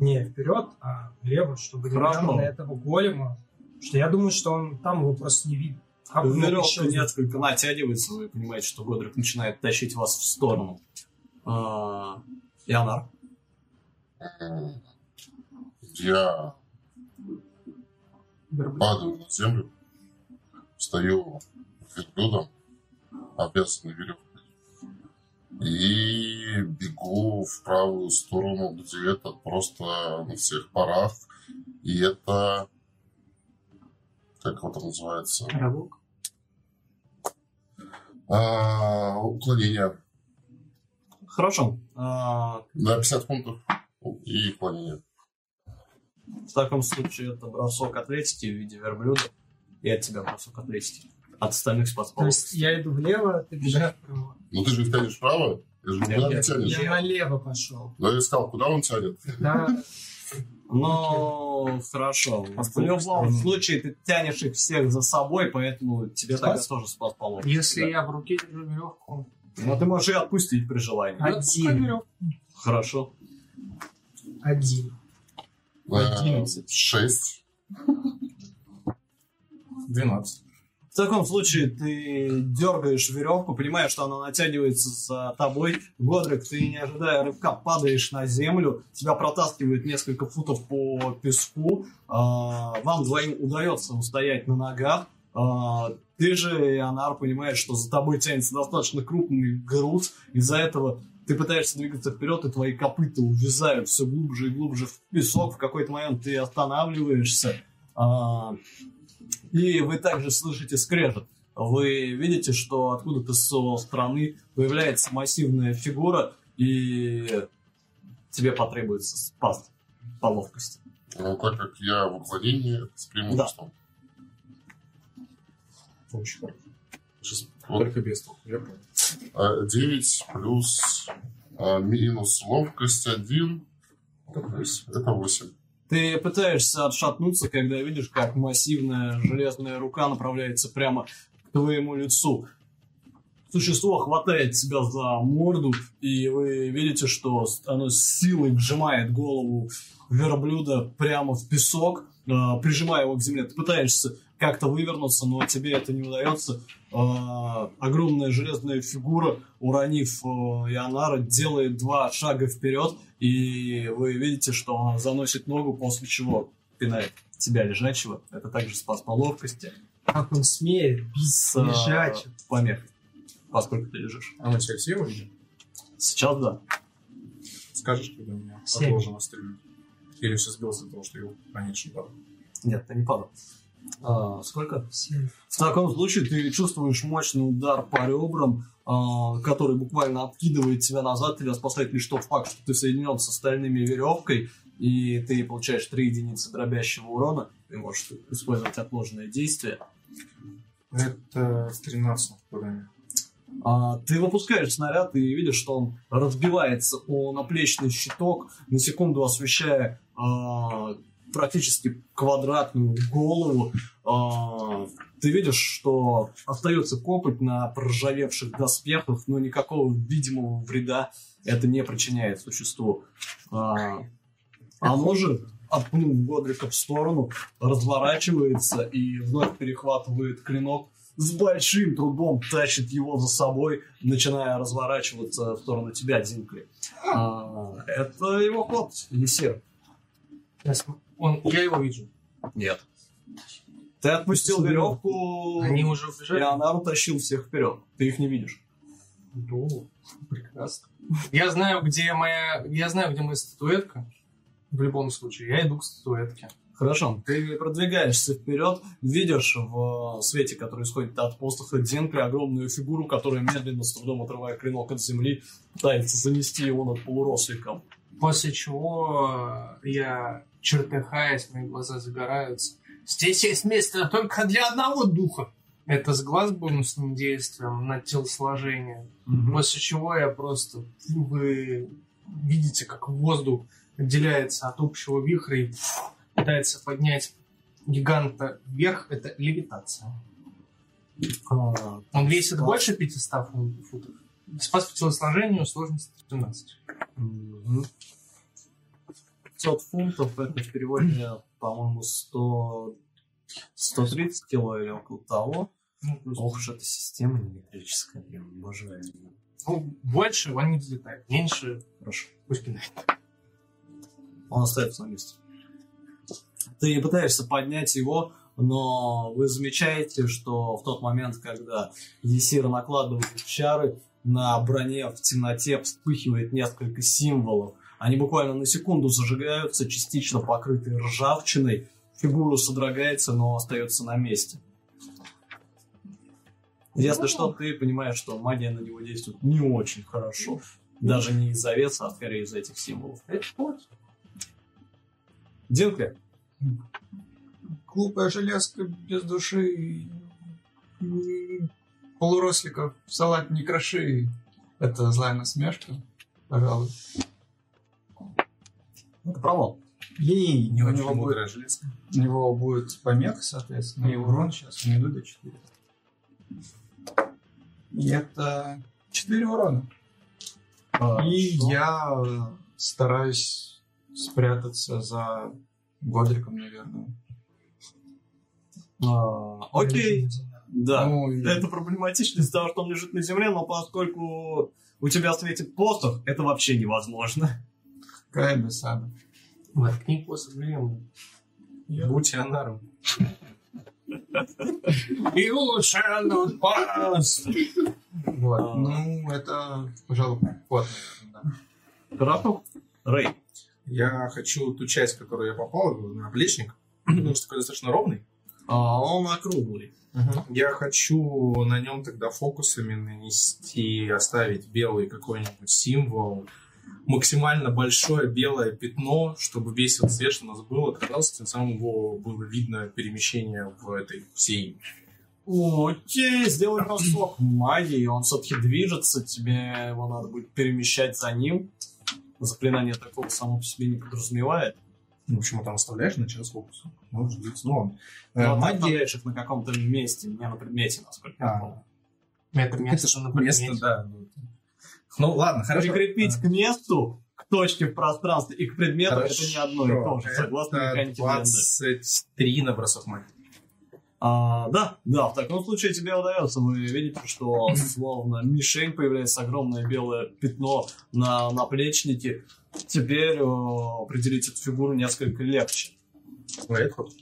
Не вперед, а влево, чтобы не на этого голема. Потому что я думаю, что он там его просто не он мог веревка несколько натягивается, вы понимаете, что Годрик начинает тащить вас в сторону. А, Ионар. М, Я падаю на землю, встаю верблюдом, обвязанный веревкой, и бегу в правую сторону, где это просто на всех парах. И это... Как его там называется? А, уклонение. Хорошо. А, На 50 пунктов. И уклонение. в таком случае это бросок атлетики в виде верблюда. И от тебя бросок атлетики. От остальных То спасполов. есть я иду влево, ты бежишь вправо. Ну ты же тянешь вправо, ты же никуда не тянешь. Я налево пошел. Но я искал, куда он тянет. Да, Ну, хорошо. В любом случае, ты тянешь их всех за собой, поэтому тебе тогда тоже спас полов. Если я в руке держу веревку, Но ты можешь и отпустить при желании. отпускаю Один. Хорошо. один. Одиннадцать. Шесть. 12. В таком случае ты дергаешь веревку, понимаешь, что она натягивается за тобой. Годрик, ты не ожидая рывка, падаешь на землю, тебя протаскивает несколько футов по песку. А, Вам двоим удается устоять на ногах. А, Ты же, Ионар, понимаешь, что за тобой тянется достаточно крупный груз. Из-за этого ты пытаешься двигаться вперед, и твои копыта увязают все глубже и глубже в песок. В какой-то момент ты останавливаешься. А, и вы также слышите скрежет. Вы видите, что откуда-то со стороны появляется массивная фигура, и тебе потребуется спас по ловкости. Ну, так как я в это с преимуществом. Очень хорошо. Сейчас, вот, Только без толку, я понял. а, 9 плюс а, минус ловкость 1. Это 8. Ты пытаешься отшатнуться, когда видишь, как массивная железная рука направляется прямо к твоему лицу. Существо хватает тебя за морду, и вы видите, что оно с силой вжимает голову верблюда прямо в песок, а, прижимая его к земле. Ты пытаешься как-то вывернуться, но тебе это не удается. А, огромная железная фигура, уронив э, Ионара, делает два шага вперед, и вы видите, что она заносит ногу, после чего пинает тебя лежачего. Это также спас по ловкости Как он смеет бить с э, лежачим. помехой, поскольку ты лежишь. А мы сейчас все увидим? Сейчас да. Скажешь, когда меня Семь. отложено стрелять? Или все сбился от того, что его раньше падал? Нет, ты не падал. А, сколько? Семь. В таком случае ты чувствуешь мощный удар по ребрам, а, который буквально откидывает тебя назад. Тебя спасает лишь тот факт, что ты соединен с остальными веревкой, и ты получаешь 3 единицы дробящего урона. Ты можешь использовать отложенное действие. Это 13 попадание. А, ты выпускаешь снаряд и видишь, что он разбивается о наплечный щиток, на секунду освещая а, практически квадратную голову. А, ты видишь, что остается копоть на проржавевших доспехах, но никакого видимого вреда это не причиняет существу. А, оно же, отпнув Годрика в сторону, разворачивается и вновь перехватывает клинок, с большим трудом тащит его за собой, начиная разворачиваться в сторону тебя, Динкли. А, это его ход, Елисер. Я, см- он, я его вижу. Нет. Ты отпустил веревку, Они уже и убежали. она утащил всех вперед. Ты их не видишь. Ну, прекрасно. Я знаю, где моя... Я знаю, где моя статуэтка. В любом случае. Я иду к статуэтке. Хорошо, ты продвигаешься вперед, видишь в свете, который исходит от посоха Динкли, огромную фигуру, которая медленно, с трудом отрывая клинок от земли, пытается занести его над полуросликом. После чего я, чертыхаясь, мои глаза загораются. Здесь есть место только для одного духа. Это с глаз бонусным действием на телосложение. Мгм. После чего я просто... Вы видите, как воздух отделяется от общего вихря и пытается поднять гиганта вверх. Это левитация. А, Он весит Спас. больше 500 фун- футов. Спас по телосложению, сложность 13. Мгм. 500 фунтов, это в переводе, по-моему, 100... 130 кило или около того. Ну, Ох уж эта система неметрическая, блин, обожаю её. Ну, больше он не взлетает. Меньше Хорошо. пусть пинает. Он остается на месте. Ты пытаешься поднять его, но вы замечаете, что в тот момент, когда Есир накладывает чары, на броне в темноте вспыхивает несколько символов. Они буквально на секунду зажигаются, частично покрытые ржавчиной. Фигура содрогается, но остается на месте. Если что, ты понимаешь, что магия на него действует не очень хорошо. Даже не из-за веса, а скорее из-за этих символов. Динкли, Глупая железка без души. М, Полуросликов салат не кроши. Это злая насмешка, пожалуй. Это провал. Ей, Не у него будет, у него будет помех, соответственно, и урон сейчас найду до 4. И это 4 урона. А, И что? я стараюсь спрятаться за Годриком, наверное. А, окей, да. Ну, и- Это проблематично из-за того, что он лежит на земле, но поскольку у тебя светит посох, это вообще невозможно. Какая досада. Воткни посох блин. Будь анаром. You shall not pass. Вот. А. Ну, это, пожалуй, вот, наверное, да. Хорошо. Рэй. Я хочу ту часть, которую я попал, на плечник, потому что такой достаточно ровный. А, он округлый. Я хочу на нем тогда фокусами нанести, оставить белый какой-нибудь символ, максимально большое белое пятно, чтобы весь вот цвет, что у нас был, отражался, тем самым его было видно перемещение в этой всей. Окей, сделай бросок магии, он все-таки движется, тебе его надо будет перемещать за ним. Заклинание такого само по себе не подразумевает. Ну, почему там оставляешь на час фокуса? Может быть, ну, он. Но Э, ты магия... их на каком-то месте, не на предмете, насколько я А. помню. Это Это место ж на место, предмете. да. Ну, ладно, хорошо. Прикрепить к месту, к точке в пространстве и к предмету это не одно и то Хорошо. же, согласно Это механике Д&Д. 23 на бросок магии. А, да, да, в таком случае тебе удается. Вы видите, что словно мишень появляется огромное белое пятно на наплечнике. Теперь э, определить эту фигуру несколько легче. Ход.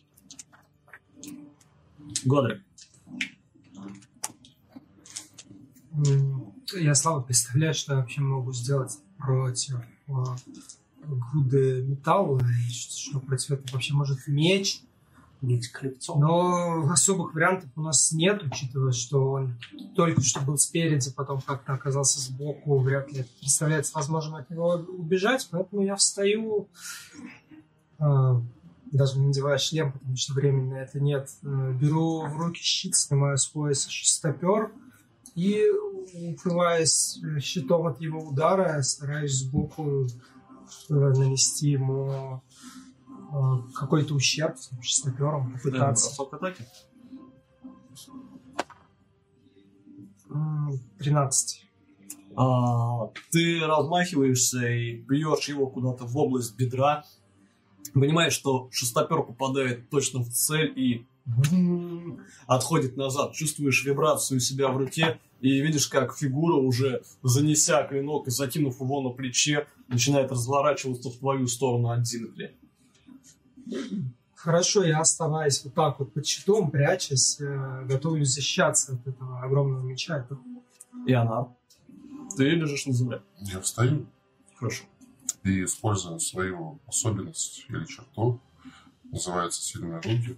Годрик. М, Я слабо представляю, что я вообще могу сделать против э, груды металла, и что против этого вообще может меч. Бить клепцом. Но особых вариантов у нас нет, учитывая, что он только что был спереди, потом как-то оказался сбоку, вряд ли представляется возможным от него убежать, поэтому я встаю, э, даже не надевая шлем, потому что времени на это нет, э, беру в руки щит, снимаю с пояса шестопер и, укрываясь э, щитом от его удара, стараюсь сбоку э, нанести ему э, какой-то ущерб там, шестопером, попытаться. Бросок атаки. М, 13. А, ты размахиваешься и бьешь его куда-то в область бедра. Понимаешь, что шестопер попадает точно в цель и отходит назад. Чувствуешь вибрацию у себя в руке и видишь, как фигура, уже занеся клинок и закинув его на плече, начинает разворачиваться в твою сторону от Динкли. Хорошо, я оставаясь вот так вот под щитом, прячась, э, готовлюсь защищаться от этого огромного меча. Это И она. Ты лежишь на земле. Я встаю Хорошо. и использую свою особенность или черту, называется «Сильные руки».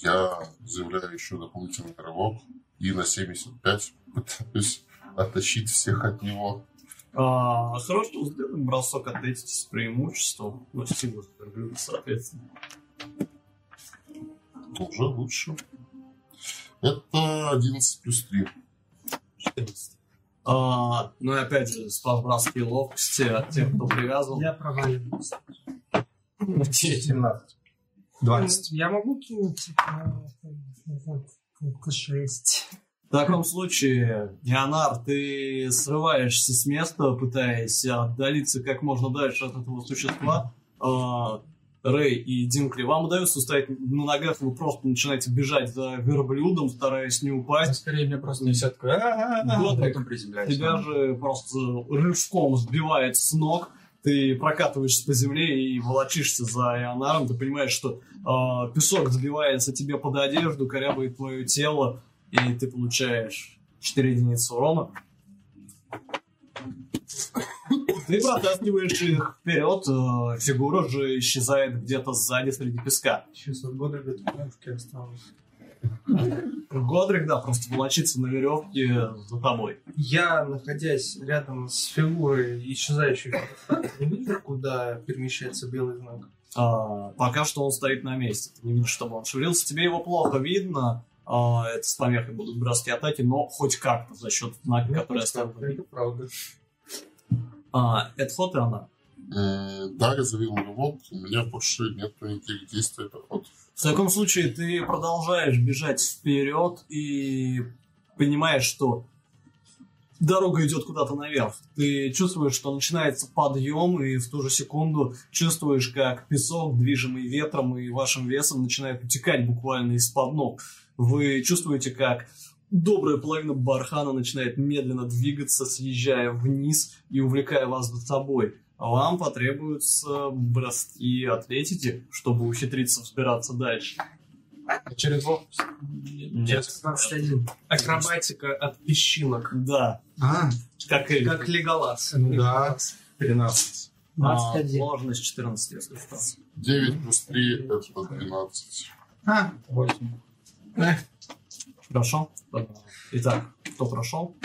Я заявляю еще дополнительный рывок и на 75 пытаюсь оттащить всех от него. А, хорошо, сделаем бросок атлетики с преимуществом. Ну, силу суперблюда, соответственно. Уже лучше. Это 11 плюс 3. 14. А, ну и опять же, с подброски ловкости от тех, кто привязан. Я проваливаюсь. 17. 20. Я могу кинуть типа, вот, 6. В таком случае, Леонар, ты срываешься с места, пытаясь отдалиться как можно дальше от этого существа. А, Рэй и Динкли, вам удается стоять на ногах, вы просто начинаете бежать за верблюдом, стараясь не А упасть. скорее меня просто несет а потом приземляется. Тебя же просто рывком сбивает с ног, ты прокатываешься по земле и волочишься за Ионаром, ты понимаешь, что а, песок забивается тебе под одежду, корябает твое тело, и ты получаешь 4 единицы урона. Ты протаскиваешь их вперед, э, фигура же исчезает где-то сзади среди песка. Сейчас в травушке осталось. Годрик, да, просто волочится на веревке за тобой. Я, находясь рядом с фигурой исчезающей, не вижу, куда перемещается белый знак. А, пока что он стоит на месте. Ты не видишь, чтобы он шевелился. Тебе его плохо видно. А, это с помехой будут броски атаки, но хоть как-то за счет знака, который оставил. Это правда. А, это ход и она. М, Да, я завел рывок, у меня больше нет никаких действий, это ход. В таком случае ты продолжаешь бежать вперед и понимаешь, что дорога идет куда-то наверх. Ты чувствуешь, что начинается подъем, и в ту же секунду чувствуешь, как песок, движимый ветром и вашим весом, начинает утекать буквально из-под ног. Вы чувствуете, как добрая половина бархана начинает медленно двигаться, съезжая вниз и увлекая вас за собой. А Вам потребуются броски атлетики, чтобы ухитриться взбираться дальше. Через ловкость. Нет. 21. Акробатика от песчинок. Да, А, как и Как Леголас. ну да. 13. а, 21. сложность 14, если что. 9 плюс 3 это 12. А, 8. Хорошо. Итак, кто прошел?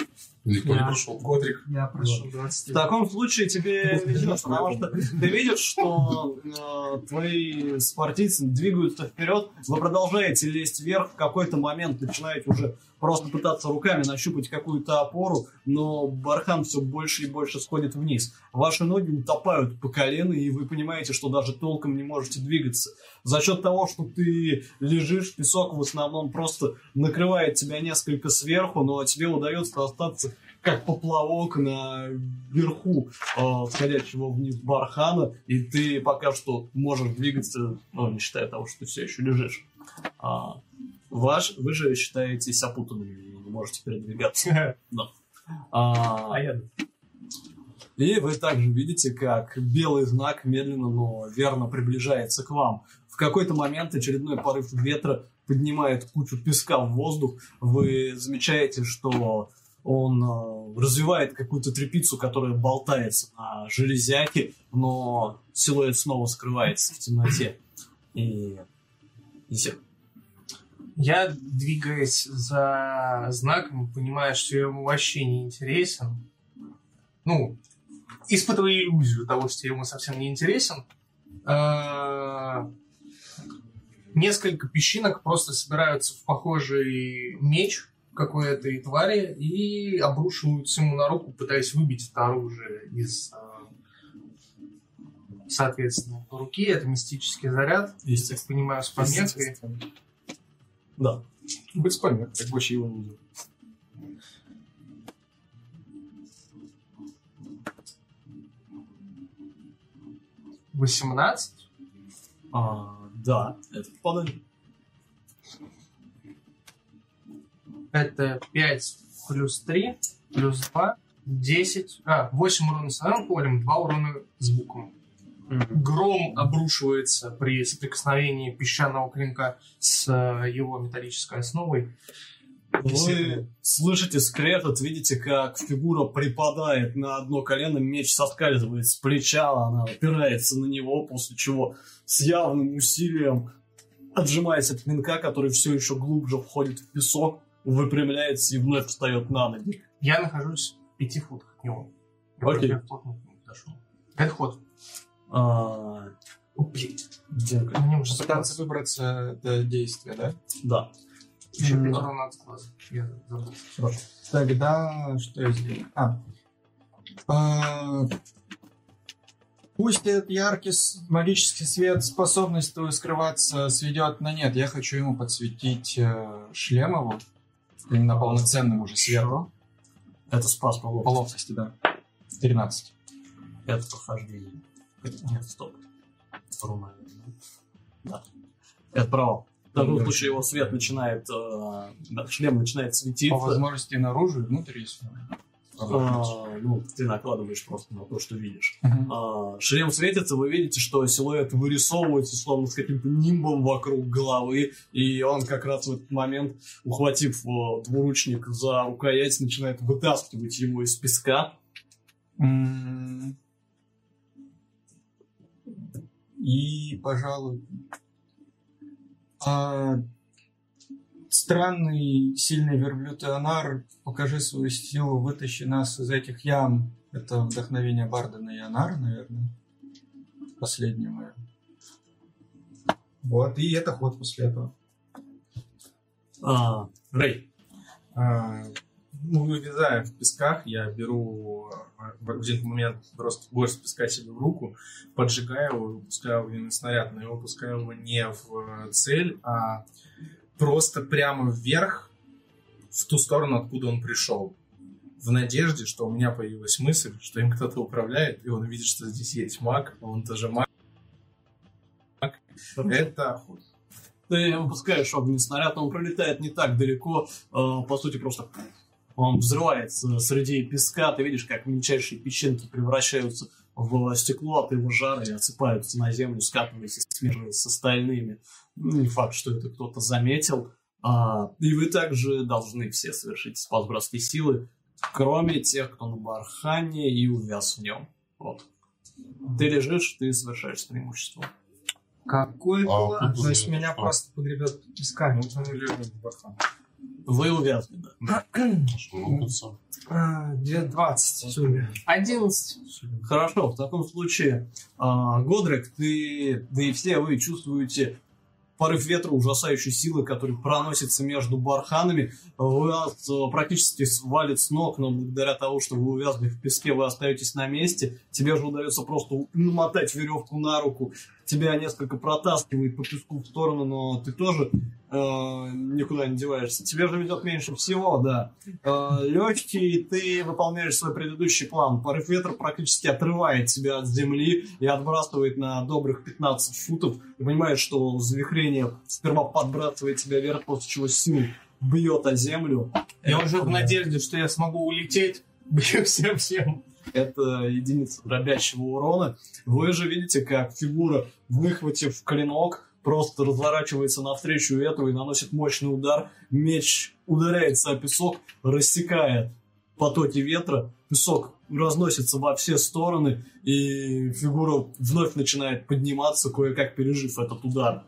Никто не Я. прошел. Годрик. Я прошу В 20. таком случае тебе везет, потому что ты видишь, что э, твои спортивцы двигаются вперед, вы продолжаете лезть вверх, в какой-то момент начинаете уже просто пытаться руками нащупать какую-то опору, но бархан все больше и больше сходит вниз. Ваши ноги утопают по колено, и вы понимаете, что даже толком не можете двигаться. За счет того, что ты лежишь, песок в основном просто накрывает тебя несколько сверху, но тебе удается остаться как поплавок на верху э, сходящего вниз бархана, и ты пока что можешь двигаться, ну, не считая того, что ты все еще лежишь. А, ваш, вы же считаетесь опутанными и не можете передвигаться. Да. А, А я и вы также видите, как белый знак медленно, но верно приближается к вам. В какой-то момент очередной порыв ветра поднимает кучу песка в воздух. Вы замечаете, что он э, развивает какую-то трепицу, которая болтается на железяке, но силуэт снова скрывается в темноте. И... и всё. Я, двигаясь за знаком, понимаю, что я ему вообще не интересен. Ну, испытываю иллюзию того, что я ему совсем не интересен. А, Несколько песчинок просто собираются в похожий меч какой-то и твари и обрушиваются ему на руку, пытаясь выбить это оружие из а, соответственно, руки. Это мистический заряд, я так понимаю, с помехой. Да. Без помех, как вообще его не видел. Восемнадцать. А, да, это попадание. Это 5 плюс 3, плюс 2, 10. А, 8 урона своим полем, 2 урона звуком. Гром обрушивается при соприкосновении песчаного клинка с э, его металлической основой. Вы слышите скрежет, видите, как фигура припадает на одно колено, меч соскальзывает с плеча, она опирается на него, после чего с явным усилием, отжимаясь от клинка, который все еще глубже входит в песок, выпрямляется и вновь встает на ноги. Я нахожусь в 5 футах от него. Я Окей. подошел. Это ход. А, Блин. Динка. Мне уже Пытаться выбраться это действие, да? Да. Еще М. урон от глаза. Я забыл. Тогда что я сделаю? А. А, Пусть этот яркий магический свет способность твою скрываться сведет на нет. Я хочу ему подсветить э, шлем его. Именно полноценным уже сверху. Это спас по По ловкости, да. 13. Это прохождение. Нет, стоп. Руна. Да. Это провал. В таком случае его свет начинает, э, шлем начинает светиться. По возможности наружу и внутрь, если А, ну, ты накладываешь просто на то, что видишь. Мгм. А, шлем светится, вы видите, что силуэт вырисовывается, словно с каким-то нимбом вокруг головы, и он как раз в этот момент, ухватив э, двуручник за рукоять, начинает вытаскивать его из песка. М, И, пожалуй, а, странный, сильный верблюд Ионар, покажи свою силу, вытащи нас из этих ям. Это вдохновение Барда на Ионара, наверное. Последнее мое. Вот, и это ход после этого. А, Рэй, А, ну, вылезая в песках, я беру а, в один момент просто горсть песка себе в руку, поджигаю его, выпускаю огненный снаряд, но я выпускаю его не в э, цель, а просто прямо вверх, в ту сторону, откуда он пришел. В надежде, что у меня появилась мысль, что им кто-то управляет, и он видит, что здесь есть маг, а он тоже маг. Это ты выпускаешь огненный снаряд, он пролетает не так далеко, э, по сути, просто он взрывается среди песка, ты видишь, как мельчайшие песчинки превращаются в стекло от его жара и отсыпаются на землю, скатываясь и смешиваясь с остальными. Ну, Не факт, что это кто-то заметил. А, и вы также должны все совершить спас братской силы, кроме тех, кто на бархане и увяз в нем. Вот. Ты лежишь, ты совершаешь преимущество. Какой А, класс. То есть меня что? просто погребет песками. Ну, мы лежим в бархан. Вы увязли, да. Что рубится? А, 220 в сумме. 11. Хорошо, в таком случае, а, Годрик, ты, да и все вы чувствуете порыв ветра ужасающей силы, который проносится между барханами. Вас а, практически свалит с ног, но благодаря тому, что вы увязли в песке, вы остаетесь на месте. Тебе же удается просто намотать веревку на руку. Тебя несколько протаскивает по песку в сторону, но ты тоже э, никуда не деваешься. Тебе же ведет меньше всего, да. Э, легкий, ты выполняешь свой предыдущий план. Порыв ветра практически отрывает тебя от земли и отбрасывает на добрых 15 футов. Ты понимаешь, что завихрение сперва подбрасывает тебя вверх, после чего силой бьет о землю. Я уже в надежде, что я смогу улететь. Бью всем-всем. Это единица дробящего урона. Вы же видите, как фигура, выхватив клинок, просто разворачивается навстречу ветру и наносит мощный удар. Меч ударяется о песок, рассекая потоки ветра. Песок разносится во все стороны, и фигура вновь начинает подниматься, кое-как пережив этот удар.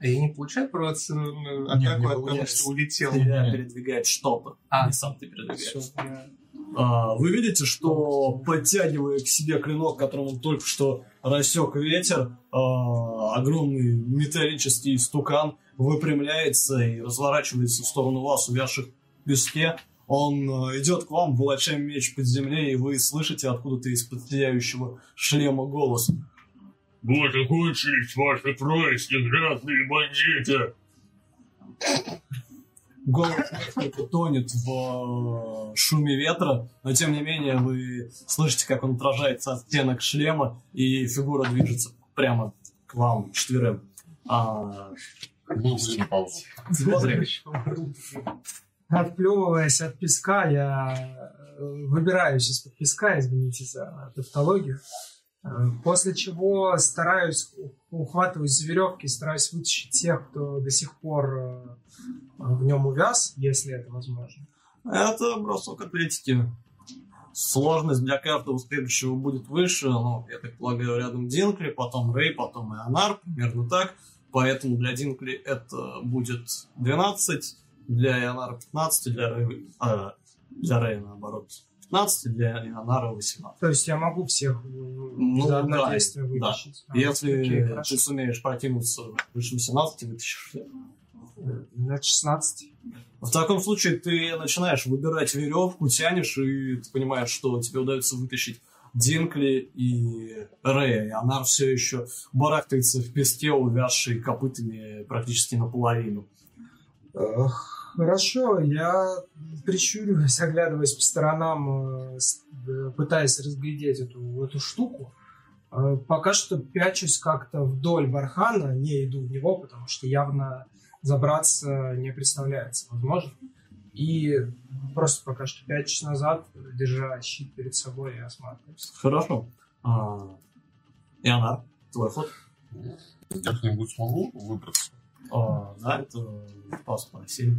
А я не получаю провоцированную атаку от того, что улетел. Тебя передвигает что-то, А. не сам ты передвигаешь. Всё, я- А, Вы видите, что подтягивая к себе клинок, которым он только что рассек ветер, а, огромный металлический стукан выпрямляется и разворачивается в сторону вас, увязших в песке. Он а, идет к вам, волоча меч под землей, и вы слышите откуда-то из-под шлема голос. Вот и кончились ваши происки, грязные бандиты. Голос несколько тонет в э, шуме ветра, но тем не менее вы слышите, как он отражается от стенок шлема, и фигура движется прямо к вам четверым. А, паузу. смотри, Отплевываясь от песка, я э, выбираюсь из-под песка, извините за тавтологию. Э, После чего стараюсь, ухватываюсь за веревки, стараюсь вытащить тех, кто до сих пор в нем увяз, если это возможно. это бросок атлетики. Сложность для каждого следующего будет выше. Ну, я так полагаю, рядом Динкли, потом Рэй, потом Ионар, примерно так. Поэтому для Динкли это будет 12, для Ионара 15, для Рэя, а, для Рэя наоборот 15, для Ионара 18. То есть я могу всех э, Ну, за одно да, действие да. вытащить. А, Если окей, хорошо. ты сумеешь протянуться выше 18, вытащишь всех. На 16. В таком случае ты начинаешь выбирать веревку, тянешь, и ты понимаешь, что тебе удается вытащить Динкли и Рэя. И она все еще барахтается в песке, увязшей копытами практически наполовину. Хорошо, я прищуриваюсь, оглядываясь по сторонам, э, э, пытаясь разглядеть эту, эту штуку. Э, Пока что пячусь как-то вдоль бархана, не иду в него, потому что явно забраться не представляется возможным. И просто пока что пячусь назад, держа щит перед собой и осматриваюсь. Хорошо. А, Ионар, твой ход. Я как-нибудь смогу выбраться? А, да, это пас по силе.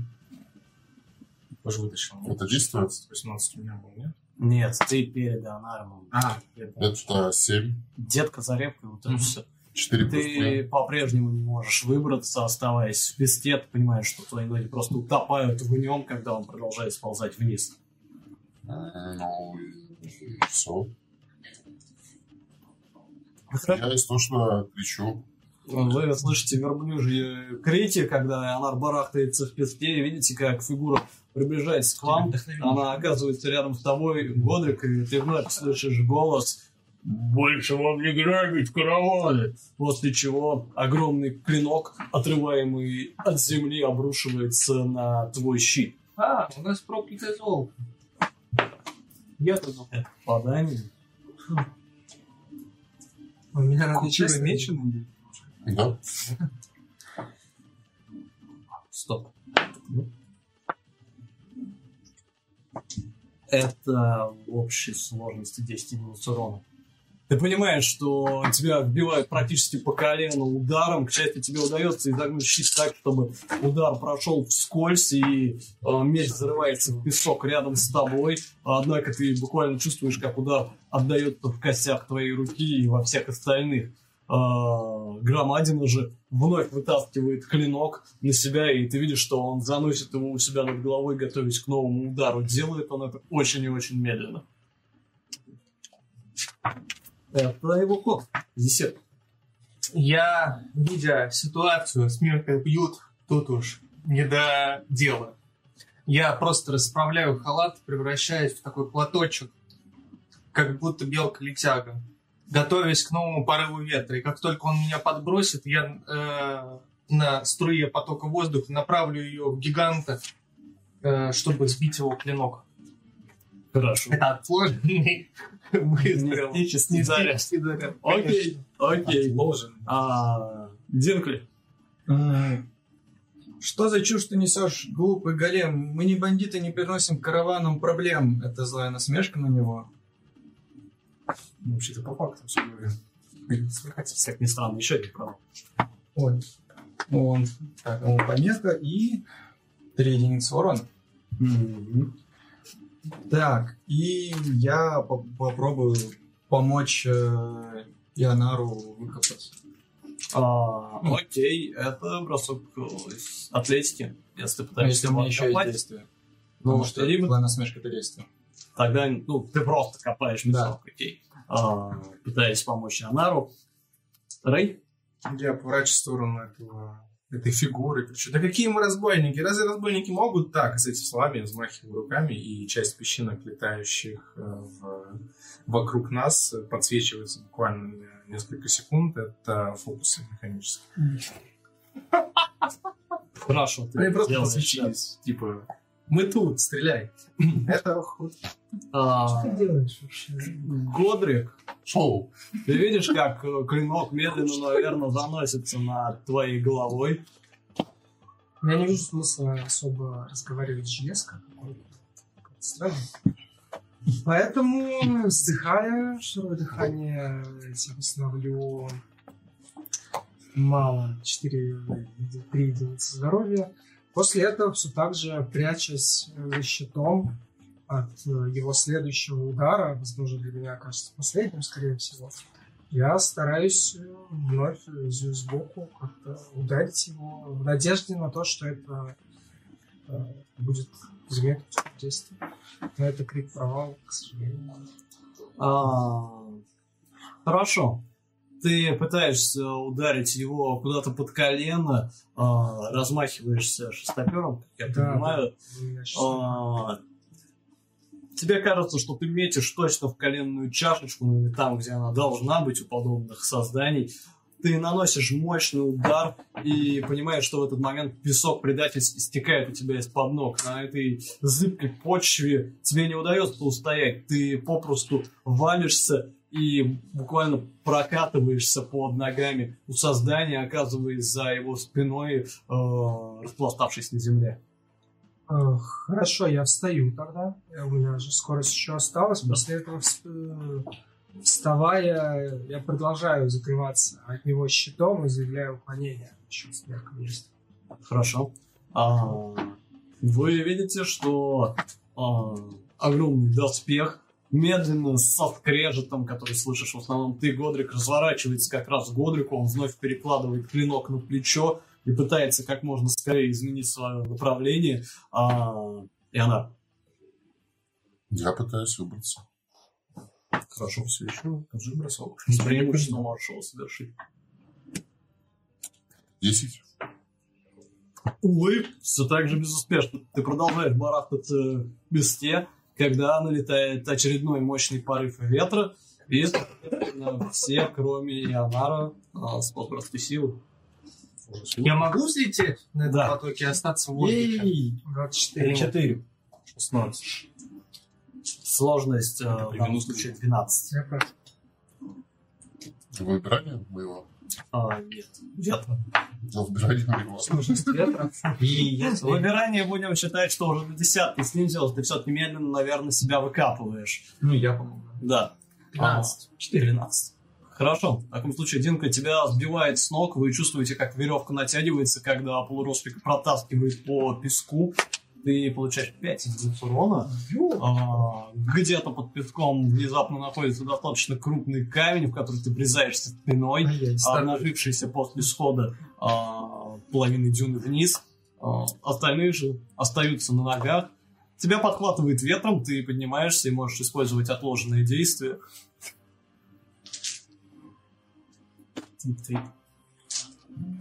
Тоже вытащил. Это действует? 18 у меня был, нет? Нет, ты перед Ионаром. А, Это 7, Детка за репкой, вот это все. 4 Ты по-прежнему не можешь выбраться, оставаясь в песке. Ты понимаешь, что твои ноги просто утопают в нем, когда он продолжает сползать вниз. Ну, и все. Я истошно кричу. Вы слышите верблюжьи крики, когда Ионар барахтается в песке, и видите, как фигура приближается к вам. Она оказывается рядом с тобой, Годрик, и ты вновь слышишь голос «Больше вам не грабить караваны!» После чего огромный клинок, отрываемый от земли, обрушивается на твой щит. А, у нас проклятое золото. Я-то думал. Это попадание. У меня честно. меченый? Да? Стоп. Это в общей сложности 10 единиц урона. Ты понимаешь, что тебя вбивают практически по колену ударом. К счастью, тебе удается изогнуть щит так, чтобы удар прошел вскользь, и э, меч взрывается в песок рядом с тобой. Однако ты буквально чувствуешь, как удар отдается в костях твоей руки и во всех остальных. А, Громадина же вновь вытаскивает клинок на себя, и ты видишь, что он заносит его у себя над головой, готовясь к новому удару. Делает он это очень и очень медленно. Это его ход. Десерт. Я, видя ситуацию, смеркой бьют, тут уж не до дела. Я просто расправляю халат, превращаясь в такой платочек, как будто белка-летяга, готовясь к новому порыву ветра. И как только он меня подбросит, я э, на струе потока воздуха направлю ее в гиганта, э, чтобы сбить его клинок. Хорошо. Это отложенный выстрел. Мистический заряд. Окей, окей. Ложен. А, Динкли. М, Что за чушь ты несешь, глупый голем? Мы не бандиты, не приносим караванам проблем. Это злая насмешка на него. Ну, вообще-то по факту все говорю. Как ни странно, еще один провал. Ой. Он. Так, ему помеха и три единицы урона. Мгм. Так, и я по- попробую помочь э, Ионару выкопаться. А, окей, это бросок э, из атлетики, если ты А пытаешься если у меня его еще есть откопать, действие? Ну, Потому что либо злая насмешка это действие. тогда, ну, ты просто копаешь Да. песок, окей. А, пытаясь помочь Анару. Рэй? Я поворачиваюсь в сторону этого, этой фигуры. Кричу, да какие мы разбойники? Разве разбойники могут так? С этими словами я взмахиваю руками, и часть песчинок, летающих э, в- вокруг нас, подсвечивается буквально несколько секунд. Это фокусы механические. Хорошо, ты Они просто делаешь, подсветились. Типа, мы тут, стреляй. Это ход. А, Что ты делаешь вообще? Годрик, Шоу. ты видишь, как э, клинок медленно, наверное, заносится над твоей головой. Я не вижу смысла особо разговаривать с. Как-то Странно. Поэтому, вздыхая, широкое дыхание, я восстановлю мало, 4, 3 единицы здоровья. После этого все так же, прячась за щитом от э, его следующего удара, возможно, для меня кажется последним, скорее всего, я стараюсь э, вновь э, сбоку как-то ударить его в надежде на то, что это э, будет замедлить действие. Но это крик провал, к сожалению. А, хорошо. Ты пытаешься ударить его куда-то под колено, а, размахиваешься шестопером, как я Да, понимаю. У меня щас- А, Тебе кажется, что ты метишь точно в коленную чашечку, ну, или там, где она должна быть у подобных созданий. Ты наносишь мощный удар и понимаешь, что в этот момент песок предательски стекает у тебя из-под ног. На этой зыбкой почве тебе не удается устоять. Ты попросту валишься и буквально прокатываешься под ногами у создания, оказываясь за его спиной, э, распластавшись на земле. Э, Хорошо, я встаю тогда. Э, У меня же скорость еще осталась. После этого, э, вставая, я продолжаю закрываться от него щитом и заявляю уклонение. Еще сверху есть. Хорошо. А, вы видите, что а, огромный доспех медленно со скрежетом, который слышишь в основном ты, Годрик, разворачивается как раз к Годрику, он вновь перекладывает клинок на плечо и пытается как можно скорее изменить свое направление. А, и она Я пытаюсь выбраться. хорошо все еще Тоже бросок. с преимуществом его совершить. Десять. Увы, все так же безуспешно. Ты продолжаешь барахтаться в песке, когда налетает очередной мощный порыв ветра, и все, кроме Ионара, а, с подбростой силы. Я могу взлететь на этом Да. потоке и остаться в воздухе? Ей! 24. 4. 16. Сложность а, в данном случае 12. Я прав. Выбирание моего. А, нет, ветра. За выбирание моего. Сложность ветра. И если выбирание будем считать, что уже на десятки снизилось, ты все-таки медленно, наверное, себя выкапываешь. Ну, я, по-моему. Да. 15. 14. Хорошо. В таком случае Динка тебя сбивает с ног. Вы чувствуете, как веревка натягивается, когда полуроспик протаскивает по песку. Ты получаешь 5 единиц урона. А, где-то под песком внезапно находится достаточно крупный камень, в который ты врезаешься спиной, Ай-яй, обнажившийся после схода а, половины дюны вниз. А, остальные же остаются на ногах. Тебя подхватывает ветром, ты поднимаешься и можешь использовать отложенные действия. Тип-тип.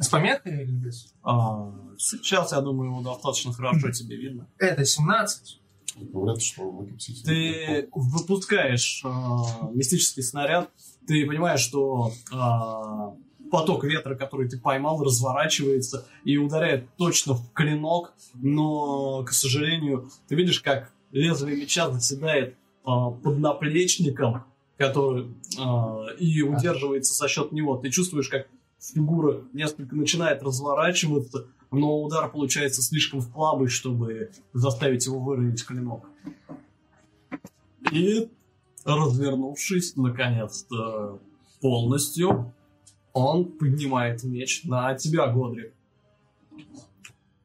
С пометкой или без? А, сейчас, я думаю, его достаточно хорошо тебе видно. Это 17. Говорят, что. Ты выпускаешь а, мистический снаряд, ты понимаешь, что а, поток ветра, который ты поймал, разворачивается и ударяет точно в клинок, но, к сожалению, ты видишь, как лезвие меча заседает а, под наплечником, который а, и удерживается за счет него. Ты чувствуешь, как фигура несколько начинает разворачиваться, но удар получается слишком слабый, чтобы заставить его выровнять клинок. И, развернувшись, наконец-то, полностью, он поднимает меч на тебя, Годрик.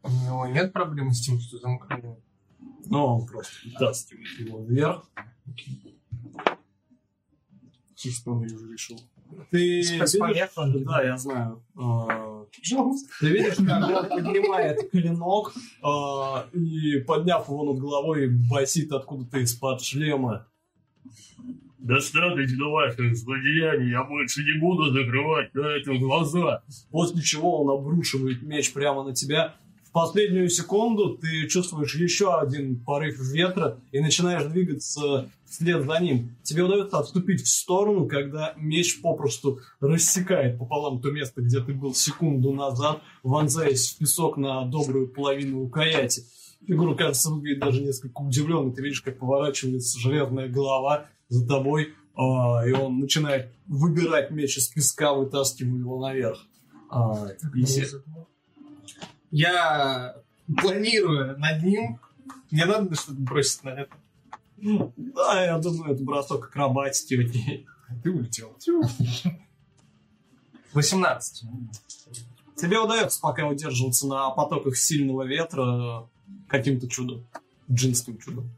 У него нет проблемы с тем, что замкнули. Но он просто даст его вверх. Чисто он ее уже решил. Ты видишь-. Да, я знаю. А, Ты видишь, как он поднимает клинок а, и, подняв его над головой, басит откуда-то из-под шлема. Достаточно ваших злодеяний, я больше не буду закрывать на это глаза. После чего он обрушивает меч прямо на тебя. Последнюю секунду ты чувствуешь еще один порыв ветра и начинаешь двигаться вслед за ним. Тебе удается отступить в сторону, когда меч попросту рассекает пополам то место, где ты был секунду назад, вонзаясь в песок на добрую половину рукояти. Фигура, кажется, выглядит даже несколько удивленной. Ты видишь, как поворачивается железная голова за тобой, а, и он начинает выбирать меч из песка, вытаскивая его наверх. А, и се- Я планирую над ним. Мне надо что-то бросить на это. Да, я думаю, это бросок акробатики. окей. Ты улетел. 18. Тебе удается пока удерживаться на потоках сильного ветра каким-то чудом. Джинским чудом.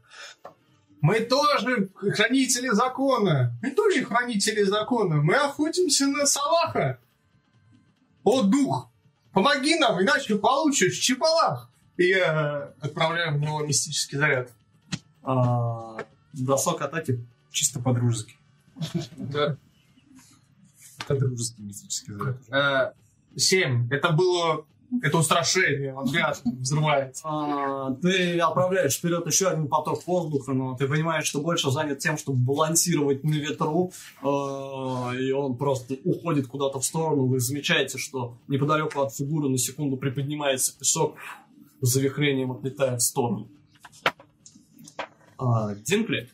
Мы тоже хранители закона. Мы тоже хранители закона. Мы охотимся на Салаха. О, дух, помоги нам, иначе получишь чепалах. И я отправляю в него мистический заряд. А, бросок атаки Чисто по-дружески. Да. Дружеский мистический заряд. Э, Семь. Это было... Это устрашение. Он гад взрывается. А, ты отправляешь вперед еще один поток воздуха, но ты понимаешь, что больше занят тем, чтобы балансировать на ветру, а, и он просто уходит куда-то в сторону. Вы замечаете, что неподалеку от фигуры на секунду приподнимается песок, с завихрением отлетая в сторону. А, Динкли,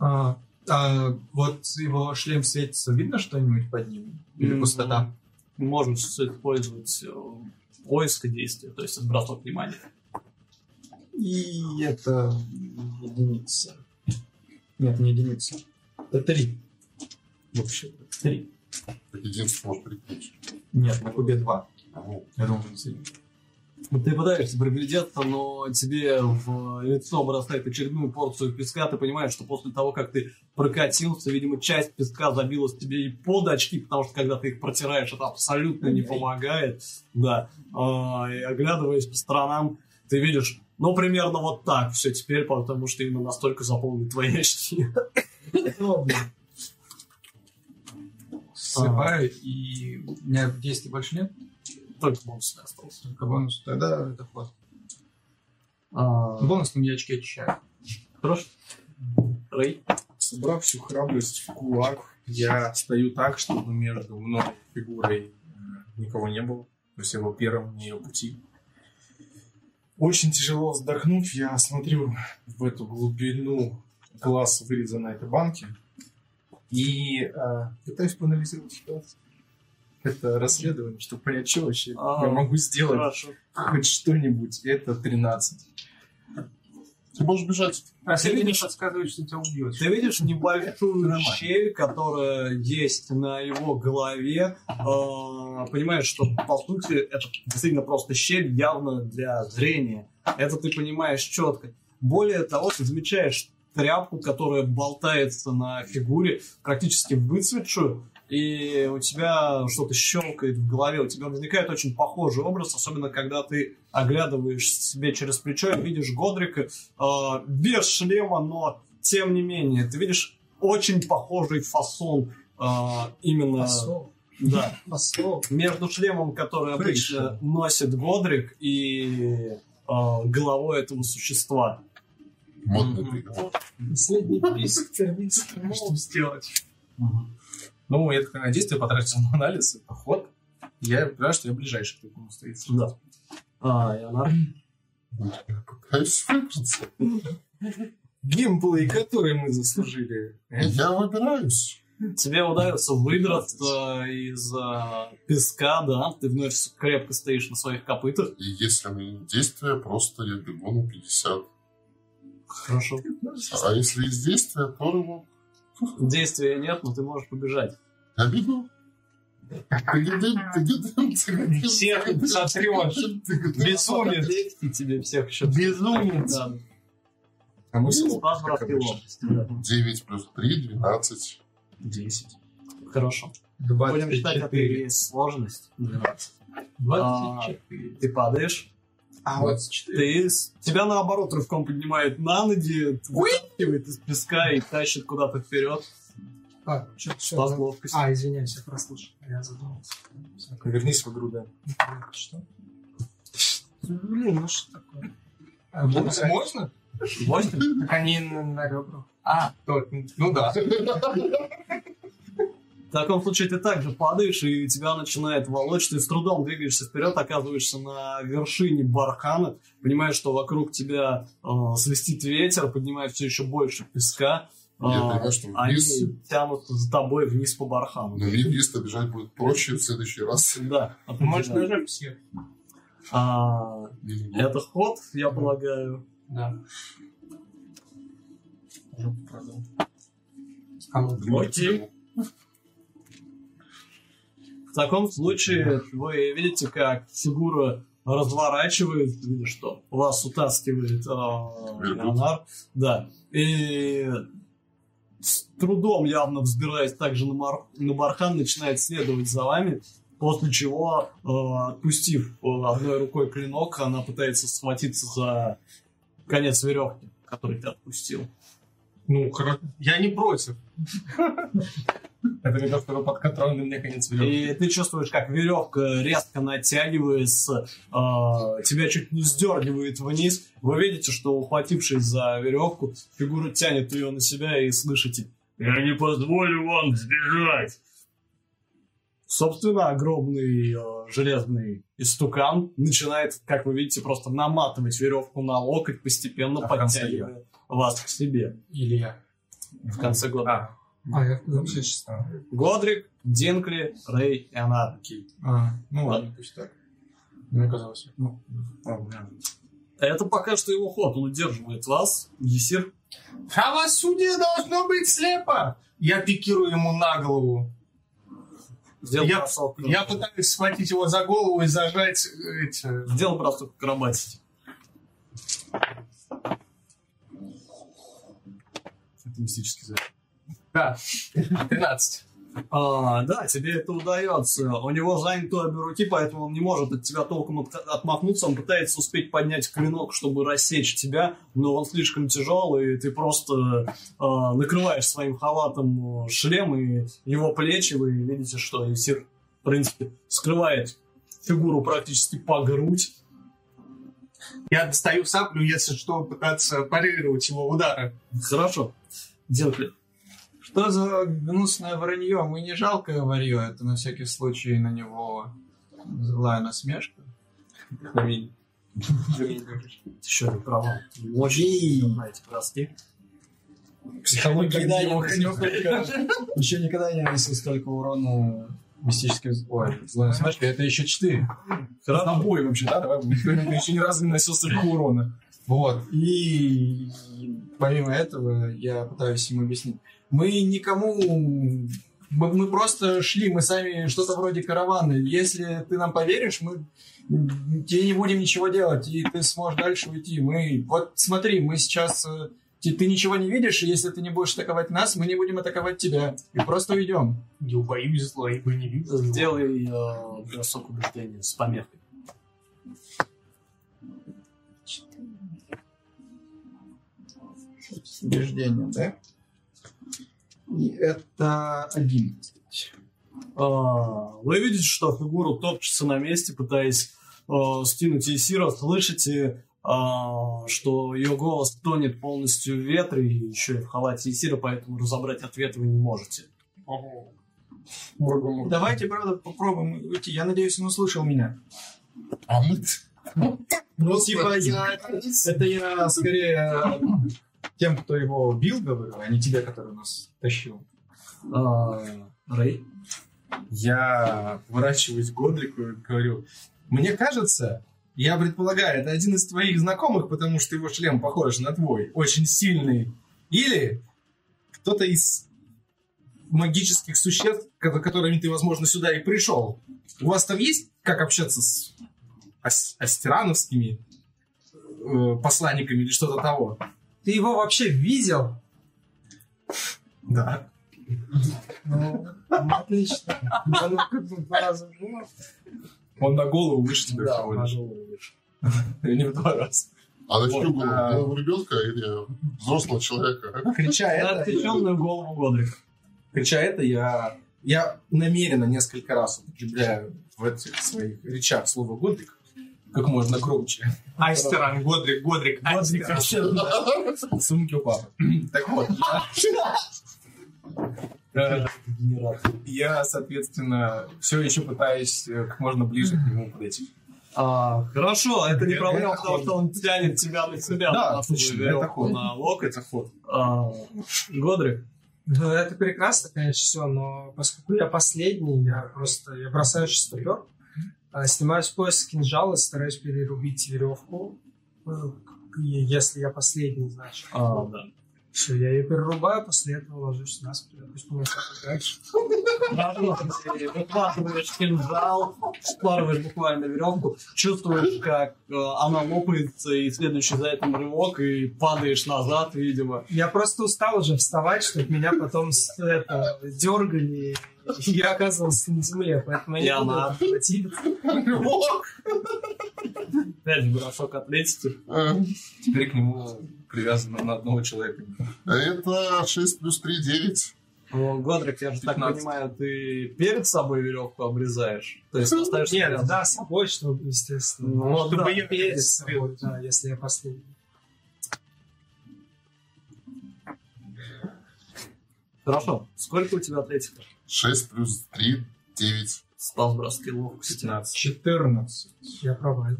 А, а вот его шлем светится, видно что-нибудь под ним? Или пустота? Можно использовать э, поиск действия, то есть бросок внимания. И это единица. Нет, не единица. Это три. Вообще. Три. Так единство может прикрыть. Нет, на кубе два. Ну, Я должен соединить. Ну, Ты пытаешься приглядеться, но тебе в лицо бросает очередную порцию песка. Ты понимаешь, что после того, как ты прокатился, видимо, часть песка забилась тебе и под очки, потому что когда ты их протираешь, это абсолютно не помогает. Да. А, И оглядываясь по сторонам, ты видишь, ну, примерно вот так все теперь, потому что именно настолько заполнены твои очки. Ссыпаю, и у меня действий больше нет. Только бонус остался. Только бонус. Тогда это ход. А, Бонусом я очки очищаю. Хорошо. Рэй. Собрав всю храбрость в кулак, я стою так, чтобы между мной и фигурой э, никого не было. То есть я был первым на ее пути. Очень тяжело вздохнув, я смотрю в эту глубину глаз, вырезанной этой банки, и э, пытаюсь поанализировать ситуацию. Это расследование, чтобы понять, что вообще А, я могу сделать. Хорошо. Хоть что-нибудь. Это 13. ты можешь бежать. А Последний подсказывает, что тебя убьет. Ты видишь небольшую щель, которая есть на его голове. А, Понимаешь, что по сути это действительно просто щель явно для зрения. Это ты понимаешь четко. Более того, ты замечаешь тряпку, которая болтается на фигуре, практически выцветшую, и у тебя что-то щелкает в голове, у тебя возникает очень похожий образ, особенно когда ты оглядываешь себе через плечо и видишь Годрика э, без шлема, но тем не менее, ты видишь очень похожий фасон э, именно... Посол. Да, Посол. между шлемом, который обычно носит Годрик, и э, головой этого существа. Модный. Последний терминстра. Что сделать? Ну, я так понимаю, действие потратил на анализ, это ход. Я понимаю, что я ближайший к этому стоит. Да. А, и она... Пытаюсь выбраться. Геймплей, который мы заслужили. Я выбираюсь. Тебе удается выбраться из э, песка, да, ты вновь крепко стоишь на своих копытах. И если не действие, просто я бегу на 50. Хорошо. А если есть действие, то ну, Действия нет, но ты можешь побежать. я бегу. Всех сотрешь. Безумец. Тебе всех еще... Безумец. А мы да. 9 плюс 3, 12. 10. Хорошо. Будем считать, это сложность. 12. А, 24. ты падаешь. А, 24. Ты, с- тебя наоборот рывком поднимает на ноги, вытаскивает из песка и тащит куда-то вперед. А, что Спас что ловкость. А, извиняюсь, я прослушал. Я задумался. Вернись в игру, да. Что? Блин, ну что такое? А, Можно? Можно? Так они на, на ребрах. А, то, ну да. В таком случае ты также падаешь, и тебя начинает волочь, ты с трудом двигаешься вперед, оказываешься на вершине бархана, понимаешь, что вокруг тебя э, свистит ветер, поднимает все еще больше песка. Я А, понимаю, что они вниз, тянут за тобой вниз по бархану. но мне вниз-то бежать будет проще в следующий раз. Да, Может, определенно. нажать всех. А, это ход, я полагаю. Да. Окей. В таком случае вы видите, как фигура разворачивает, видишь, что вас утаскивает э, Верблюд. Леонард. Да. И с трудом явно взбираясь также на, мар- на бархан, начинает следовать за вами, после чего, э, отпустив одной рукой клинок, она пытается схватиться за конец веревки, который ты отпустил. Ну, хорошо. Я не против. Это не то, что подконтрольный мне конец веревки. И ты чувствуешь, как веревка резко натягивается, а, тебя чуть не сдергивает вниз. Вы видите, что ухватившись за веревку, фигура тянет ее на себя и слышите. Я не позволю вам сбежать. Собственно, огромный э, железный истукан начинает, как вы видите, просто наматывать веревку на локоть, постепенно А подтягивая вас к себе. Или я. В конце года. А, А, я вообще читал. Годрик, Динкли, Рэй и Анар. окей. А, ну ладно, пусть так. Мне казалось. Ну, Ладно. Это пока что его ход. Он удерживает вас. Есир. Правосудие должно быть слепо! Я пикирую ему на голову. Сделал Я- бросок. Я пытаюсь схватить его за голову и зажать эти... Сделал бросок акробатики. Это мистический заряд. Да, 13. А, да, тебе это удается. У него заняты обе руки, поэтому он не может от тебя толком от- отмахнуться. Он пытается успеть поднять клинок, чтобы рассечь тебя, но он слишком тяжелый, и ты просто а, накрываешь своим халатом э, шлем и его плечи. Вы видите, что Исир, в принципе, скрывает фигуру практически по грудь. Я достаю саплю, если что, пытаться парировать его удары. Хорошо. Делай. Что за гнусное вранье? Мы не жалкое варье, это на всякий случай на него злая насмешка. Еще. Очень на. Психология Никогда не его нанесу столько- Еще никогда не наносил столько урона мистическим... Ой, злая насмешка, это еще 4. С тобой вообще, да? Давай, еще ни разу не носил столько урона. Вот. И помимо этого я пытаюсь ему объяснить. Мы никому... Мы, мы просто шли, мы сами что-то вроде каравана. Если ты нам поверишь, мы тебе не будем ничего делать, и ты сможешь дальше уйти. Мы... Вот смотри, мы сейчас... э, Ты, ты ничего не видишь, и если ты не будешь атаковать нас, мы не будем атаковать тебя. И просто уйдем. Я боюсь зла, ибо не вижу. Сделай э, бросок убеждения с помехой. Убеждение, да? И это 11. А, Вы видите, что фигура топчется на месте, пытаясь э, стянуть Исира. Слышите, а, что ее голос тонет полностью в ветре, и еще и в халате Исира, поэтому разобрать ответ вы не можете. Давайте, правда, попробуем уйти. Я надеюсь, он услышал меня. А мы Ну, типа, я, это я скорее тем, кто его бил, говорю, а не тебе, который нас тащил. А, Рэй? Я поворачиваюсь к Годрику и говорю, мне кажется, я предполагаю, это один из твоих знакомых, потому что его шлем похож на твой, очень сильный. Или кто-то из магических существ, ко- которыми ты, возможно, сюда и пришел. У вас там есть как общаться с ас- астерановскими э, посланниками или что-то того? Ты его вообще видел? Да. Ну, отлично. Он как бы два раза живот. Он на голову выше тебя Да, всего лишь. голову выше. Не в два раза. А на чью голову? ребенка или взрослого человека? Крича На это, отсеченную голову Годрика. крича это, я, я намеренно несколько раз употребляю в этих своих речах слово «годрик» как можно громче. Айстеран, Годрик, Годрик, Айстеран. Сумки у папы. Так вот, я- э, я, соответственно, все еще пытаюсь э, как можно ближе к нему подойти. А, хорошо, это не проблема, потому что он тянет тебя на себя. Да, отлично, это ход. На локоть. Это ход. А, Годрик, Ну, это прекрасно, конечно, все, но поскольку я последний, я просто я бросаю шестопер, а, снимаю с пояса кинжал и стараюсь перерубить веревку. Ну, если я последний, значит. а, да. Все, я ее перерубаю, после этого ложусь на спину. Пусть меня так дальше. Выхватываешь кинжал, спарываешь буквально веревку, чувствуешь, как э, она лопается, и следующий за этим рывок, и падаешь назад, видимо. Я просто устал уже вставать, чтобы меня потом с- это, дергали, я оказывался на земле, поэтому я И не буду противиться. Опять же, бросок атлетики. А, Теперь к нему привязано на одного человека. Это 6 плюс 3, 9. Ну, Годрик, я же так 15. понимаю, ты перед собой веревку обрезаешь? То есть оставишь... Нет, рядом? да, с собой, чтобы, естественно. Ну, Чтобы да. я Перед собой, да, если я последний. Хорошо. Сколько у тебя атлетика? 6 плюс 3, 9. Спас броски ловкости. 15. 14. Я провалил.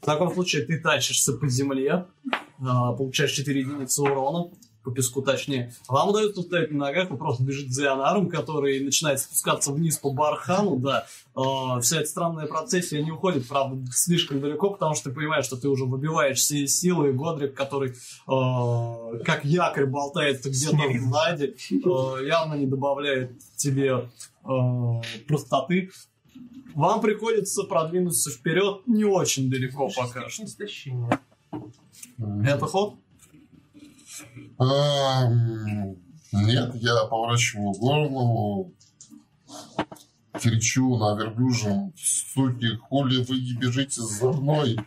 В таком случае ты тащишься по земле, а, получаешь 4 единицы урона, по песку точнее. Вам удается стоять на ногах, вы просто бежите за Ионаром, который начинает спускаться вниз по бархану, да. А, Вся эта странная процессия не уходит, правда, слишком далеко, потому что ты понимаешь, что ты уже выбиваешь все силы, и Годрик, который а, как якорь болтается где-то сзади, а, явно не добавляет тебе а, простоты. Вам приходится продвинуться вперед не очень далеко пока что. Это ход? Ам, Нет, я поворачиваю голову, кричу на верблюжем, суки, хули вы не бежите за мной?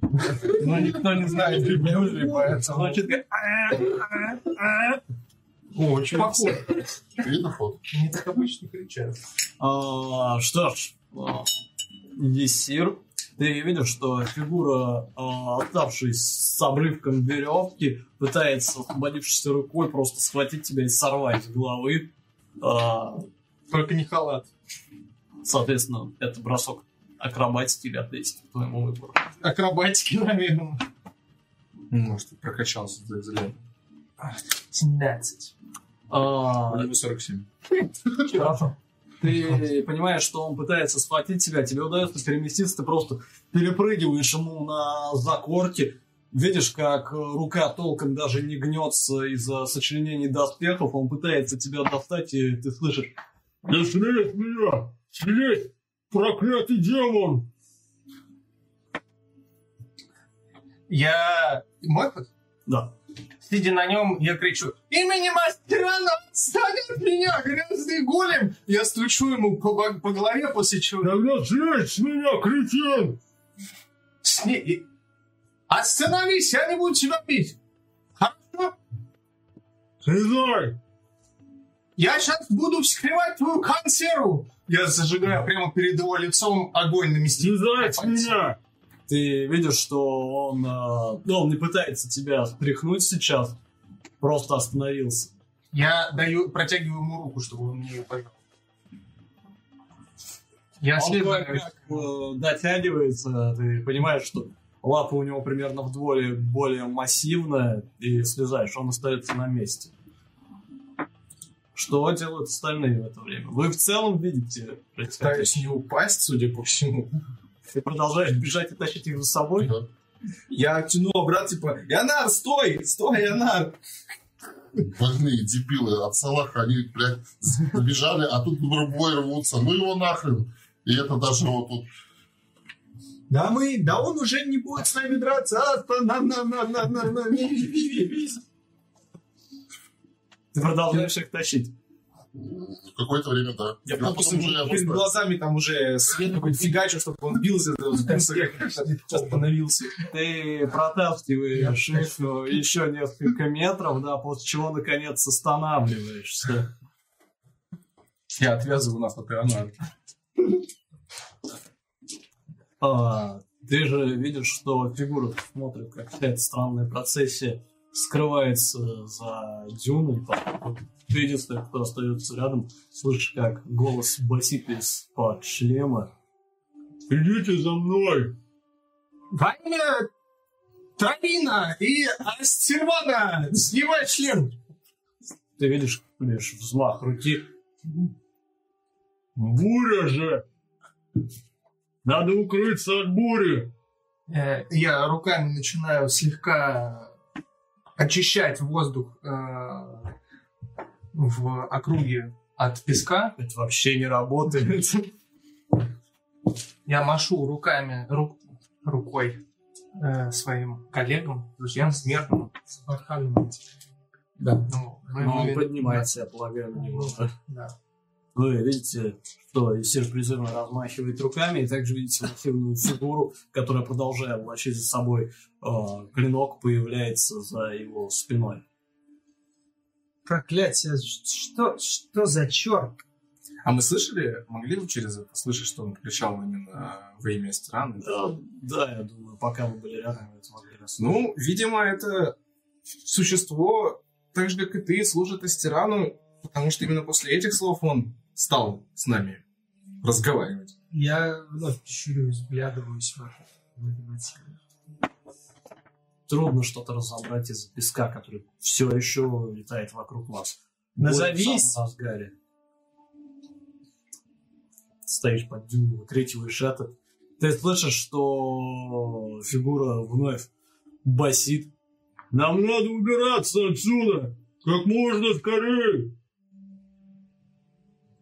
Но никто не знает верблюжий, поэтому... Значит, О, очень похоже. Видно ход? Не так обычно кричат. А, что ж, а, Есир, ты видишь, что фигура, а, оставшись с обрывком веревки, пытается, освободившись рукой, просто схватить тебя и сорвать с головы. А, Только не халат. соответственно, это бросок акробатики или атлетики по твоему выбору. Акробатики, наверное. Может, прокачался за лет. 17. А, У него 47. Хорошо. Ты понимаешь, что он пытается схватить тебя, тебе удается переместиться, ты просто перепрыгиваешь ему на закорке, видишь, как э, рука толком даже не гнется из-за сочленений доспехов, он пытается тебя достать, и ты слышишь Не от меня! Смей! Проклятый демон! Я... Мой ход? «Да». Сидя на нем, я кричу «Именем Астерана отстань от меня, грязный голем!» Я стучу ему по, по голове, после чего... Тогда слезь с меня, кретин! С ней- и- Остановись, я не буду тебя бить! Хорошо? Слезай! Я сейчас буду вскрывать твою консерву! Я зажигаю прямо перед его лицом огонь на месте. Слезай с меня! Ты видишь, что он, э, ну, он не пытается тебя стряхнуть сейчас, просто остановился. Я даю, протягиваю ему руку, чтобы он мне ее повел. Я Он следую. кое-как, э, дотягивается, ты понимаешь, что лапа у него примерно вдвое более массивная, и слезаешь, он остается на месте. Что делают остальные в это время? Вы в целом видите Пытаюсь не упасть, судя по всему. Ты продолжаешь бежать и тащить их за собой? Я тяну обратно, типа, Янар, стой! Стой, Янар! Больные дебилы от Салаха, они, блядь, побежали, а тут бой рвутся. Ну его нахрен. И это даже вот тут Да мы, да он уже не будет с нами драться. А, на, на, на, на, на, на, ви, ви, ви, ви. Ты продолжаешь их тащить. В какое-то время, да. Я Ну, просто потом уже перед просто- глазами там уже свет какой-то фигачил, чтобы он бился, остановился. Ты протаскиваешь их еще несколько метров, да, после чего наконец останавливаешься. Я отвязываю нас от Ионара. А, ты же видишь, что фигура смотрит, как эта странная процессия скрывается за дюной. поскольку Ты единственный, кто остается рядом, слышишь, как голос басит из-под шлема. Идите за мной! Во имя Травина и Астервана, снимай член! Ты видишь лишь взмах руки. Буря же! Надо укрыться от бури! Э, Я руками начинаю слегка очищать воздух э, в округе от песка. Это вообще не работает. Я машу руками, ру- рукой э, своим коллегам, друзьям, смертным. Да. Ну, вы- Но он вы- поднимается, я полагаю, на него. Да. Вы видите, что Исир призывно размахивает руками, и также видите массивную фигуру, которая, продолжая влачить за собой э, клинок, появляется за его спиной. Проклятие, что, что за черт? А мы слышали, могли бы через это слышать, что он кричал именно во имя страны? Да, да, я думаю, пока вы были рядом, это могли расслышать. Ну, видимо, это существо, так же, как и ты, служит Астерану, потому что именно после этих слов он стал с нами разговаривать. Я вновь щурюсь, вглядываюсь в это. Трудно что-то разобрать из песка, который все еще летает вокруг вас. Назовись. В разгаре. Стоишь под дюной, выкрикиваешь это. Ты слышишь, что фигура вновь басит. Нам надо убираться отсюда! Как можно скорее!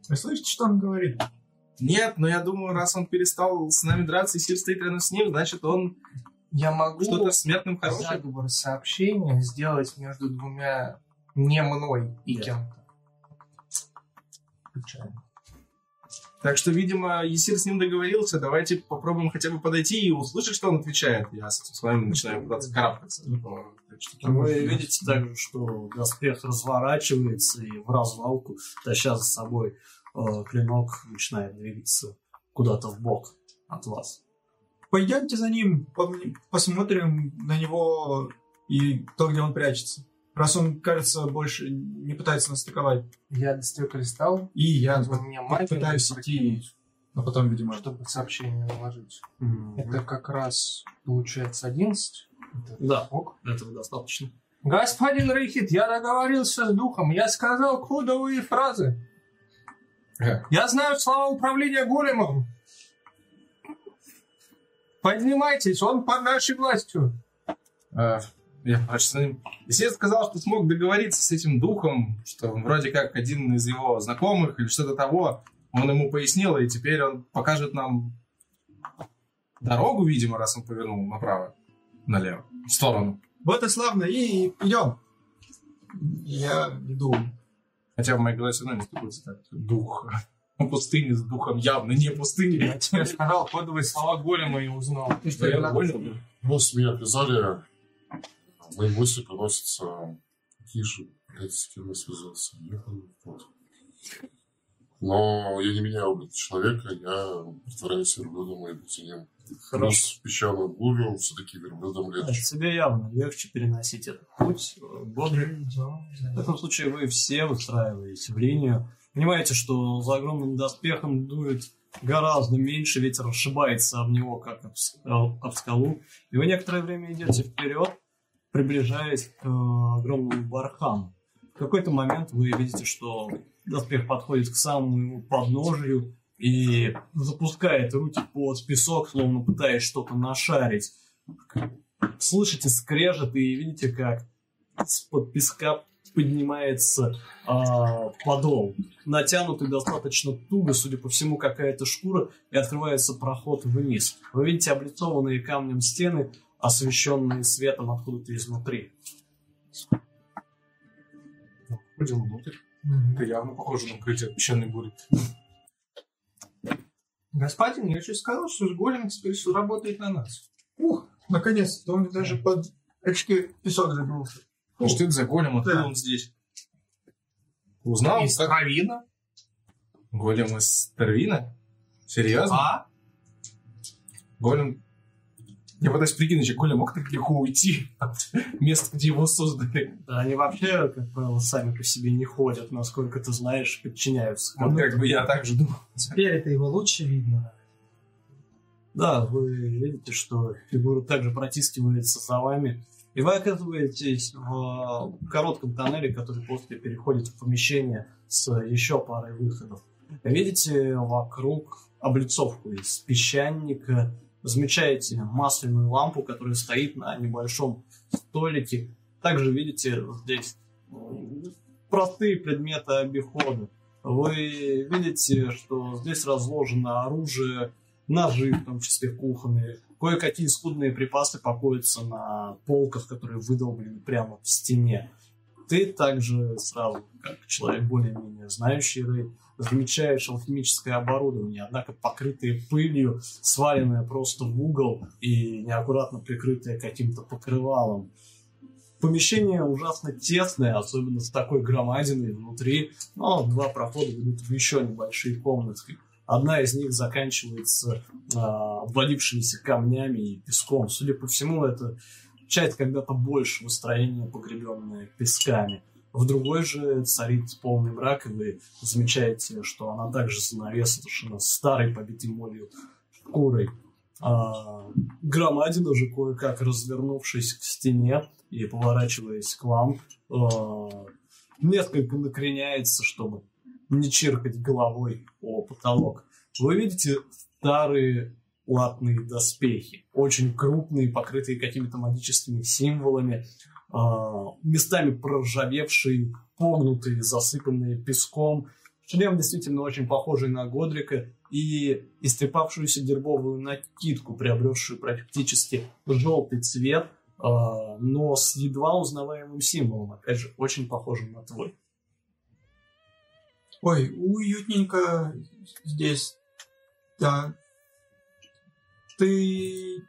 Вы слышите, что он говорит? Нет, но я думаю, раз он перестал с нами драться, и Сир стоит рядом с ним, значит, он Я могу что-то смертным хорошее. заговор сообщения сделать между двумя не мной и Нет. кем-то. Печально. Так что, видимо, Есир с ним договорился. Давайте попробуем хотя бы подойти и услышать, что он отвечает. Я с, вами начинаю пытаться карабкаться. По таким Вы видите также, что доспех разворачивается и в развалку, таща за собой э, клинок, начинает двигаться куда-то в бок от вас. Пойдемте за ним, посмотрим на него и то, где он прячется. Раз он, кажется, больше не пытается нас атаковать. Я достаю кристалл, И я у меня пытаюсь идти, но потом, видимо, чтобы сообщение наложить. Мгм. Это как раз получается 11. Да, ок. этого достаточно. Господин Рейхит, я договорился с духом. Я сказал кодовые фразы. Ага. Я знаю слова управления големом. Поднимайтесь, он под нашей властью. А, я с ним. Есир сказал, что смог договориться с этим духом, что вроде как один из его знакомых или что-то того. Он ему пояснил, и теперь он покажет нам дорогу, видимо, раз он повернул направо, налево, в сторону. Вот и славно, и идем. Я иду. Хотя в моей голове все равно не стыкуется так. Дух. Пустыня с духом явно не пустыня. Я тебе сказал кодовые слова голема и узнал. Да я понял. Ну, с меня обвязали. Мои мысли приносятся тише. Блядь, с кем я связался? Но я не меняю облик человека, я притворяюсь верблюдом и иду ним. Плюс песчаную бурю все-таки верблюдом Да, легче. Тебе явно легче переносить этот путь. э, Бодрый. В этом случае вы все выстраиваетесь в линию. Понимаете, что за огромным доспехом дует гораздо меньше, ветер расшибается об него, как об, скал- об скалу. И вы некоторое время идете вперед, приближаясь к э, огромному бархану. В какой-то момент вы видите, что доспех подходит к самому его подножию и запускает руки под песок, словно пытаясь что-то нашарить. Слышите скрежет и видите, как из-под песка поднимается а, подол. Натянутый достаточно туго, судя по всему, какая-то шкура, и открывается проход вниз. Вы видите облицованные камнем стены, освещенные светом откуда-то изнутри. Пойдем внутрь. Это явно похоже на укрытие от песчаной бури. Господин, я же сказал, что с голем теперь всё работает на нас. Ух, наконец-то он даже под очки песок забился. Ну, что это за голем? Откуда Да. он здесь? Узнал? Из как? травина. Голем из Тервина? Серьезно? А? Голем... Я пытаюсь прикинуть, что голем мог так легко уйти от места, где его создали. Да, они вообще, как правило, сами по себе не ходят, насколько ты знаешь, подчиняются. Вот как бы я так же думал. Теперь это его лучше видно. Да, вы видите, что фигура также протискивается за вами. И вы оказываетесь в коротком тоннеле, который после переходит в помещение с еще парой выходов. Видите вокруг облицовку из песчаника, замечаете масляную лампу, которая стоит на небольшом столике. Также видите здесь м, простые предметы обихода. Вы видите, что здесь разложено оружие, ножи, в том числе кухонные. Кое-какие скудные припасы покоятся на полках, которые выдолблены прямо в стене. Ты также сразу, как человек более-менее знающий замечаешь алхимическое оборудование, однако покрытое пылью, сваленное просто в угол и неаккуратно прикрытое каким-то покрывалом. Помещение ужасно тесное, особенно с такой громадиной внутри. Но два прохода ведут в еще небольшие комнатки. Одна из них заканчивается а, обвалившимися камнями и песком. Судя по всему, это часть когда-то большего строения, погребенная песками. В другой же царит полный мрак, и вы замечаете, что она также занавешена старой, побитой молью шкурой. А, громадина же кое-как развернувшись к стене и поворачиваясь к вам, а, несколько накреняется, чтобы не чиркать головой о потолок. Вы видите старые латные доспехи, очень крупные, покрытые какими-то магическими символами, местами проржавевшие, погнутые, засыпанные песком. Шлем действительно очень похожий на Годрика и истрепавшуюся дербовую накидку, приобретшую практически желтый цвет, а, но с едва узнаваемым символом, опять же, очень похожим на твой. Ой, уютненько здесь. Да. Ты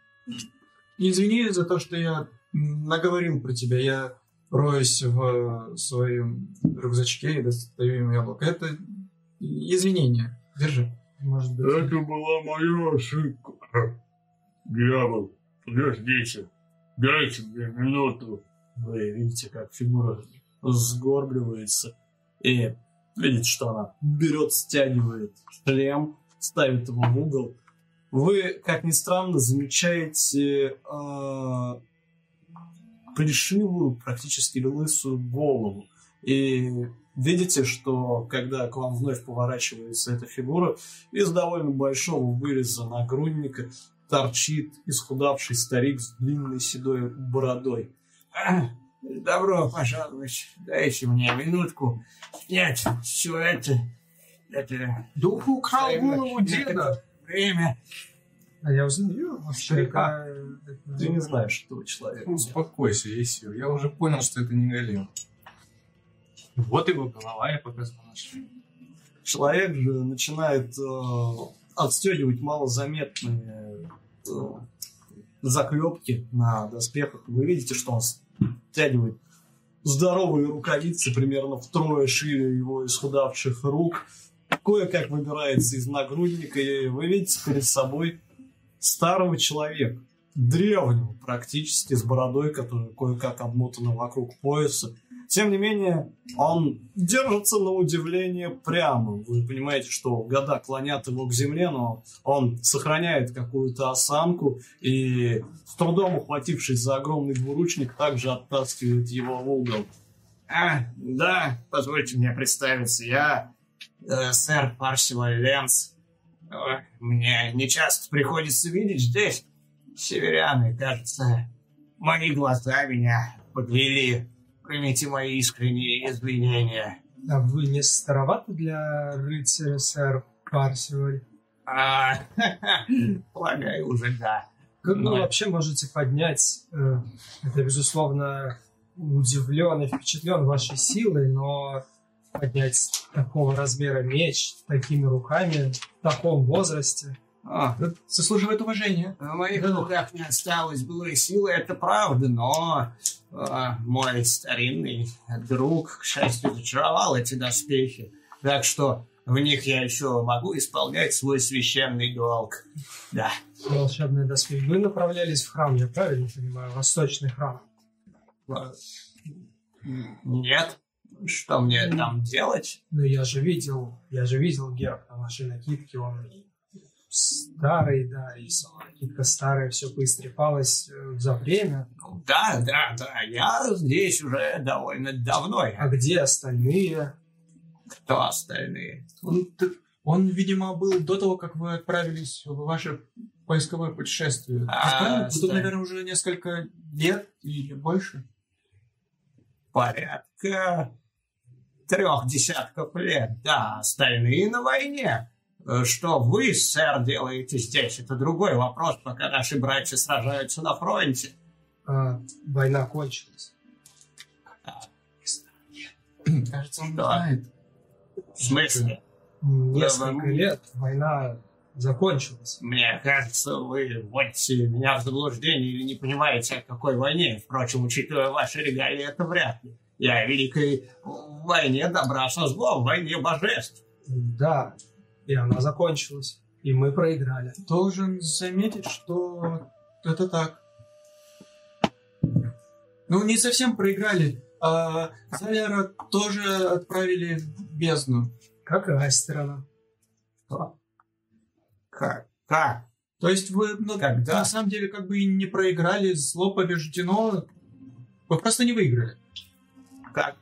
извини за то, что я наговорил про тебя. Я роюсь в своем рюкзачке и достаю им яблоко. Это извинения. Держи. Может быть. Это была моя ошибка. Дьявол, подождите. Дайте мне минуту. Вы видите, как фигура сгорбливается и видите, что она берет, стягивает шлем, ставит его в угол. Вы, как ни странно, замечаете э, плешивую, практически лысую голову. И видите, что когда к вам вновь поворачивается эта фигура, из довольно большого выреза нагрудника торчит исхудавший старик с длинной седой бородой. Добро пожаловать. Дайте мне минутку снять все это. Это Дух украл голову деда. время. А я узнаю старика. Ты не знаешь этого человека. Успокойся, Есир. Я уже понял, что это не Галим. Вот его голова, я показывал нашли. Человек же начинает э, отстегивать малозаметные э, заклепки на доспехах. Вы видите, что он стягивает здоровые рукавицы примерно втрое шире его исхудавших рук. Кое-как выбирается из нагрудника, и вы видите перед собой старого человека, древнего практически, с бородой, которая кое-как обмотана вокруг пояса. Тем не менее, он держится на удивление прямо. Вы понимаете, что года клонят его к земле, но он сохраняет какую-то осанку и, с трудом ухватившись за огромный двуручник, также оттаскивает его в угол. А, да, позвольте мне представиться. Я э, сэр Парсиваль Ленс. Мне не часто приходится видеть здесь северяны, кажется. Мои глаза меня подвели. Примите мои искренние извинения. А вы не староваты для рыцаря, сэр Парсиваль? А, полагаю, уже да. Как вы Ну, вообще можете поднять, э, это, безусловно, удивлен и впечатлен вашей силой, но поднять такого размера меч такими руками в таком возрасте, А, Это заслуживает уважения. В моих руках не осталось былой силы, это правда, но а, мой старинный друг, к счастью, зачаровал эти доспехи. Так что в них я еще могу исполнять свой священный долг. Да. волшебные доспехи. Вы направлялись в храм, я правильно понимаю, восточный храм. Нет? Что мне там делать? Но я же видел, я же видел герб на вашей накидке, он старый, да, и сама накидка старая, все поистрепалось э, за время. Да, да, да, я здесь уже довольно давно. А где остальные? Кто остальные? Он, он, видимо, был до того, как вы отправились в ваше поисковое путешествие. А, тут, наверное, уже несколько лет или больше. порядка трех десятков лет. Да, остальные на войне. Э, Что вы, сэр, делаете здесь? Это другой вопрос, пока наши братья сражаются на фронте. А, война кончилась. Кажется, он Да. знает. В смысле? Несколько Да, лет война закончилось. Мне кажется, вы вводите меня в заблуждение или не понимаете, о какой войне. Впрочем, учитывая ваши регалии, это вряд ли. Я о великой войне добра со злом, войне божеств. Да, и она закончилась. И мы проиграли. Должен заметить, что это так. Ну, не совсем проиграли. А Залера тоже отправили в бездну. Как и Астерона. Как? Как? То есть вы ну, Когда? на самом деле как бы и не проиграли, зло побеждено. Вы просто не выиграли. Как?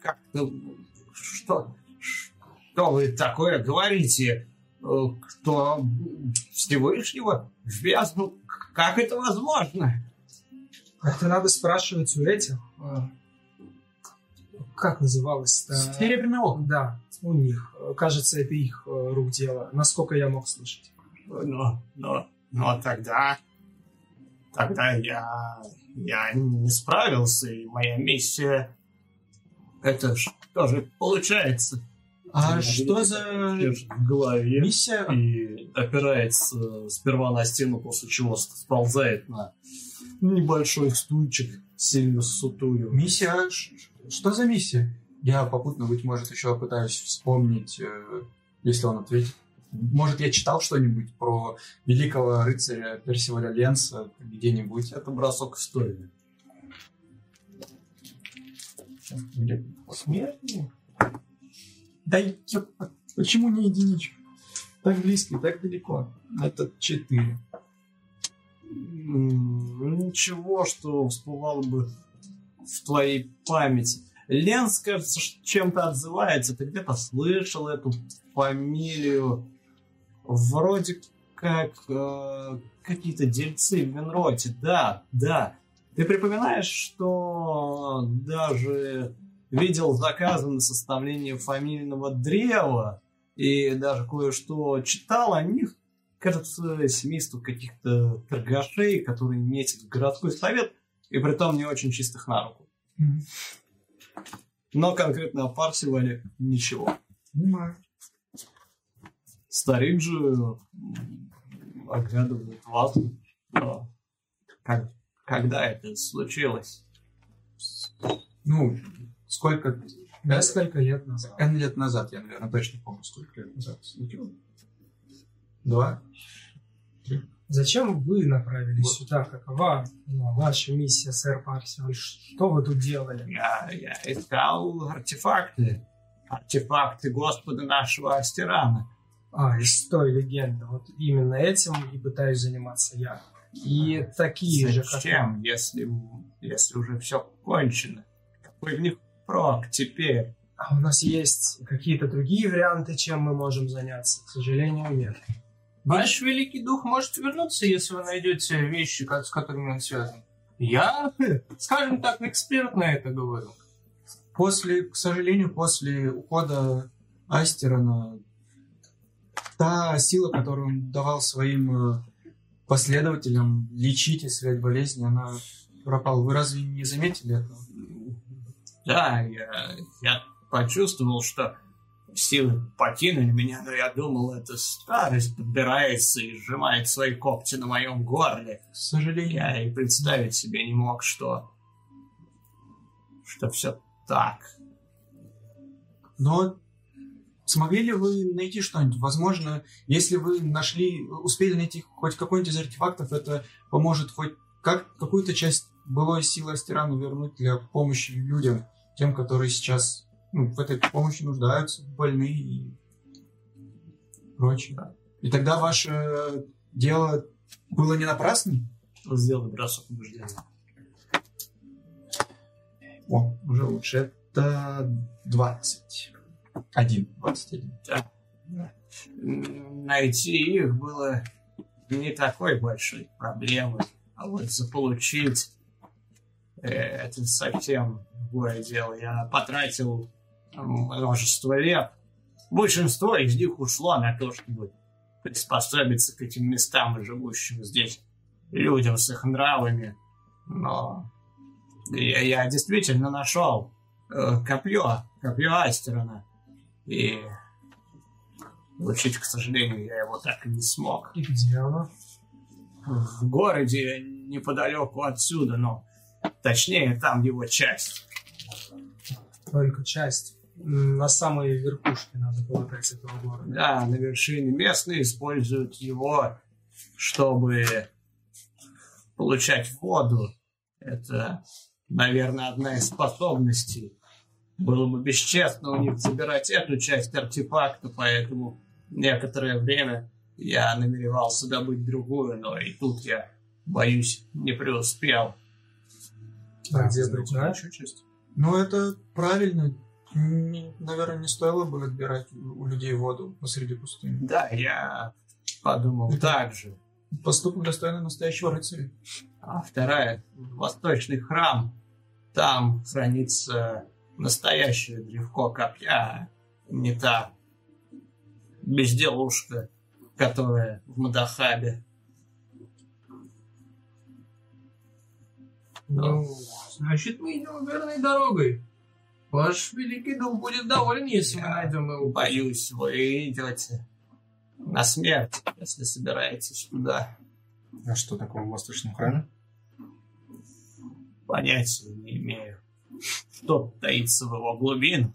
Как? Ну, Что? Что вы такое говорите? Э, Кто Всевышнего в бездну? Как это возможно? Это надо спрашивать у этих. а, Как называлось-то? Серебряный око. Да, у них. Кажется, это их э, рук дело, насколько я мог слышать. Но, но, но тогда... Тогда я... Я не справился, и моя миссия... Это что же получается? А что за в голове миссия? и опирается сперва на стену, после чего сползает на небольшой стульчик, сильно сутулю. Миссия? Что за миссия? Я попутно, быть может, еще пытаюсь вспомнить, э, если он ответит. Может, я читал что-нибудь про великого рыцаря Персиваля Ленса где-нибудь? Это бросок истории. Где? Смерть? Да ё- почему не единичка? Так близко, так далеко. Это четыре. Ничего, что всплывало бы в твоей памяти. Ленс, кажется, чем-то отзывается. Ты где-то слышал эту фамилию. Вроде как э, какие-то дельцы в Винроте. Да, да. Ты припоминаешь, что даже видел заказы на составление фамильного древа и даже кое-что читал о них кажется, семейство каких-то торгашей, которые метят в городской совет, и при том не очень чистых на руку. Но конкретно о Парсивале ничего. Понимаю. Старик же оглядывает вас. Но как- когда это случилось? Ну, сколько... Несколько лет назад. N лет назад, я, наверное, точно помню, сколько лет назад случилось. Два? Зачем вы направились сюда? Какова ну, ваша миссия, сэр Парсиваль? Что вы тут делали? Я, я искал артефакты. Артефакты Господа нашего Астерана. А, из той легенды. Вот именно этим и пытаюсь заниматься я. И такие же, как Зачем, если, если уже все кончено? Какой в них прок теперь? А у нас есть какие-то другие варианты, чем мы можем заняться? К сожалению, нет. Ваш великий дух может вернуться, если вы найдете вещи, с которыми он связан. Я, скажем так, эксперт на это говорю. После, к сожалению, после ухода Астерона, та сила, которую он давал своим э, последователям лечить и исцелять болезни, она пропала. Вы разве не заметили этого? Да, я, я почувствовал, что силы покинули меня, но я думал, это старость подбирается и сжимает свои когти на моем горле. К сожалению. Я и представить себе не мог, что... что все так. Но смогли ли вы найти что-нибудь? Возможно, если вы нашли, успели найти хоть какой-нибудь из артефактов, это поможет хоть как, какую-то часть былой силы Астерану вернуть для помощи людям, тем, которые сейчас ну, в этой помощи нуждаются, больные и прочее. И тогда ваше дело было не напрасным? Сделай бросок убеждения. О, уже лучше. Это 20. Один. 21. М, Найти их было не такой большой проблемой, а вот заполучить э, это совсем другое дело. Я потратил множество лет. Большинство из них ушло на то, чтобы приспособиться к этим местам и живущим здесь людям с их нравами. Но я, я действительно нашел э, копье, копье Астерона. И Получить, к сожалению, я его так и не смог. И где она? В городе неподалеку отсюда, но точнее там его часть. Только часть. На самой верхушке надо полагать этого города. Да, на вершине местные используют его, чтобы получать воду. Это, наверное, одна из способностей. Было бы бесчестно у них забирать эту часть артефакта, поэтому некоторое время я намеревался добыть другую, но и тут я, боюсь, не преуспел. А где Сделать другая? еще часть. Ну, это правильно. Не- наверное, не стоило бы отбирать у людей воду посреди пустыни. Да, я подумал так же. Поступок достойный настоящего рыцаря. А вторая — восточный храм. Там хранится настоящее древко копья, не та безделушка, которая в Мадахабе. Ну, значит, мы идем верной дорогой. Ваш великий дух будет доволен, если мы Я найдем его. Боюсь, вы идете на смерть, если собираетесь туда. А что такое в Восточном храме? Понятия не имею, что таится в его глубинах.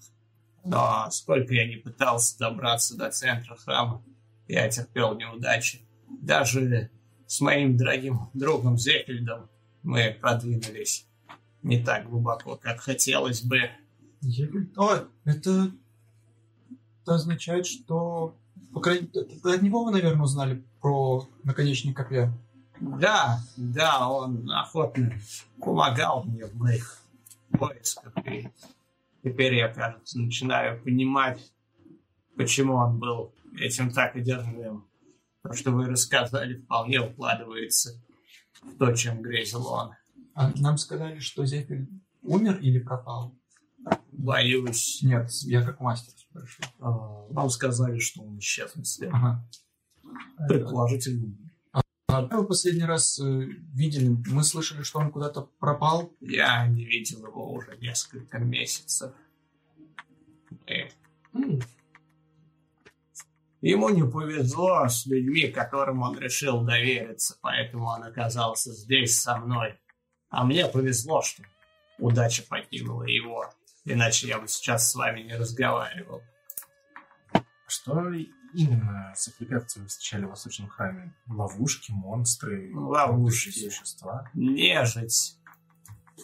Но сколько я не пытался добраться до центра храма, я терпел неудачи. Даже с моим дорогим другом Зефельдом мы продвинулись не так глубоко, как хотелось бы. Егерь? О, это... это означает, что... По крайней от него вы, наверное, узнали про наконечник копья. Да, да, он охотно помогал мне в моих поисках. И теперь я, кажется, начинаю понимать, почему он был этим так одержимым. То, что вы рассказали, вполне укладывается в то, чем грезил он. А нам сказали, что Зефель умер или пропал? Боюсь, Нет, я как мастер спрашиваю. а, вам сказали, что он исчез. Ага. Предположительно. Вы последний раз э, видели? Мы слышали, что он куда-то пропал. Я не видел его уже несколько месяцев. И М, Ему не повезло с людьми, которым он решил довериться, поэтому он оказался здесь со мной. А мне повезло, что удача покинула его, иначе я бы сейчас с вами не разговаривал. Что именно вы встречали в Восточном храме? Ловушки, монстры, Ловушки. какие-то существа? Нежить.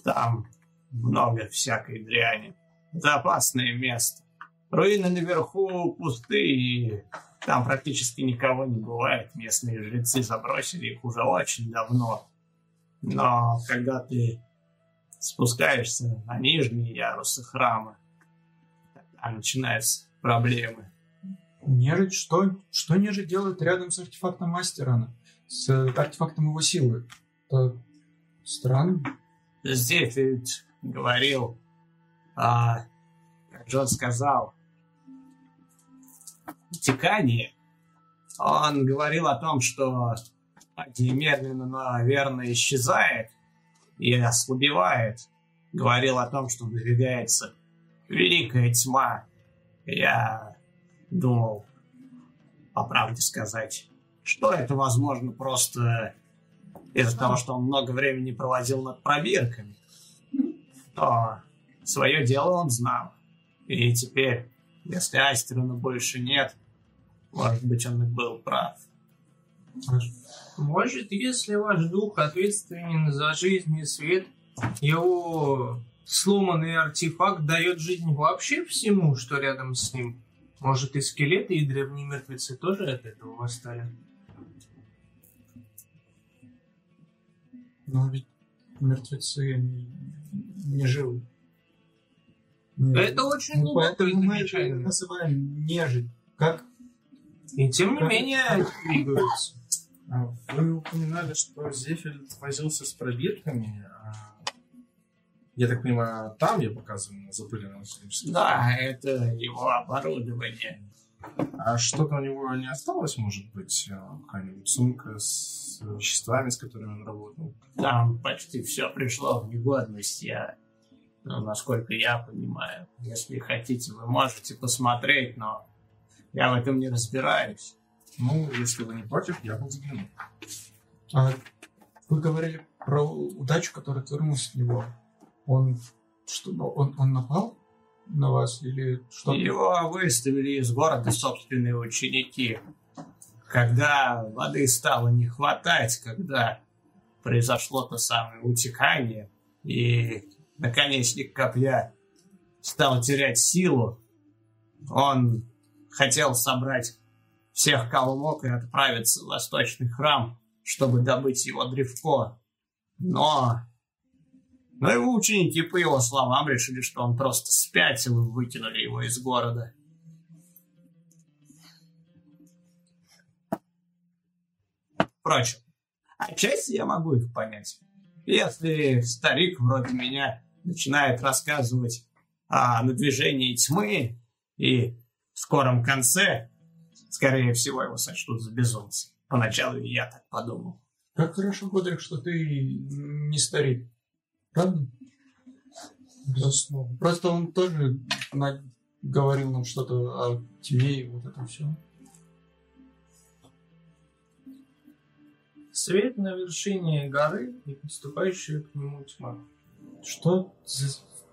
Там много всякой дряни. Это опасное место. Руины наверху пусты, и там практически никого не бывает. Местные жрецы забросили их уже очень давно. Но когда ты спускаешься на нижние ярусы храма, тогда начинаются проблемы. Нежить? Что, что нежить делает рядом с артефактом мастера? С артефактом его силы? Это странно. Здесь ведь говорил, а, как же он сказал, текание. Он говорил о том, что магия верно исчезает и ослабевает. Говорил о том, что надвигается великая тьма. Я думал, по правде сказать, что это, возможно, просто из-за того, что он много времени проводил над пробирками. Но свое дело он знал. И теперь, если Астерона больше нет, может быть, он и был прав. Может, если ваш дух ответственен за жизнь и свет, его сломанный артефакт дает жизнь вообще всему, что рядом с ним. Может, и скелеты, и древние мертвецы тоже от этого восстали. Но ведь мертвецы не, не живы. Не- Это очень Ну, глубокое поэтому мы это называем нежить. Как? И тем не Как- менее двигаются. А Вы упоминали, что Зефель возился с пробирками. Я так понимаю, там я показываю на запыленном историческом. Да, это его оборудование. А что-то у него не осталось, может быть, а, какая-нибудь сумка с веществами, с которыми он работал? Там почти все пришло в негодность. Я, ну, насколько я понимаю, если хотите, вы можете посмотреть, но Я в этом не разбираюсь. Ну, если вы не против, я бы взглянул. А вы говорили про удачу, которая вернулась в него. Он что, ну, он, он напал на вас или что? Его выставили из города собственные ученики. Когда воды стало не хватать, когда произошло то самое утекание, и наконечник копья стал терять силу, он хотел собрать всех, мог, и отправиться в восточный храм, чтобы добыть его древко. Но... Но его ученики, по его словам, решили, что он просто спятил и выкинули его из города. Впрочем, отчасти я могу их понять. Если старик вроде меня начинает рассказывать о надвижении тьмы и скором конце, скорее всего, его сочтут за безумца. Поначалу я так подумал. Как хорошо, Годрик, что ты не старик. Правда? Безусловно. Просто он тоже говорил нам что-то о тьме и вот это все. Свет на вершине горы и подступающая к нему тьма. Что?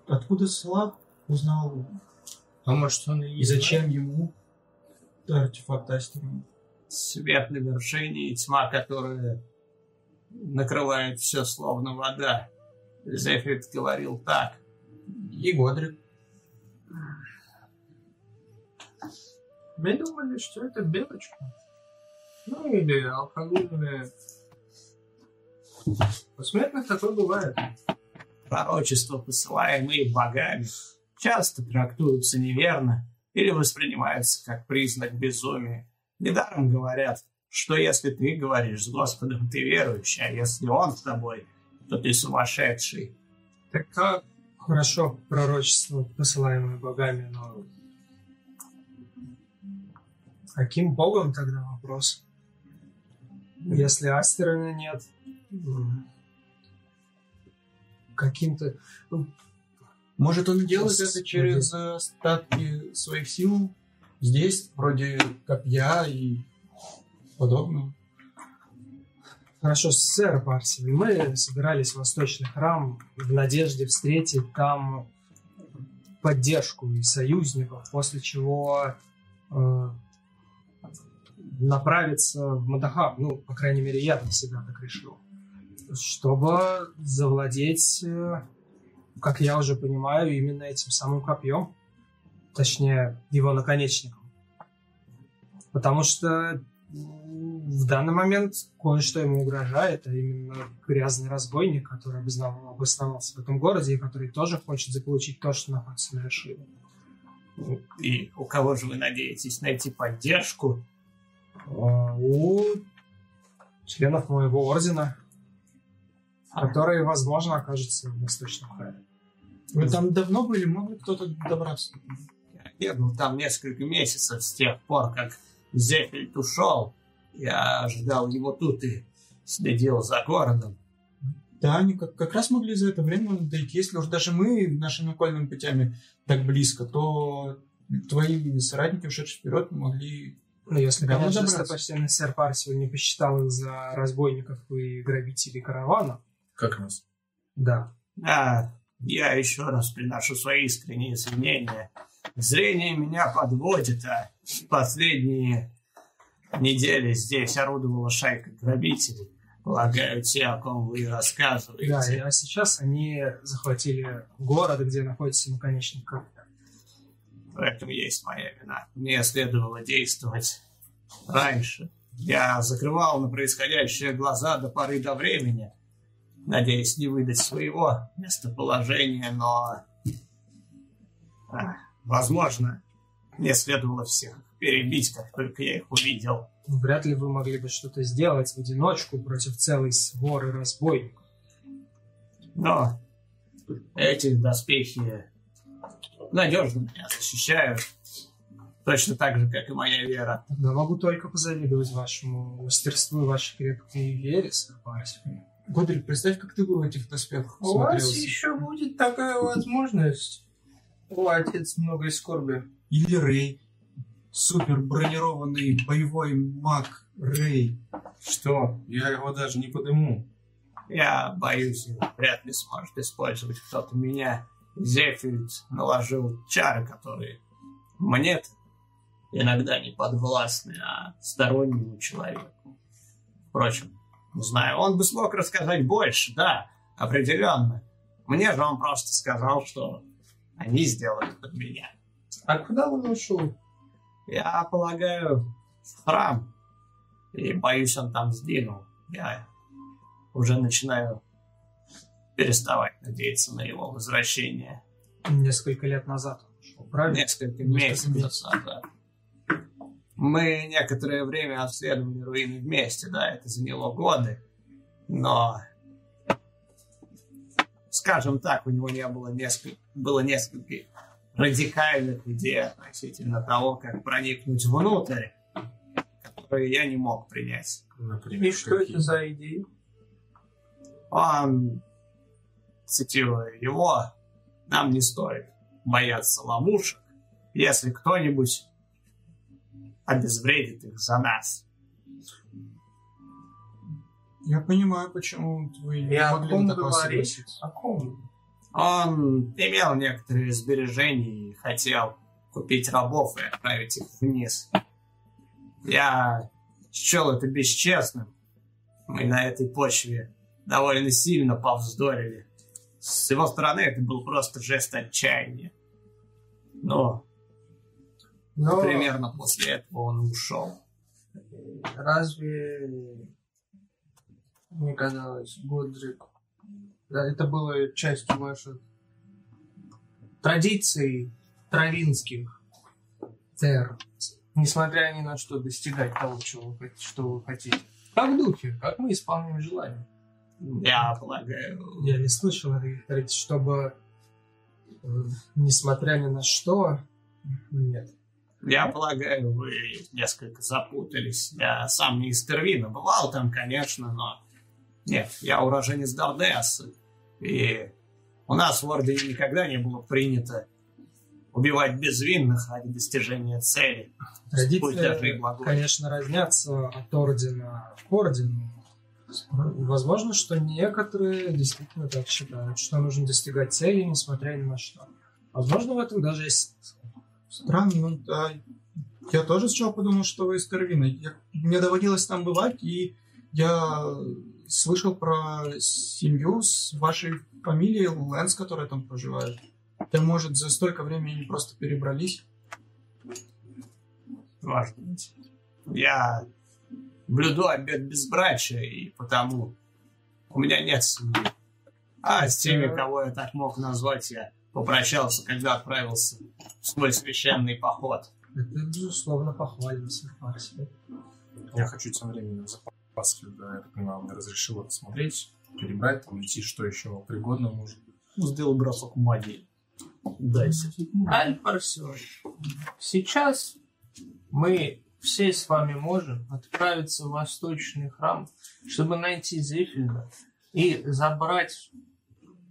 Откуда Слав узнал? А может он и... И зачем ему артефакт Астерона? Свет на вершине и тьма, которая накрывает все словно вода. Зефрит говорил так. И Годрик. Мы думали, что это белочка. Ну или алкогольная. У смертных такое бывает. Пророчества, посылаемые богами, часто трактуются неверно или воспринимаются как признак безумия. Недаром говорят, что если ты говоришь с Господом, ты верующий, а если Он с тобой, то ты сумасшедший. Так как хорошо пророчество, посылаемое богами, но... Каким богом тогда вопрос? Если Астерона нет, каким-то... ну, Может, он делает это через э, остатки своих сил здесь, вроде копья и подобного. Хорошо, сэр Парсиваль, мы собирались в Восточный храм в надежде встретить там поддержку и союзников, после чего э, направиться в Мадахаб, ну, по крайней мере, я для себя так решил, чтобы завладеть, э, как я уже понимаю, именно этим самым копьем, точнее, его наконечником. Потому что в данный момент кое-что ему угрожает, а именно грязный разбойник, который обоснов- обосновался в этом городе и который тоже хочет заполучить то, что находится на вершине. И у кого же вы надеетесь найти поддержку? А, У членов моего ордена, которые, возможно, окажутся в Восточном храме. Вы там давно были? Мог ли кто-то добраться? Я бегал там несколько месяцев с тех пор, как Зефельд ушел. Я ожидал его тут и следил за городом. Да, они как, как раз могли за это время дойти. Если уж даже мы нашими окольными путями так близко, то твои соратники, ушедшие вперед, могли... Ну, если, Да, конечно, достопочтенный сэр Парсиваль не посчитал их за разбойников и грабителей каравана. Как раз. Да. Да, я еще раз приношу свои искренние извинения. Зрение меня подводит, а последние недели здесь орудовала шайка грабителей. Полагаю, те, о ком вы рассказываете. Да, и- а сейчас они захватили город, где находится наконечник копья. В этом есть моя вина. Мне следовало действовать раньше. Я закрывал на происходящее глаза до поры до времени, надеясь не выдать своего местоположения, но... а, возможно, мне следовало всех перебить, как только я их увидел. Вряд ли вы могли бы что-то сделать в одиночку против целой своры разбойников. Но эти доспехи надежно меня защищают. Точно так же, как и моя вера. Тогда могу только позавидовать вашему мастерству и вашей крепкой вере, сэр Парсиваль. Годрик, представь, как ты был в этих доспехах У вас еще будет такая возможность. О, отец многой скорби. Или Рэй. супер бронированный боевой маг Рэй. Что? Я его даже не подыму. Я боюсь, вряд ли сможет использовать кто-то меня. Зефильд наложил чары, которые мне иногда не подвластны, а стороннему человеку. Впрочем, не знаю, он бы смог рассказать больше, да, определенно. Мне же он просто сказал, что они сделали под меня. А куда он ушел? Я полагаю, в храм. И боюсь, он там сдвинул. Я уже начинаю переставать надеяться на его возвращение. Несколько лет назад он ушел, правильно? Несколько месяцев назад. Мы некоторое время обследовали руины вместе, да, это заняло годы, но, скажем так, у него не было несколько, было несколько радикальных идей относительно того, как проникнуть внутрь, которые я не мог принять. Например, И что какие? это за идеи? Он, цитирую его, нам не стоит бояться ловушек, если кто-нибудь обезвредит их за нас. Я понимаю, почему вы не И о могли ком на такое говорить? О ком? Он имел некоторые сбережения и хотел купить рабов и отправить их вниз. Я счел это бесчестным. Мы на этой почве довольно сильно повздорили. С его стороны это был просто жест отчаяния. Но Но примерно после этого он ушел. разве мне казалось, Годрик, да, это было частью ваших традиций травинских, Тер. несмотря ни на что, достигать того, чего вы, что вы хотите. Как в духе, как мы исполняем желания. Я полагаю, Я не слышал этой традиции, чтобы, э, несмотря ни на что, нет. Я полагаю, вы несколько запутались. Я сам не из Тервина. Бывал там, конечно, но... Нет, я уроженец Дардеса. И у нас в Ордене никогда не было принято убивать безвинных ради достижения цели. Традиции, конечно, разнятся от ордена к ордену. Возможно, что некоторые действительно так считают, что нужно достигать цели, несмотря ни на что. Возможно, в этом даже есть. Странно, ну, да. Я тоже сначала подумал, что вы из Тервина. Я- Мне доводилось там бывать, и я слышал про семью с вашей фамилией Лэнс, которая там проживает. Да, может, за столько времени просто перебрались? Может быть. Я блюду обед безбрачия, и потому у меня нет семьи. А с теми, кого я так мог назвать, я попрощался, когда отправился в свой священный поход. Это, безусловно, похвально себе. Я хочу тем временем запас, когда я так понимаю, мне разрешила посмотреть, перебрать, там, найти, что еще пригодно может. Сделал бросок магии. Дайся. Альфарсион, сейчас мы все с вами можем отправиться в Восточный храм, чтобы найти Зефильда и забрать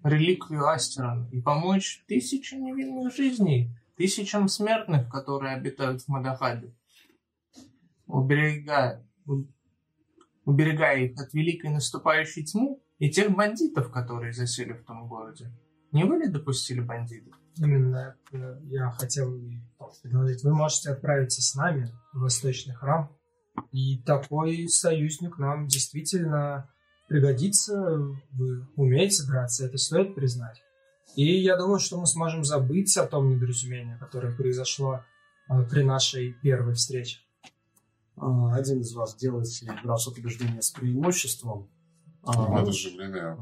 реликвию Астерона и помочь тысячам невинных жизней, тысячам смертных, которые обитают в Мадахабе, уберегая, уберегая их от великой наступающей тьмы и тех бандитов, которые засели в том городе. Не вы ли допустили бандитов? Именно я хотел предложить. Вы можете отправиться с нами в Восточный храм, и такой союзник нам действительно пригодится. Вы умеете драться, это стоит признать. И я думаю, что мы сможем забыть о том недоразумении, которое произошло а, при нашей первой встрече. А, Один из вас делает себе бросок убеждения с преимуществом. В это же время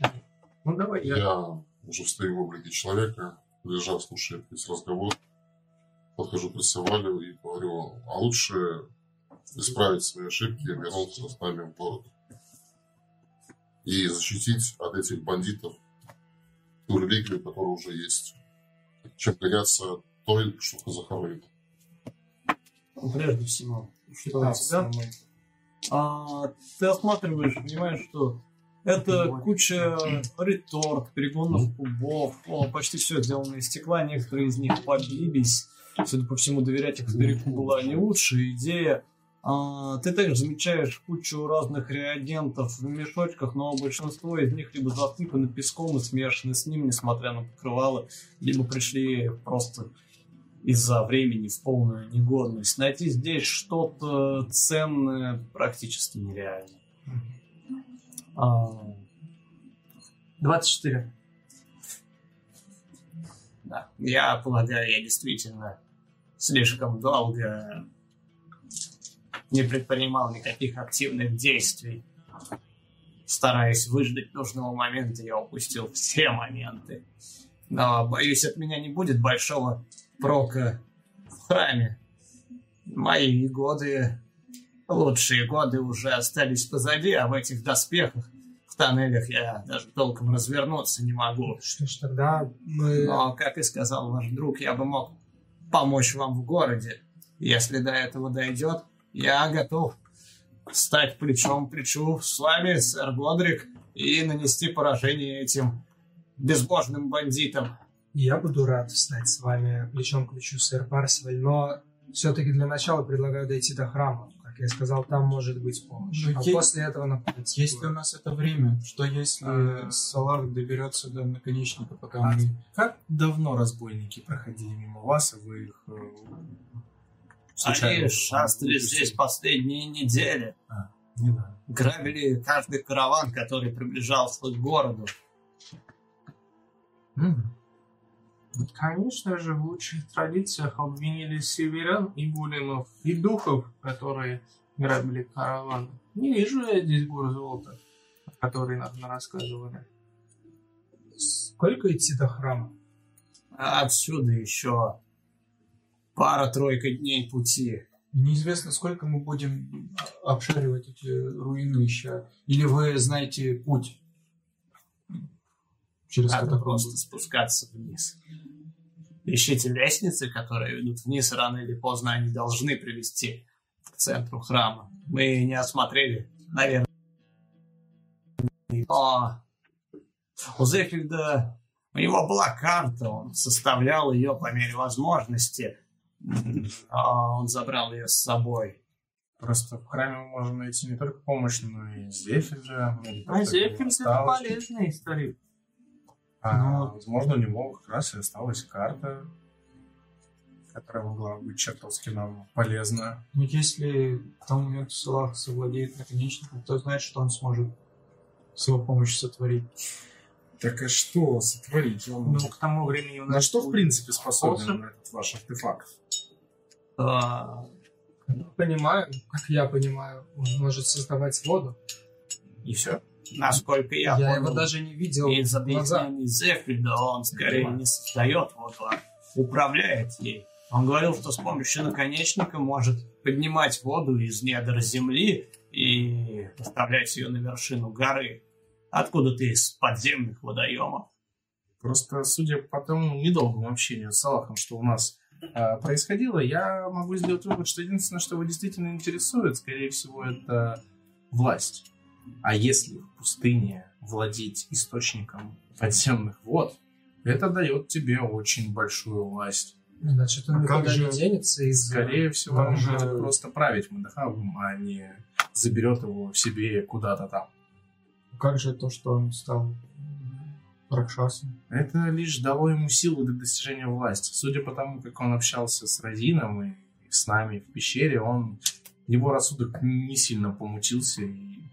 Я-. Ну давай я. я уже стою в облике человека, лежа, слушая весь разговор. Подхожу к Рисовалю и говорю, а лучше исправить свои ошибки и вернуться с нами в город. И защитить от этих бандитов ту реликвию, которая уже есть, чем гоняться той, что захоронит. Прежде всего, что тебя? А, ты осматриваешь, понимаешь, что Это куча реторт, перегонных кубов, о, почти все сделано из стекла, некоторые из них побились. Судя по всему, доверять их старику была не лучшая идея. А, ты также замечаешь кучу разных реагентов в мешочках, но большинство из них либо засыпаны песком и смешаны с ним, несмотря на покрывало, либо пришли просто из-за времени в полную негодность. Найти здесь что-то ценное практически нереально. А, 24. Да. Я полагаю, я действительно слишком долго не предпринимал никаких активных действий. Стараясь выждать нужного момента, я упустил все моменты. Но, боюсь, от меня не будет большого прока в храме. Мои годы, лучшие годы уже остались позади, а в этих доспехах, в тоннелях я даже толком развернуться не могу. Что ж, тогда мы... Но, как и сказал ваш друг, я бы мог помочь вам в городе. Если до этого дойдет, я готов стать плечом к плечу с вами, сэр Годрик, и нанести поражение этим безбожным бандитам. Я буду рад встать с вами плечом к плечу, сэр Парсиваль, но все-таки для начала предлагаю дойти до храма. Как я сказал, там может быть помощь. Ну, а есть- после этого направиться. Есть ли у нас это время? Что если А. Салах доберется до наконечника, пока А мы... как давно разбойники проходили мимо вас, и вы их... э, Они случайно шастали упустили? здесь последние недели. Не знаю. Грабили каждый караван, который приближался к городу. Конечно же, в лучших традициях обвинили северян и големов, и духов, которые грабили караван. Не вижу я здесь гор золота, о которой нам рассказывали. Сколько идти до храма? Отсюда еще пара-тройка дней пути. Неизвестно, сколько мы будем обшаривать эти руины еще. Или вы знаете путь? Через Надо катакомбы? просто спускаться вниз. Ищите лестницы, которые ведут вниз, рано или поздно они должны привести к центру храма. Мы не осмотрели, наверное. Но у Зефельда, у него была карта, он составлял ее по мере возможности. А Он забрал ее с собой. Просто в храме мы можем найти не только помощь, но и или А Зефир это полезный старик. А, возможно, у него как раз и осталась карта, которая могла быть чертовски нам полезна. Но если к тому моменту Салах совладеет наконечником, кто знает, что он сможет с его помощью сотворить. Так а что сотворить? Он- Ну, к тому времени у нас На что, в принципе, способен способ. этот ваш артефакт? А, Понимаю, как я понимаю, он может создавать воду. И все? Насколько я, Я, понял, его даже не видел из в глаза. объяснений Зефельда он скорее не создает воду, а управляет ей. Он говорил, что с помощью наконечника может поднимать воду из недр земли и доставлять ее на вершину горы. Откуда-то из подземных водоемов. Просто, судя по тому недолгому общению с Салахом, что у нас а, происходило, я могу сделать вывод, что единственное, что его действительно интересует, скорее всего, это власть. А если в пустыне владеть источником подземных вод, это дает тебе очень большую власть. Значит, он А никуда же- не денется из... Скорее всего, он же- будет просто править Мадахавом, а не заберет его в себе куда-то там. Как же то, что он стал Ракшасом? Это лишь дало ему силу для достижения власти. Судя по тому, как он общался с Розином и с нами в пещере, он его рассудок не сильно помутился, и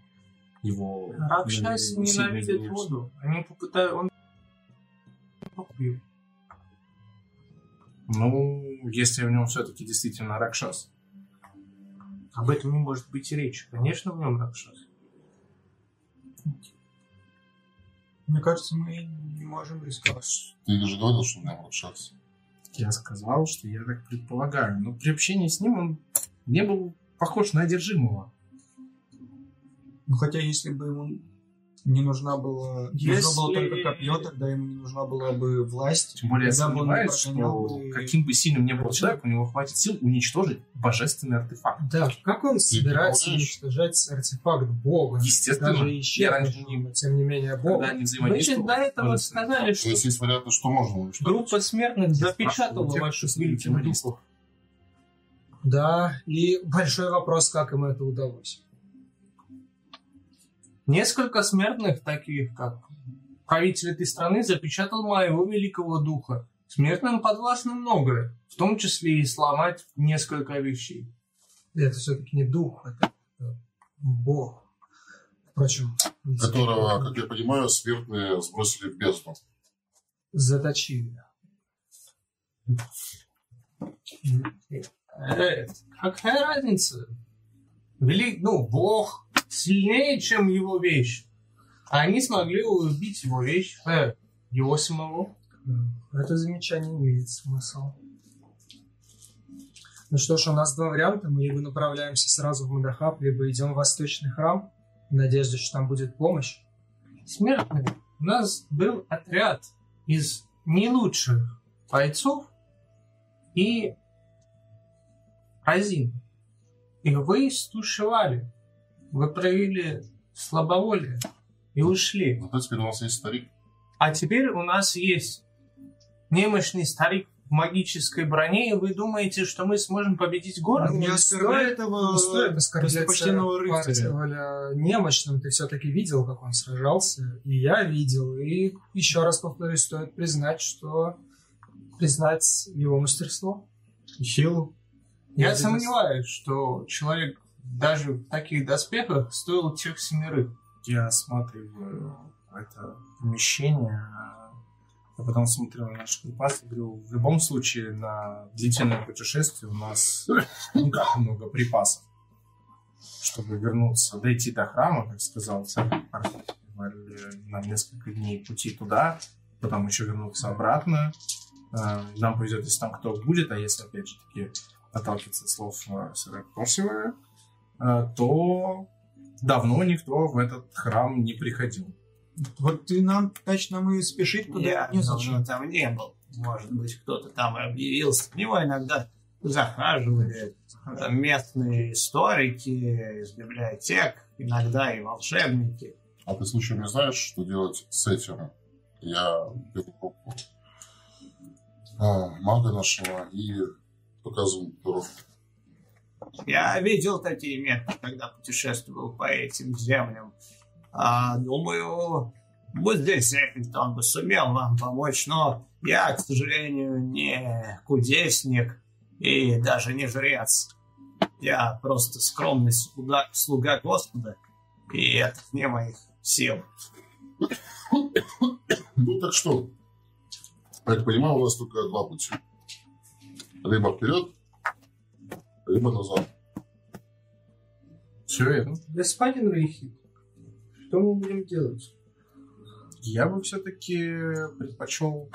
его Ракшас ненавидит изменились. воду. Они попытаются... Он... попью. Ну, если в нем все-таки действительно Ракшас. Об этом не может быть и речи. Конечно, в нем Ракшас. Мне кажется, мы не можем рисковать. Ты же говорил, что у меня Ракшас. Я сказал, что я так предполагаю. Но при общении с ним он не был похож на одержимого. Ну, хотя, если бы ему Не нужна была, Если- нужно было только копье, тогда ему не нужна была бы власть. Тем более я сомневаюсь, что бы- каким бы сильным ни был человек, у него хватит сил уничтожить божественный артефакт. Да, как он собирается понимаешь? уничтожать артефакт Бога? Естественно. Даже Я исчезнувшего, раньше не- тем не менее Бог. Когда они Вы же до этого сказали, То что есть есть варианты, что можно уничтожить. группа смертных запечатала вашу духов. Да, и большой вопрос, как им это удалось. Несколько смертных, таких как правитель этой страны, запечатал моего великого духа. Смертным подвластно многое, в том числе и сломать несколько вещей. Это все-таки не дух, это, это Бог. Впрочем, Которого, как я понимаю, смертные сбросили в бездну. заточили. Э, какая разница? Вели... Ну, Бог сильнее, чем его вещь. А они смогли убить его вещь, э, его самого. Это замечание имеет смысл. Ну что ж, у нас два варианта. Мы либо направляемся сразу в Мадахаб, либо идем в Восточный храм, в надежде, что там будет помощь. Смертные. У нас был отряд из не лучших бойцов и Азин. И вы стушевали. Вы проявили слабоволие и ушли. Зато теперь у нас есть старик. А теперь у нас есть немощный старик в магической броне, и вы думаете, что мы сможем победить город? Не оскорбляй этого Не стоит оскорблять рыцаря. Парцеваля немощным. Ты все-таки видел, как он сражался. И я видел. И еще раз повторюсь, стоит признать, что признать его мастерство силу. Я И сомневаюсь, что человек даже в таких доспехах стоил тех семерых. Я осматриваю это помещение, а потом смотрю на наш припас и говорю, в любом случае на длительное путешествие у нас не так много припасов, чтобы вернуться, дойти до храма, как сказал царь Нам несколько дней пути туда, потом еще вернуться обратно. Э, Нам повезет, если там кто будет, а если, опять же таки, отталкиваться от слов э, сэра Корсева, э, то давно никто в этот храм не приходил. Вот и нам точно мы спешить туда Я не зачем. там не был. Может быть, кто-то там и объявился. В него иногда захаживали э, местные историки из библиотек, иногда и волшебники. А ты случаем не знаешь, что делать с этим? Я беру группу а, мага нашего и показываю дорогу. Я видел такие метки, когда путешествовал по этим землям. А, думаю, вот здесь Эффельд, он бы сумел вам помочь, но я, к сожалению, не кудесник и даже не жрец. Я просто скромный слуга, слуга Господа, и это не моих сил. Ну так что, я так понимаю, у нас только два пути. Либо вперед, либо назад. Все это. Господин Рейхи, что мы будем делать? Я бы все-таки предпочел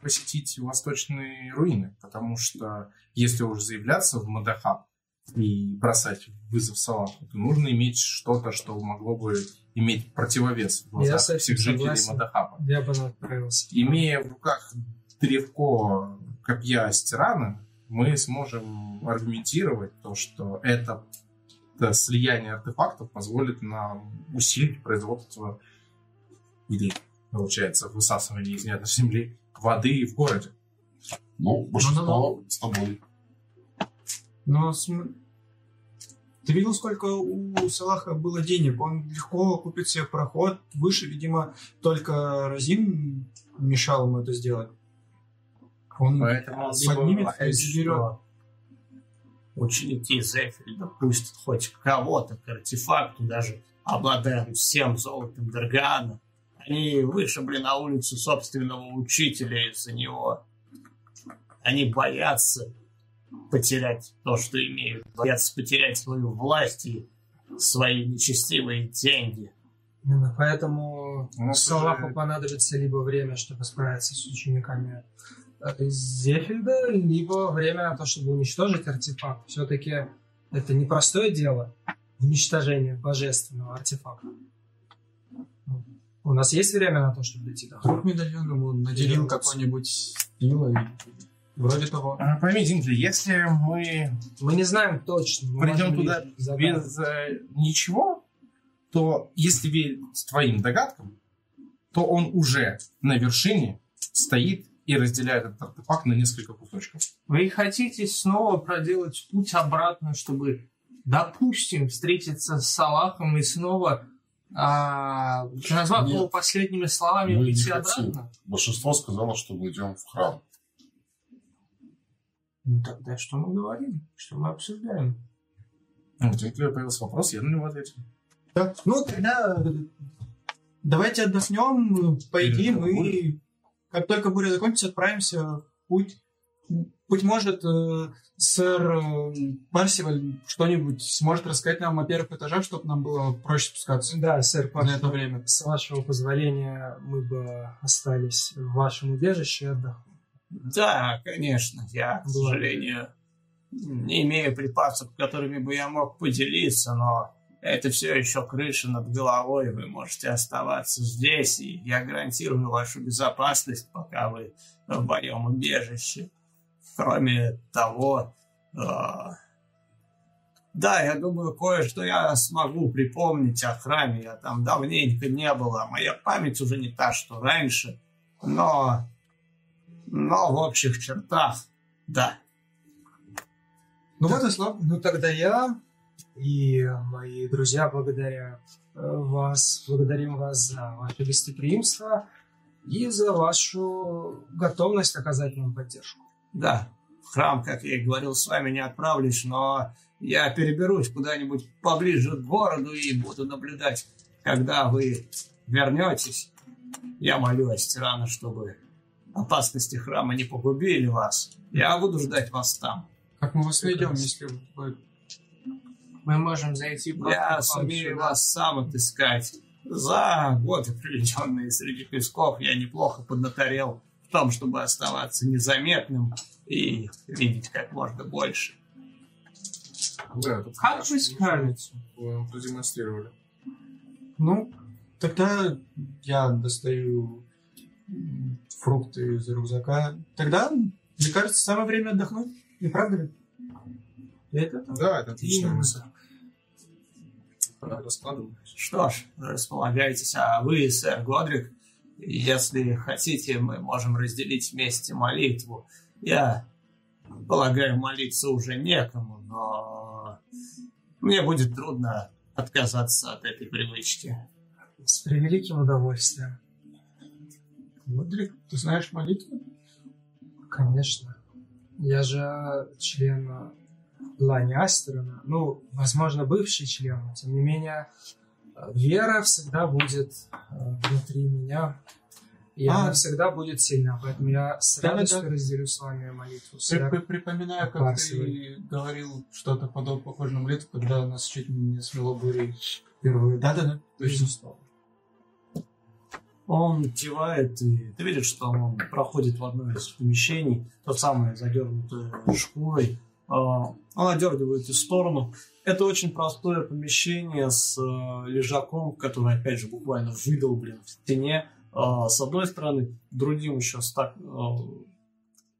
посетить восточные руины, потому что если уж заявляться в Мадахаб и бросать вызов Салаху, то нужно иметь что-то, что могло бы иметь противовес в глазах всех жителей. Мадахаба. Я бы отправился. Имея в руках древко копья Стирана, мы сможем аргументировать то, что это, это слияние артефактов позволит нам усилить производство или, получается, высасывание из недр земли воды в городе. Ну, большинство с тобой. Но см- ты видел, сколько у Салаха было денег? Он легко купит себе проход выше, видимо, только Розин мешал ему это сделать. Он Поэтому поднимет и заберет. Ученики Зефельда пустят хоть кого-то к артефакту, даже обладая всем золотом Даргана. Они вышибли на улицу собственного учителя из-за него. Они боятся потерять то, что имеют. Боятся потерять свою власть и свои нечестивые деньги. Именно поэтому Салаху уже- понадобится либо время, чтобы справиться с учениками Зефельда, либо время на то, чтобы уничтожить артефакт. Все-таки это непростое дело уничтожение божественного артефакта. У нас есть время на то, чтобы дойти до Вдруг медальон ему наделил какой-нибудь силой. Вроде того. А, Пойми, Дингли, если мы Мы не знаем точно. мы придем туда без э, ничего, то если верить твоим догадкам, то он уже на вершине стоит и разделяет этот артефакт на несколько кусочков. Вы хотите снова проделать путь обратно, чтобы, допустим, встретиться с Салахом и снова, а, назвав его последними словами, Мы не уйти хотим. обратно? Большинство сказало, что мы идем в храм. Ну тогда что мы говорим? Что мы обсуждаем? Ну, У Дингли появился вопрос, я на него ответил. Да. Ну, тогда давайте отдохнем, поедим и как только буря закончится, отправимся в путь. Быть может, э, сэр э, Парсиваль что-нибудь сможет рассказать нам о первых этажах, чтобы нам было проще спускаться Да, сэр, за это время. с вашего позволения мы бы остались в вашем убежище и отдохнули. Да, конечно, я, к сожалению, не имею припасов, которыми бы я мог поделиться, но это все еще крыша над головой, вы можете оставаться здесь, и я гарантирую вашу безопасность, пока вы в моем убежище. Кроме того, э, да, я думаю, кое-что я смогу припомнить о храме, я там давненько не было, моя память уже не та, что раньше, но но в общих чертах, да. Ну вот и слава. Ну тогда я и мои друзья благодаря э, вас, благодарим вас за ваше гостеприимство и за вашу готовность оказать нам поддержку. Да, в храм, как я и говорил, с вами не отправлюсь, но я переберусь куда-нибудь поближе к городу и буду наблюдать, когда вы вернетесь. Я молю Астирана, чтобы опасности храма не погубили вас. Я буду ждать вас там. Как мы вас найдем, если вы... Мы можем зайти просто Я вам сумею вас сам отыскать. За годы, проведенные среди песков, я неплохо поднаторел в том, чтобы оставаться незаметным и видеть как можно больше. Да, тут Как вы скажете? вы продемонстрировали. Ну, тогда я достаю фрукты из рюкзака. Тогда, мне кажется, самое время отдохнуть. Не правда ли? Это. Да, это отличная мысль. Раскладывать. Что ж, располагайтесь, а вы, сэр Годрик, если хотите, мы можем разделить вместе молитву. Я полагаю, молиться уже некому, но мне будет трудно отказаться от этой привычки. С превеликим удовольствием. Модрик, ты знаешь молитву? Конечно. Я же член Лани Астерона. Ну, возможно, бывший член, но тем не менее, э, вера всегда будет э, внутри меня. И А. она всегда будет сильна. Поэтому я с Да-да-да. радостью разделю с вами молитву. При- при- Припоминаю, как ты говорил что-то подобное похоже на молитву, когда нас чуть не смело бурей впервые. Да-да-да, точно слово. Он кивает, и ты видишь, что он проходит в одно из помещений, то самое задернутое шкурой. А, Он одергивает в сторону. Это очень простое помещение с э, лежаком, который, опять же, буквально выдолблен в стене. А, С одной стороны, другим еще так, э,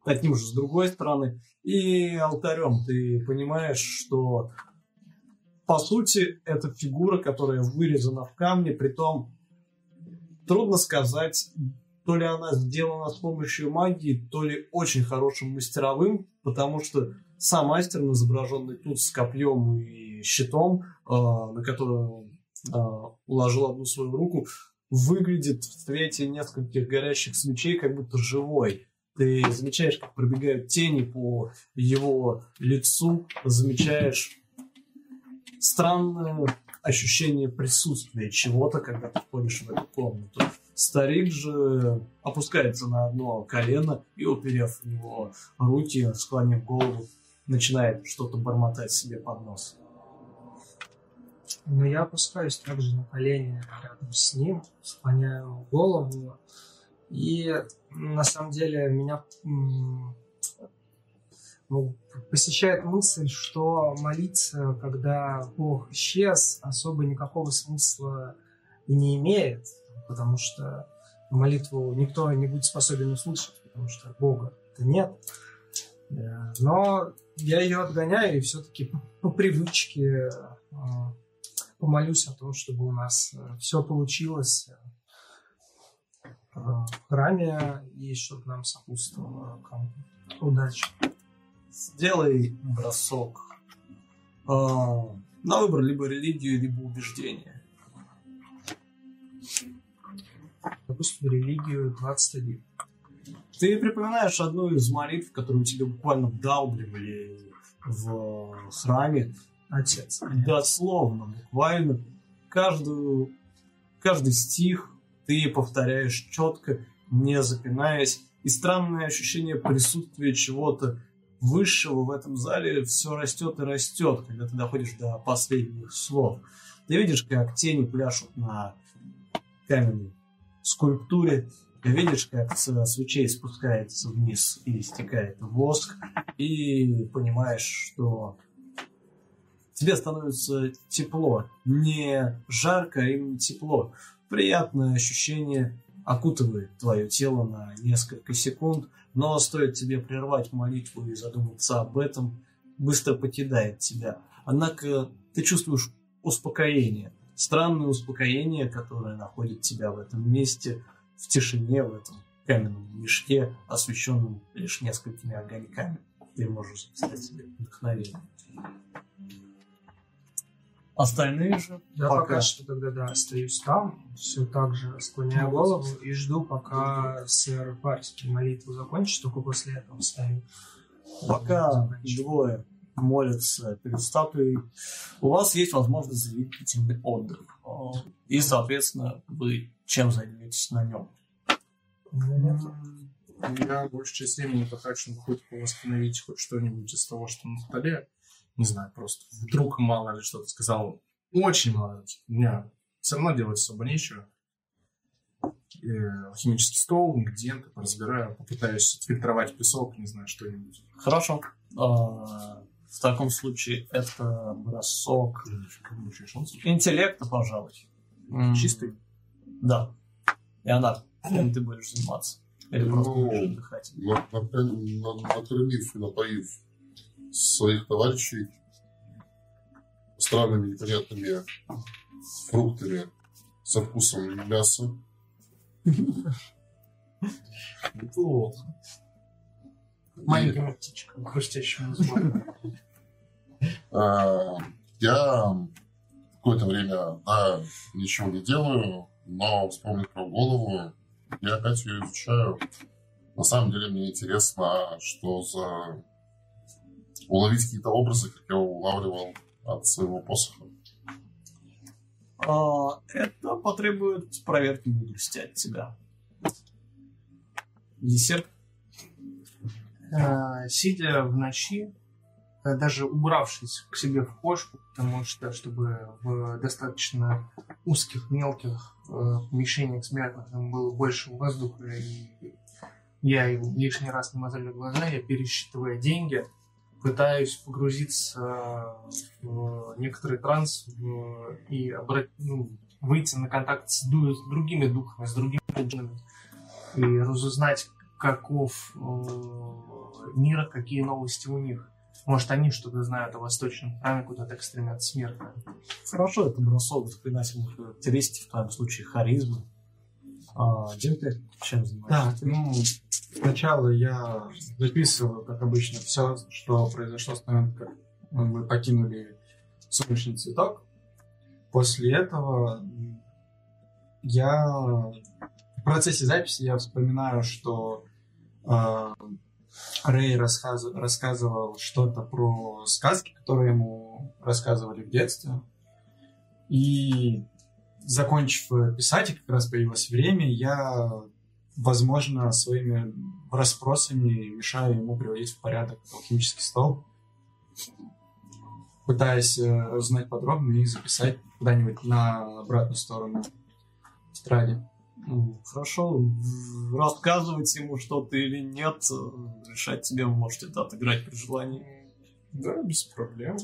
таким же с другой стороны. И алтарем. Ты понимаешь, что по сути это фигура, которая вырезана в камне, притом трудно сказать, то ли она сделана с помощью магии, то ли очень хорошим мастеровым, потому что сам мастер, изображенный тут с копьем и щитом, э, на который э, уложил одну свою руку, выглядит в свете нескольких горящих свечей как будто живой. Ты замечаешь, как пробегают тени по его лицу, замечаешь странное ощущение присутствия чего-то, когда ты входишь в эту комнату. Старик же опускается на одно колено и, уперев в него руки, склонив голову, начинает что-то бормотать себе под нос. Но я опускаюсь также на колени рядом с ним, склоняю голову. И на самом деле меня ну, посещает мысль, что молиться, когда Бог исчез, особо никакого смысла и не имеет. потому что молитву никто не будет способен услышать, потому что Бога-то нет. Да. Но я ее отгоняю и все-таки по, привычке э, помолюсь о том, чтобы у нас все получилось э, в храме и чтобы нам сопутствовала удача. Сделай бросок э, на выбор либо религию, либо убеждение. Допустим, религию 21. Ты припоминаешь одну из молитв, которую тебе буквально вдалбливали в храме. Отец. Дословно, буквально. Каждую, каждый стих ты повторяешь четко, не запинаясь. И странное ощущение присутствия чего-то высшего в этом зале все растет и растет, когда ты доходишь до последних слов. Ты видишь, как тени пляшут на каменной скульптуре, ты видишь, как с свечей спускается вниз и стекает воск, и понимаешь, что тебе становится тепло. Не жарко, а именно тепло. Приятное ощущение окутывает твое тело на несколько секунд, но стоит тебе прервать молитву и задуматься об этом, быстро покидает тебя. Однако ты чувствуешь успокоение, странное успокоение, которое находит тебя в этом месте – в тишине в этом каменном мешке, освещенном лишь несколькими огоньками. Ты можешь записать себе вдохновение. Остальные же Я пока, пока что тогда да, остаюсь там, все так же склоняю голову и жду, пока сэр Парский молитву закончит, только после этого встаю. Пока двое молятся перед статуей, у вас есть возможность заявить длительный отдых. И, соответственно, вы чем займетесь на нем? Я большую часть времени потрачу хоть восстановить хоть что-нибудь из того, что на столе. Не знаю, просто вдруг мало ли что-то сказал. Очень мало. У меня все равно делать особо нечего. химический стол, ингредиенты поразбираю, попытаюсь отфильтровать песок, не знаю, что-нибудь. Хорошо. А, в таком случае это бросок интеллекта, пожалуй. Чистый? Да. Леонард, чем ты будешь заниматься? Или просто Ну, будешь отдыхать? На- напря- на- Накормив и напоив своих товарищей странными непонятными фруктами со вкусом мяса. Неплохо. Маленькими птичками, хрустящими звуками. А, Я какое-то время, да, ничего не делаю, но вспомнив про голову, я опять ее изучаю. На самом деле мне интересно, что за... Уловить какие-то образы, как я улавливал от своего посоха. А, это потребует проверки мудрости от тебя. Десерт? Э, Сидя в ночи, э, даже убравшись к себе в кошку, потому что, чтобы в достаточно узких, мелких э, помещениях смертных там было больше воздуха, и я лишний раз не мозолю глаза, я пересчитывая деньги, пытаюсь погрузиться в некоторый транс в- и обра- ну, выйти на контакт с, ду- с другими духами, с другими джинами и разузнать, каков э, мир, какие новости у них. Может, они что-то знают о восточном храме, куда так стремятся смертные. Хорошо, это бросок заклинательных характеристик, в твоем случае харизмы. А, Дим, ты чем Да, занимаешься? ну, сначала я записываю, как обычно, все, что произошло с момента, как мы покинули солнечный цветок. После этого я в процессе записи я вспоминаю, что э, Рэй рассказ- рассказывал что-то про сказки, которые ему рассказывали в детстве. И закончив писать, и как раз появилось время, я, возможно, своими расспросами мешаю ему приводить в порядок алхимический стол, пытаясь э, узнать подробно и записать куда-нибудь на обратную сторону тетради. Ну, Хорошо, рассказывать ему что-то или нет, решать тебе, вы можете это отыграть при желании. Да, без проблем.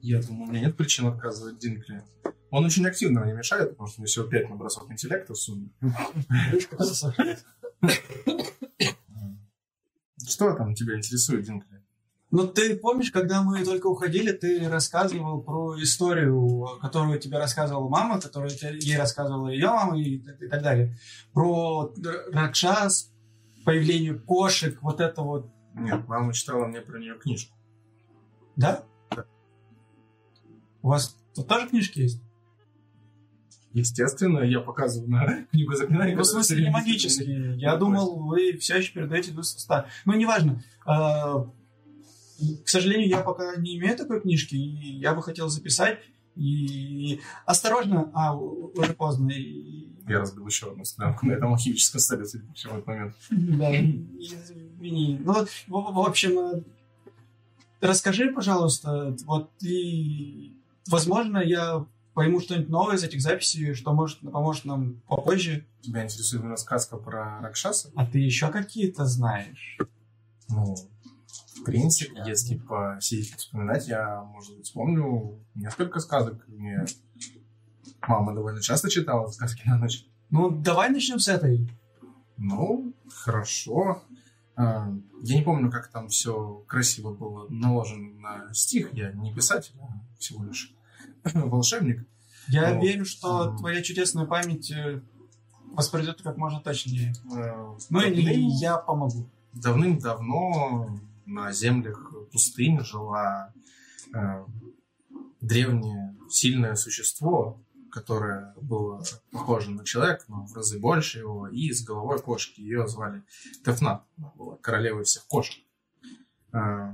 Я думаю, у меня нет причин отказывать Динкле. Он очень активно мне мешает, потому что у меня всего 5 на бросок интеллекта в сумме. Что там тебя интересует, Динкли? Ну, ты помнишь, когда мы только уходили, ты рассказывал про историю, которую тебе рассказывала мама, которую ей рассказывала ее мама и, и так далее. Про Ракшас, появление кошек, вот это вот. Нет, мама читала мне про нее книжку. Да? Да. У вас тут тоже книжки есть? Естественно, я показываю на книгу заклинаний. Ну, в смысле, не магические. Я думал, вы все еще передаете в уста. Ну, неважно. К сожалению, я пока не имею такой книжки, и я бы хотел записать. И осторожно, а, уже поздно. И- Я разбил еще одну склянку на этом алхимическом столе, судя по всему, в этот момент. Да, извини. Ну, в, в общем, расскажи, пожалуйста, вот и, возможно, я пойму что-нибудь новое из этих записей, что может поможет нам попозже. Тебя интересует именно сказка про Ракшаса? А ты еще какие-то знаешь? Ну, в принципе, если посидеть и вспоминать, я, может быть, вспомню несколько сказок. Мне мама довольно часто читала сказки на ночь. Ну, давай начнем с этой. Ну, хорошо. А, Я не помню, как там все красиво было наложено на стих. Я не писатель, а всего лишь волшебник. Я Ну, верю, что м. твоя чудесная память э, воспроизведет как можно точнее. Э, Ну или давным- я помогу. Давным-давно на землях пустыни жила э, древнее сильное существо, которое было похоже на человека, но в разы больше его, и с головой кошки. Ее звали Тефнат. Она была королевой всех кошек. Э,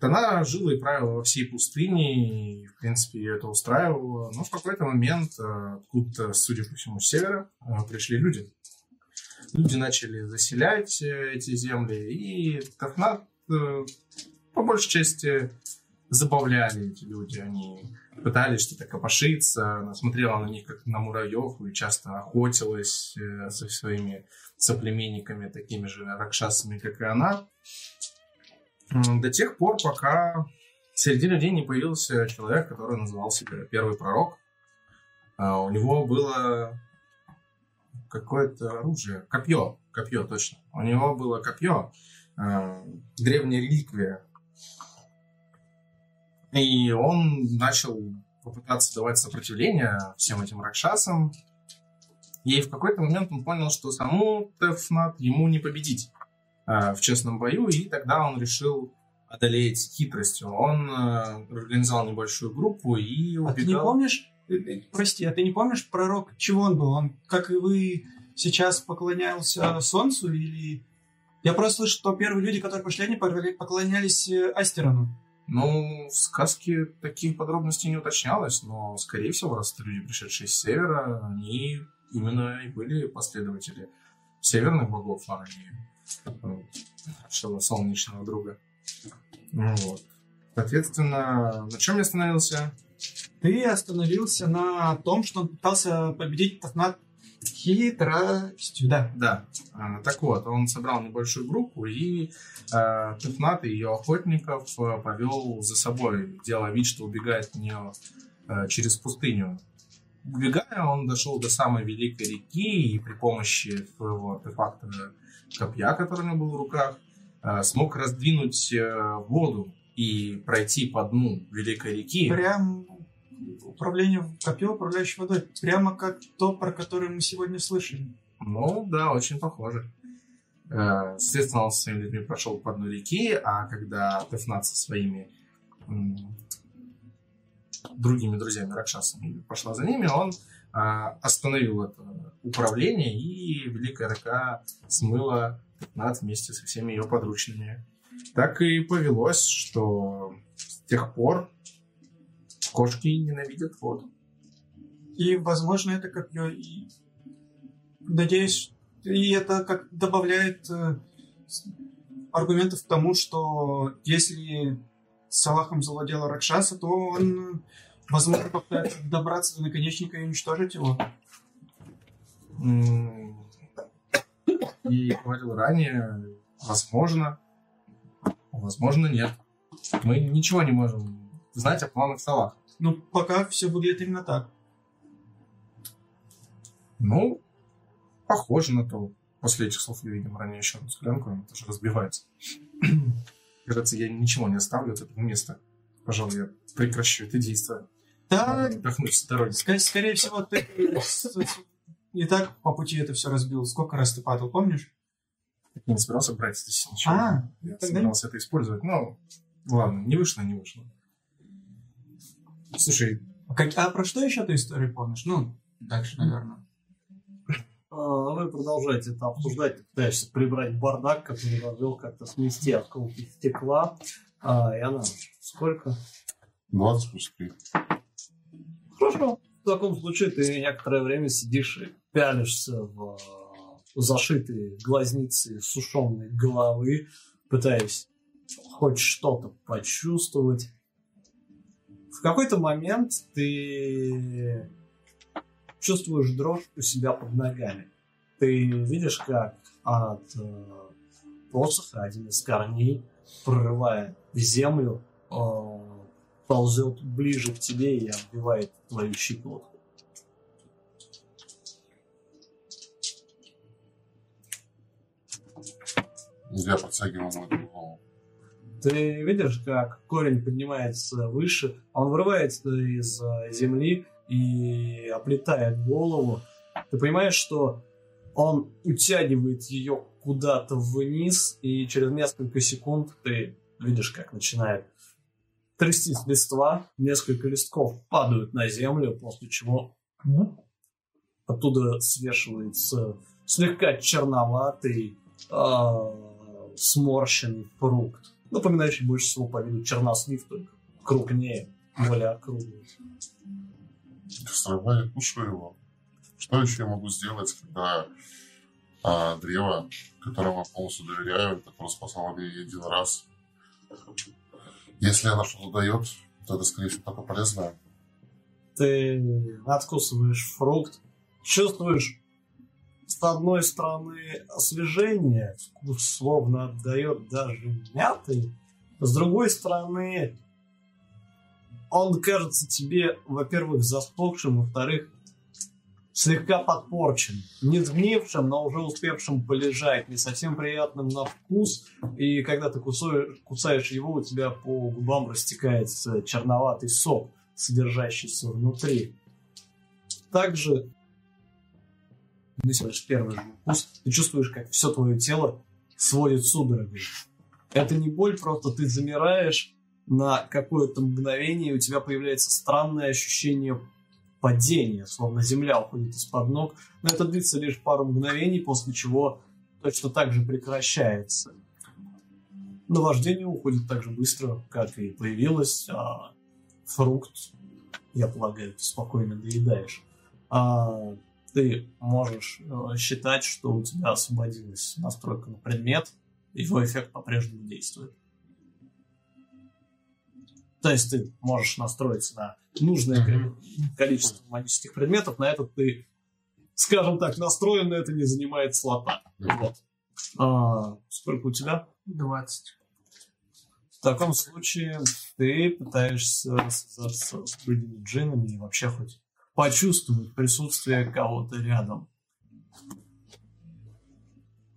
она жила и правила во всей пустыне, и, в принципе, ее это устраивало. Но в какой-то момент, э, откуда-то, судя по всему, с севера, э, пришли люди. Люди начали заселять э, эти земли, и Тафнат по большей части забавляли эти люди. Они пытались что-то копошиться, она смотрела на них как на муравьев и часто охотилась э, со своими соплеменниками, такими же ракшасами, как и она. До тех пор, пока среди людей не появился человек, который называл себя Первый Пророк. А У него было какое-то оружие, копье, копье точно. У него было копье, э, древняя реликвия. И он начал попытаться давать сопротивление всем этим ракшасам. И в какой-то момент он понял, что саму Тефнат ему не победить э, в честном бою, и тогда он решил одолеть хитростью. Он э, организовал небольшую группу и А ты не убегал. помнишь, э, э, прости, а ты не помнишь пророк, чего он был? Он, как и вы, сейчас поклонялся солнцу или... Я просто слышу, что первые люди, которые пошли, они поклонялись э, Астерону. Ну, в сказке таких подробностей не уточнялось, но, скорее всего, раз это люди, пришедшие с севера, они именно и были последователи северных богов, а не нашего солнечного друга. Ну вот. Соответственно, на чем я остановился? Ты остановился на том, что он пытался победить Тафнат хитростью, да. Да. А, Так вот, он собрал небольшую группу и э, Тефнат и ее охотников э, повел за собой, делая вид, что убегает от нее э, через пустыню. Убегая, он дошел до самой великой реки и при помощи своего артефакта копья, который у него был в руках, э, смог раздвинуть э, воду и пройти по дну великой реки. Прям управление копье, управляющей водой. Прямо как то, про которое мы сегодня слышали. Ну, да, очень похоже. Э, Соответственно, он со своими людьми прошел по дну реки, а когда Тефнат со своими другими друзьями Ракшасами пошла за ними, он а, остановил это управление, и Великая река смыла Тефнат вместе со всеми ее подручными. Так и повелось, что с тех пор кошки ненавидят воду. И, возможно, это копье. И, надеюсь, и это как добавляет э, аргументов к тому, что если Салахом завладела Ракшаса, то он, э, возможно, попытается добраться до наконечника и уничтожить его. И говорил ранее, возможно, возможно, нет. Мы ничего не можем знать о планах Салаха. Ну, пока все выглядит именно так. Ну, похоже на то. После этих слов я, видимо, роняю еще одну склянку, она тоже разбивается. Кажется, я ничего не оставлю от этого места. Пожалуй, я прекращу это действие. Да, отдохнуть с дороги. ска- скорее всего, ты и так по пути это все разбил. Сколько раз ты падал, помнишь? Я не собирался брать здесь ничего. А, я тогда- собирался это использовать. Ну, ладно, не вышло, не вышло. Слушай, А, как- а про что еще ты историю помнишь? Ну, дальше, наверное. А, Вы продолжаете это обсуждать, ты пытаешься прибрать бардак, который развел как-то смести осколки стекла. А, и она сколько? 20 плюс 3. Хорошо. В таком случае ты некоторое время сидишь и пялишься в э, зашитые глазницы сушеной головы, пытаясь хоть что-то почувствовать. В какой-то момент ты чувствуешь дрожь у себя под ногами. Ты видишь, как от э, посоха один из корней, прорывая землю, э, ползет ближе к тебе и оббивает твою щиколотку. Я подтягиваю мою голову. Ты видишь, как корень поднимается выше, он вырывается из э, земли и оплетает голову. Ты понимаешь, что он утягивает ее куда-то вниз, и через несколько секунд ты видишь, как начинает трястись листва, несколько листков падают на землю, после чего оттуда свешивается слегка черноватый, а, сморщенный фрукт, напоминающий больше всего по виду чернослив, только крупнее, более округлый. Вставай, кушаю его. Что еще я могу сделать, когда а, древо, которому я полностью доверяю, которое спасало меня один раз, если она что-то дает, то это, скорее всего, только полезное. Ты откусываешь фрукт, чувствуешь с одной стороны освежение, вкус словно отдает даже мятой, с другой стороны он кажется тебе, во-первых, засохшим, во-вторых, слегка подпорчен. Не сгнившим, но уже успевшим полежать, не совсем приятным на вкус. И когда ты кусаешь, кусаешь его, у тебя по губам растекается черноватый сок, содержащийся внутри. Также несешь первый же вкус, ты чувствуешь, как все твое тело сводит судорогой. Это не боль, просто ты замираешь на какое-то мгновение, и у тебя появляется странное ощущение падения, словно земля уходит из-под ног. Но это длится лишь пару мгновений, после чего точно так же прекращается. Наваждение уходит так же быстро, как и появилось, а фрукт, я полагаю, ты спокойно доедаешь. А ты можешь э, считать, что у тебя освободилась настройка на предмет, его эффект по-прежнему действует. То есть ты можешь настроиться на нужное количество магических предметов, на этот ты, скажем так, настроен, на это не занимает слота. Вот. А, сколько у тебя? 20. В таком случае ты пытаешься связаться с другими джинами и вообще хоть почувствовать присутствие кого-то рядом.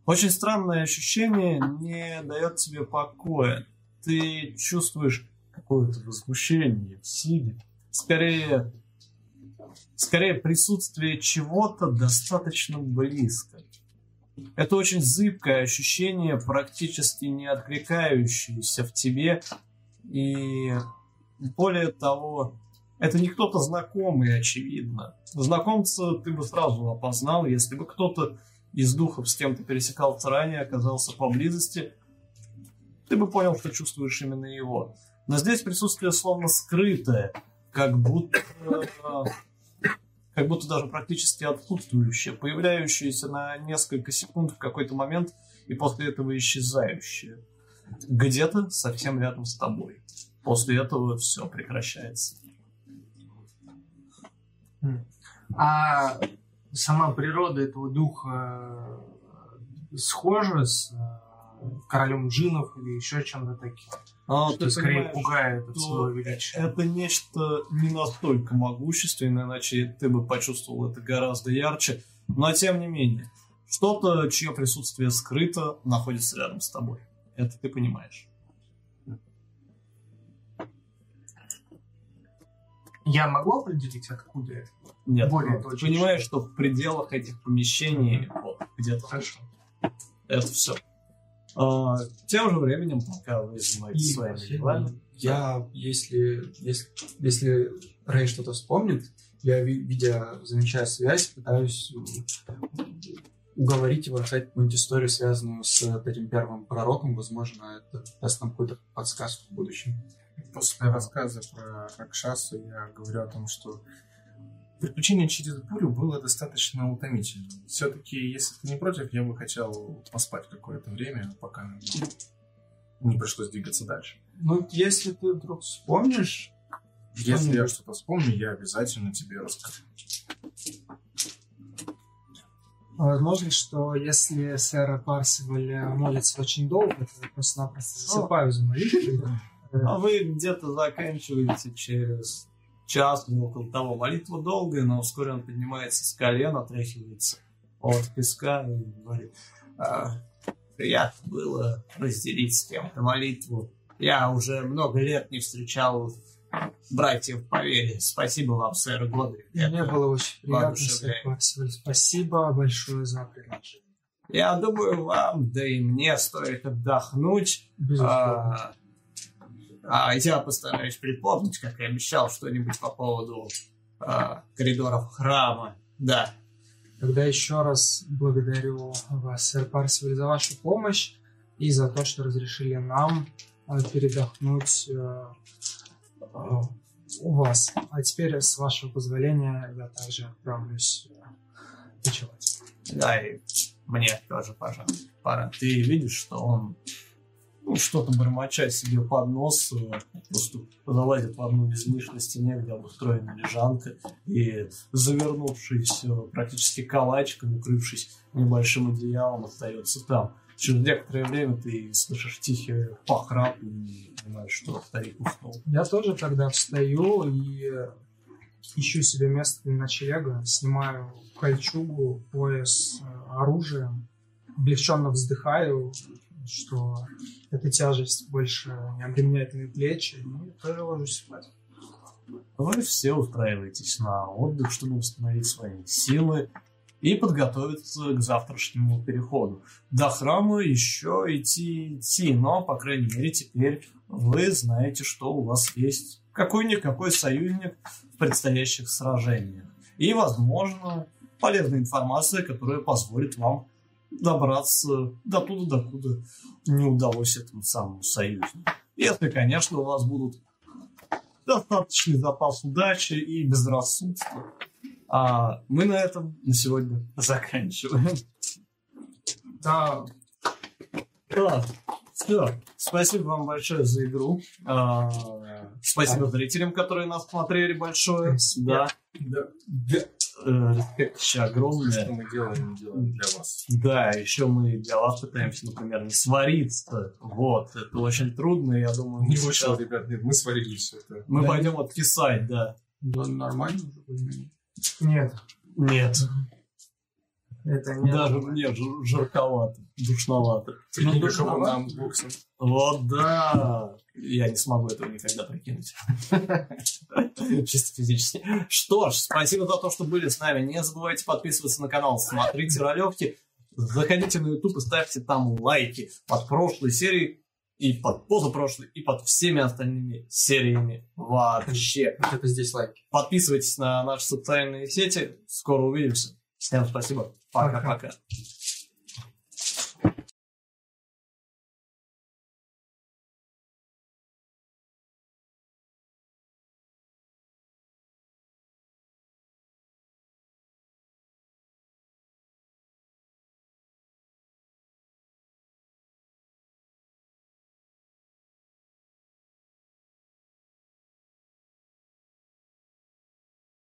Очень странное ощущение не дает тебе покоя. Ты чувствуешь какое-то возмущение в силе. Скорее, скорее присутствие чего-то достаточно близко. Это очень зыбкое ощущение, практически не откликающееся в тебе. И более того, это не кто-то знакомый, очевидно. Знакомца ты бы сразу опознал, если бы кто-то из духов с кем ты пересекался ранее, оказался поблизости, ты бы понял, что чувствуешь именно его. Но здесь присутствие словно скрытое, как будто, как будто даже практически отсутствующее, появляющееся на несколько секунд в какой-то момент и после этого исчезающее. Где-то совсем рядом с тобой. После этого все прекращается. А сама природа этого духа э, схожа с э, королем джинов или еще чем-то таким? А, Что скорее пугает от своего величия. Это нечто не настолько могущественное, иначе ты бы почувствовал это гораздо ярче. Но тем не менее, что-то, чье присутствие скрыто, находится рядом с тобой. Это ты понимаешь. Я могу определить, откуда это? Нет, Более ну, ты точечно. понимаешь, что в пределах этих помещений вот, где-то Хорошо. это все. тем же временем, пока вы занимаетесь своими делами, Я, если, если, если Рэй что-то вспомнит, я, ви- видя, замечая связь, пытаюсь уговорить его рассказать какую-нибудь историю, связанную с этим первым пророком. Возможно, это даст нам какую-то подсказку в будущем. После рассказа про Ракшасу я говорю о том, что приключение через бурю было достаточно утомительным. Все-таки, если ты не против, я бы хотел поспать какое-то время, пока не пришлось двигаться дальше. Ну, если ты вдруг вспомнишь, Если я что-то вспомню, я обязательно тебе расскажу. Возможно, что если сэр Парсиваль молится очень долго, то я просто-напросто засыпаю за молитвой. А вы где-то заканчиваете через час, ну, около того. Молитва долгая, но вскоре он поднимается с колен, отряхивается от песка и говорит, «А, приятно было разделить с кем-то молитву. Я уже много лет не встречал братьев по вере. Спасибо вам, сэр Годри. И Мне было очень приятно, сэр. Парсиваль. Спасибо большое за предложение. Я думаю, вам, да и мне стоит отдохнуть. Безусловно. А, а я постараюсь припомнить, как я обещал, что-нибудь по поводу а, коридоров храма. Да. Тогда еще раз благодарю вас, сэр Парсиваль, за вашу помощь и за то, что разрешили нам э, передохнуть э, у вас. А теперь, с вашего позволения, я также отправлюсь э, ночевать. Да, и мне тоже, пожалуйста, пора. Ты видишь, что он ну, что-то бормоча себе под нос, э, просто залазит в одну из них на стене, где обустроена лежанка, и завернувшись э, практически калачиком, укрывшись небольшим одеялом, остается там. Через некоторое время ты слышишь тихий похрап и понимаешь, что старик уснул. Я тоже тогда встаю и ищу себе место для ночлега, снимаю кольчугу, пояс, э, оружие, облегченно вздыхаю, что эта тяжесть больше не обременяет мои плечи, и тоже ложусь спать. Вы все устраиваетесь на отдых, чтобы восстановить свои силы и подготовиться к завтрашнему переходу. До храма еще идти идти, но, по крайней мере, теперь вы знаете, что у вас есть какой-никакой союзник в предстоящих сражениях. И, возможно, полезная информация, которая позволит вам добраться до туда, докуда не удалось этому самому союзнику. Если, конечно, у вас будут достаточный запас удачи и безрассудства. А мы на этом на сегодня заканчиваем. Да, Да, все. Спасибо вам большое за игру. А, спасибо зрителям, которые нас смотрели большое. Да. Да. Да. Респект еще огромное. Что мы делаем, мы делаем для вас. Да, еще мы для вас пытаемся, например, не свариться. Вот, это очень трудно, я думаю, Не сейчас- вышло, ребят, нет, мы сварили все это. Мы Да. пойдем откисать, да. да, нормально уже нет, Нет, это не... даже мне жар- жарковато, душновато. Ну, душновато. нам боксом. Вот да! Я не смогу этого никогда прикинуть. Чисто физически. Что ж, спасибо за то, что были с нами. Не забывайте подписываться на канал, смотрите ролевки. Заходите на YouTube и ставьте там лайки под прошлой серией и под позапрошлой, и под всеми остальными сериями вообще. Это здесь лайки. Подписывайтесь на наши социальные сети. Скоро увидимся. Всем спасибо. Пока-пока.